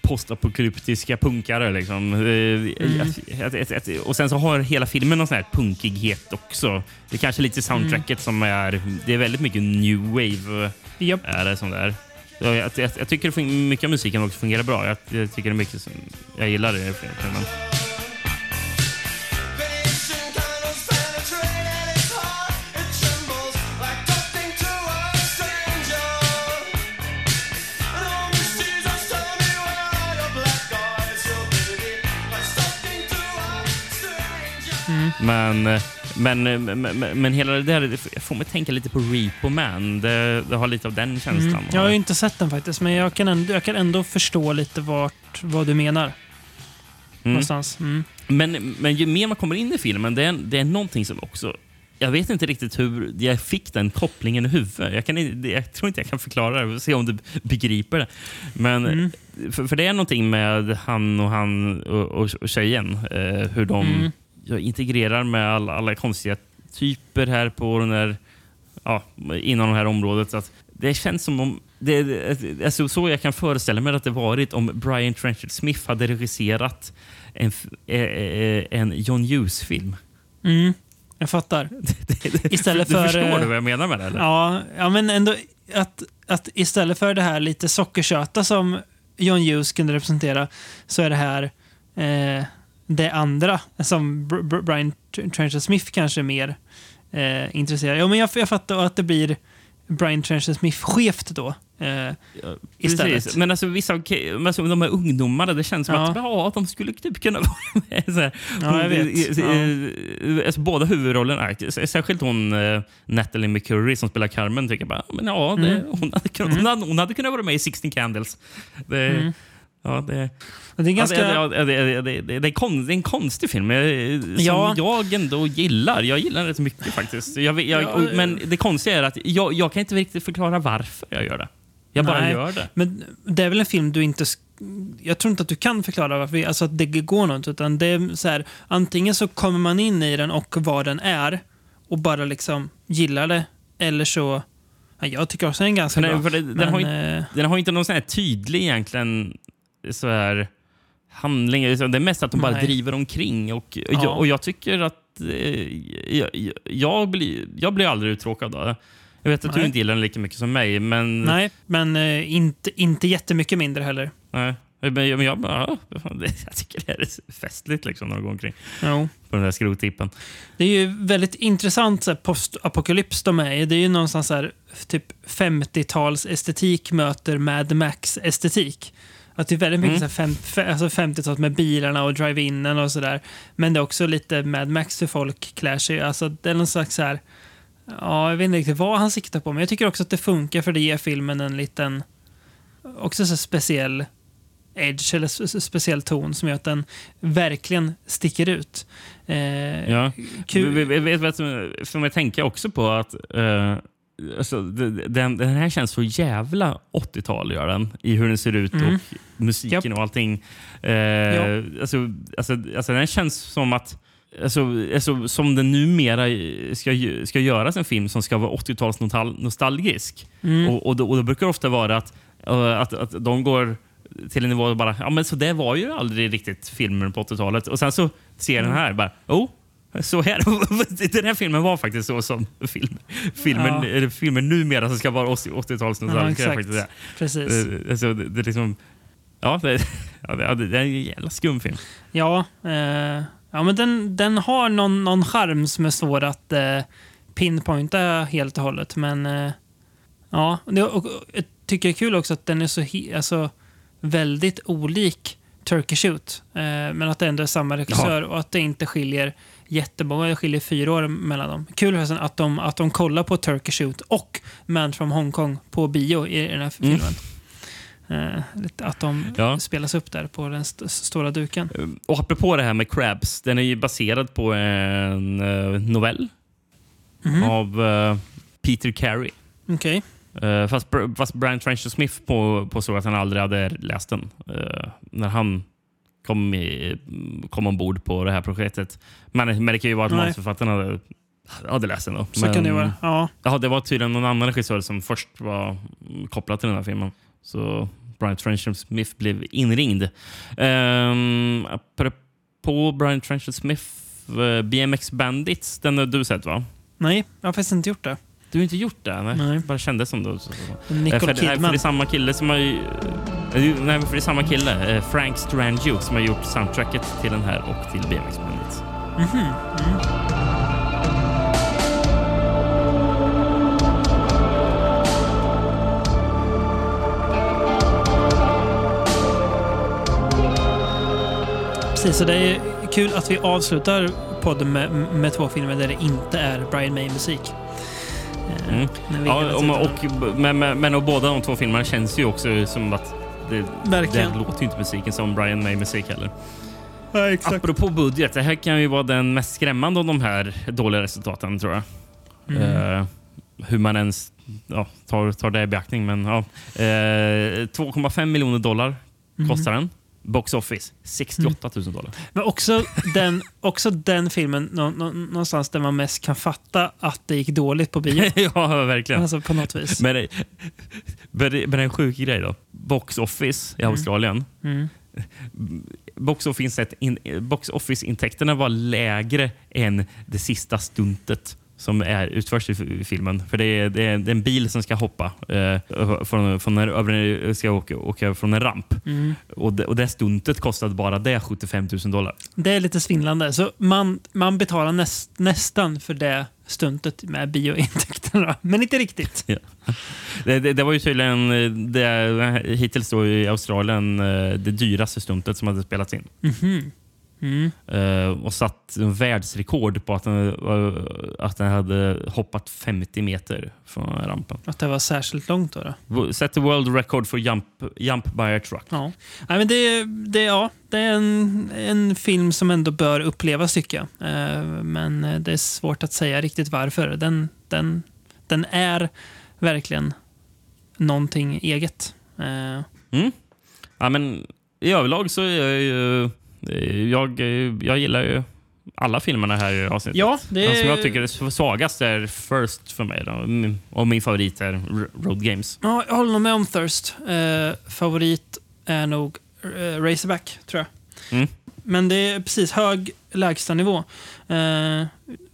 Speaker 2: postapokalyptiska punkare. Liksom. Eh, att- att- att- Och sen så har hela filmen någon sån här punkighet också. Det är kanske lite soundtracket som är... Det är väldigt mycket new wave.
Speaker 1: Japp.
Speaker 2: Är det som det är. Så Jag, jag, jag tycker mycket av musiken också fungerar bra. Jag, jag tycker det är mycket som, jag gillar det. i filmen. Men, men, men, men, hela det där får mig tänka lite på Repo Man. Det, det har lite av den känslan.
Speaker 1: Mm. Jag har ju inte sett den faktiskt, men jag kan ändå, jag kan ändå förstå lite vart, vad du menar.
Speaker 2: Mm.
Speaker 1: Någonstans. Mm.
Speaker 2: Men, men ju mer man kommer in i filmen, det är, det är någonting som också... Jag vet inte riktigt hur jag fick den kopplingen i huvudet. Jag, kan, jag tror inte jag kan förklara det. Vi får Se om du begriper det. Men,
Speaker 1: Mm.
Speaker 2: för, för det är någonting med han och han och, och, och tjejen. Eh, hur de
Speaker 1: Mm.
Speaker 2: Ja, integrerar med alla, alla konstiga typer här på den där, ja, inom det här området. Så att det känns som om... Det, det, alltså, så jag kan föreställa mig att det varit om Brian Trenchard Smith hade regisserat en, eh, eh, en John Hughes-film.
Speaker 1: Mm. Jag fattar. Istället
Speaker 2: du
Speaker 1: för...
Speaker 2: förstår
Speaker 1: eh,
Speaker 2: du vad jag menar med det? Eller?
Speaker 1: Ja, ja, men ändå att, att istället för det här lite sockersöta som John Hughes kunde representera så är det här eh, det andra som Br- Br- Brian Tr- Trenchard Smith kanske är mer eh, intresserad Ja, men jag, jag fattar att det blir Brian Trenchard Smith-skevt då. Eh, istället.
Speaker 2: Men alltså, vissa av alltså, de här ungdomarna, det känns som
Speaker 1: Ja.
Speaker 2: att ja, de skulle typ kunna vara med. Så här.
Speaker 1: Ja, jag vet.
Speaker 2: Eh, eh, Alltså, båda huvudrollerna, s- särskilt hon eh, Natalie McCurry som spelar Carmen, tycker jag bara, men ja, det,
Speaker 1: Mm.
Speaker 2: hon, hade kunnat, hon, hade, hon hade kunnat vara med i 16 Candles. Det,
Speaker 1: Mm.
Speaker 2: Ja, det,
Speaker 1: det är ganska...
Speaker 2: ja, det, det, det, det, är kon, det är en konstig film eh, som
Speaker 1: Ja.
Speaker 2: jag ändå gillar. Jag gillar den rätt mycket faktiskt. Jag, jag,
Speaker 1: Ja,
Speaker 2: men det konstiga är att jag, jag kan inte riktigt förklara varför jag gör det. Jag bara
Speaker 1: Nej,
Speaker 2: gör det.
Speaker 1: Men det är väl en film du inte... Jag tror inte att du kan förklara varför alltså att det går något. Utan det är så här, antingen så kommer man in i den och vad den är och bara liksom gillar det. Eller så... Ja, jag tycker också den är ganska
Speaker 2: För
Speaker 1: bra.
Speaker 2: den, för det, den,
Speaker 1: men,
Speaker 2: har ju,
Speaker 1: eh,
Speaker 2: den har ju inte någon sån här tydlig egentligen så här handling. utan Det är mest att de bara
Speaker 1: Nej.
Speaker 2: driver omkring. Och, och,
Speaker 1: Ja.
Speaker 2: jag, och jag tycker att eh, jag, jag, blir, jag blir aldrig uttråkad av det. Jag vet att du
Speaker 1: Nej.
Speaker 2: inte gillar den lika mycket som mig, men...
Speaker 1: nej, men eh, inte, inte jättemycket mindre heller.
Speaker 2: Nej. Men jag, men jag, bara, det- jag tycker det är festligt liksom, när de går omkring
Speaker 1: Jo.
Speaker 2: på den där skrottippen.
Speaker 1: Det är ju väldigt intressant så här, postapokalyps de är i. Det är ju någonstans så här, typ 50-tals estetik möter Mad Max estetik. Att det är väldigt mycket
Speaker 2: Mm.
Speaker 1: fem, fe- alltså 50-talet med bilarna och drive-inen och sådär. Men det är också lite Mad Max hur folk klär sig. Alltså det är någon slags så här, ja, jag vet inte riktigt vad han siktar på, men jag tycker också att det funkar för det ger filmen en liten också så speciell edge eller speciell ton som gör att den verkligen sticker ut. Eh,
Speaker 2: Ja.
Speaker 1: kul-
Speaker 2: Vet vad som får mig tänka också på att eh, alltså, det- den, den här känns så jävla 80-tal, gör den. I hur den ser ut
Speaker 1: Mm.
Speaker 2: och musiken och allting. Eh,
Speaker 1: Ja.
Speaker 2: alltså, alltså, alltså, den känns som att Alltså, alltså, som den numera ska, ska göras en film som ska vara 80-tals nostal- nostalgisk.
Speaker 1: Mm.
Speaker 2: Och, och, då, och då brukar det ofta vara att, eh, att, att de går till en nivå och bara, ja men så det var ju aldrig riktigt filmer på 80-talet. Och sen så ser
Speaker 1: Mm.
Speaker 2: den här bara, oh, så här. den här filmen var faktiskt så som film, filmen,
Speaker 1: Ja.
Speaker 2: filmen numera som ska vara 80-tals
Speaker 1: Ja. Precis.
Speaker 2: Eh, Alltså, det, det är liksom, ja, det, ja, det, det är en jävla skum film.
Speaker 1: Ja, eh, ja men den, den har någon, någon charm som är svår att eh, pinpointa helt och hållet. Men eh, ja, det, och, och, jag tycker det är kul också att den är så alltså, väldigt olik Turkey Shoot. Eh, men att det ändå är samma regissör och att det inte skiljer jättemånga. Det skiljer fyra år mellan dem. Kul förresten att de, att de kollar på Turkey Shoot och Man from Hong Kong på bio i den här
Speaker 2: Mm.
Speaker 1: filmen. Eh, lite att de
Speaker 2: Ja.
Speaker 1: spelas upp där på den st stora duken.
Speaker 2: Och apropå det här med Crabs, den är ju baserad på en eh, novell
Speaker 1: Mhm.
Speaker 2: av eh, Peter Carey. Eh, fast, fast Brian Trencher Smith på, påstod att han aldrig hade läst den eh, när han kom, kom ombord på det här projektet. Men, men det kan ju vara att manusförfattaren hade, hade läst den. Då.
Speaker 1: Så kan det vara. Ja.
Speaker 2: Ja, det var tydligen någon annan regissör som först var kopplad till den här filmen. Så Brian Trencher Smith blev inringd. Um, apropå Brian Trencher Smith, eh, BMX Bandits, den har du sett va?
Speaker 1: Nej, jag har faktiskt inte gjort det.
Speaker 2: Du har inte gjort det? Nej.
Speaker 1: Nej.
Speaker 2: Bara kändes som det.
Speaker 1: Nicole
Speaker 2: för, det- nej,
Speaker 1: Kidman.
Speaker 2: För det är samma kille som har... ju- Nej, men för det är samma kille, eh, Frank Strangio, som har gjort soundtracket till den här och till BMX Bandits.
Speaker 1: Mhm. Mm. Precis, så det är kul att vi avslutar podden med, med två filmer där det inte är Brian May-musik. Eh,
Speaker 2: Mm. Ja, och, och, men, men, men och båda de två filmerna känns ju också som att det,
Speaker 1: Verkligen.
Speaker 2: det låter ju inte musiken som Brian May-musik heller.
Speaker 1: Ja, exakt.
Speaker 2: Apropå budget, det här kan ju vara den mest skrämmande av de här dåliga resultaten tror jag.
Speaker 1: Mm.
Speaker 2: Eh, hur man ens ja, tar, tar det i beaktning. Men, ja. eh, 2,5 miljoner dollar
Speaker 1: Mm.
Speaker 2: kostar den. Box Office 68 000 dollar.
Speaker 1: Men också den, också den filmen nå, nå, någonstans där man mest kan fatta att det gick dåligt på bio.
Speaker 2: ja, verkligen.
Speaker 1: Alltså på något vis.
Speaker 2: Men, men, men en sjuk grej då. Box Office i Australien.
Speaker 1: Mm.
Speaker 2: Office, in, box Office-intäkterna var lägre än det sista stuntet som är utförs i filmen. För det är, det är, det är en bil som ska hoppa eh, från, från en, över ska åka, åka från en ramp.
Speaker 1: Mm.
Speaker 2: Och, det, och det stuntet kostade bara det 75 000 dollar.
Speaker 1: Det är lite svindlande. Så man, man betalar näst, nästan för det stuntet med biointäkterna. Men inte riktigt.
Speaker 2: Ja. Det, det, det var ju tydligen eh, det, hittills då i Australien eh, det dyraste stuntet som hade spelats in.
Speaker 1: Mhm. Mm.
Speaker 2: Eh, och satt en världsrekord på att den, eh, att den hade hoppat 50 meter från rampen.
Speaker 1: Att det var särskilt långt då. då.
Speaker 2: Set the world record for jump, jump by a truck.
Speaker 1: Ja. Nej, men det, det, ja, det är en, en film som ändå bör upplevas tycker jag. Eh, men det är svårt att säga riktigt varför. Den, den, den är verkligen någonting eget.
Speaker 2: Mm. Ja, men I överlag så är jag ju... Jag, jag gillar ju alla filmerna här i avsnittet.
Speaker 1: Ja, det-
Speaker 2: Den som jag tycker är svagast är First för mig. Då. Och min favorit är Road Games.
Speaker 1: Ja, jag håller nog med om Thirst. Eh, favorit är nog eh, Razorback, tror jag.
Speaker 2: Mm.
Speaker 1: Men det är precis hög lägstanivå. Eh,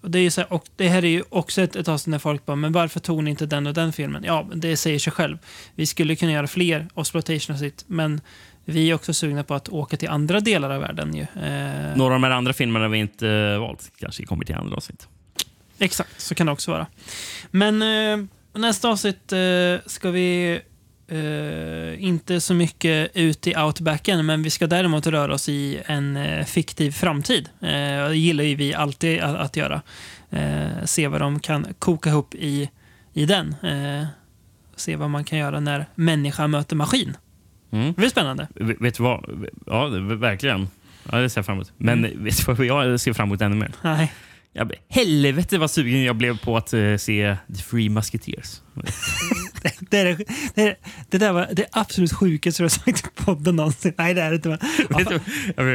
Speaker 1: och det, är så här, och det här är ju också ett, ett avsnitt där folk bara, men varför tog ni inte den och den filmen? Ja, det säger sig själv. Vi skulle kunna göra fler exploitation men vi är också sugna på att åka till andra delar av världen. Ju. Eh,
Speaker 2: Några av de här andra filmerna vi inte eh, valt. Kanske kommer till andra avsnitt.
Speaker 1: Exakt, så kan det också vara. Men eh, nästa avsnitt eh, ska vi eh, inte så mycket ut i outbacken, men vi ska däremot röra oss i en eh, fiktiv framtid. Det gillar ju vi alltid att, att göra. Se vad de kan koka ihop i, i den. Se vad man kan göra när människa möter maskin.
Speaker 2: Mm.
Speaker 1: Det blir spännande.
Speaker 2: V- Vet du vad? Ja, verkligen. Ja, det ser jag fram emot. Men
Speaker 1: Mm.
Speaker 2: vet du vad jag ser fram emot ännu mer?
Speaker 1: Nej.
Speaker 2: Jag, helvete vad sugen jag blev på att eh, se The Three Musketeers.
Speaker 1: Det, är, det, är, det där var det absolut sjukaste du har sagt i podden någonsin. Nej, det är det inte.
Speaker 2: Vet du, jag,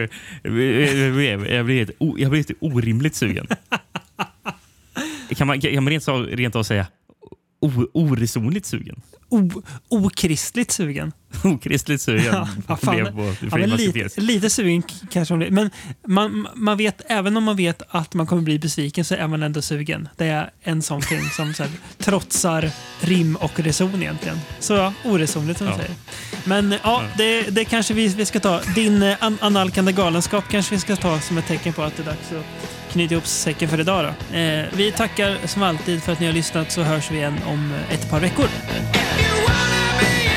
Speaker 2: blev, jag, blev, jag, blev orimligt sugen. Kan man, kan man rent, av, rent av säga o, oresonligt sugen?
Speaker 1: O, okristligt sugen.
Speaker 2: Okristligt sugen.
Speaker 1: Ja,
Speaker 2: blev på
Speaker 1: Ja, lite, lite sugen kanske man blir. Men man, man vet, även om man vet att man kommer bli besviken så är man ändå sugen. Det är en sån film som så här, trotsar rim och reson egentligen. Så ja, oresonligt som du
Speaker 2: Ja.
Speaker 1: säger. Men ja, det, det kanske vi, vi ska ta. Din eh, an, analkande galenskap kanske vi ska ta som ett tecken på att det är dags att knyta ihop säcken för idag. Då. Eh, vi tackar som alltid för att ni har lyssnat så hörs vi igen om ett par veckor. me.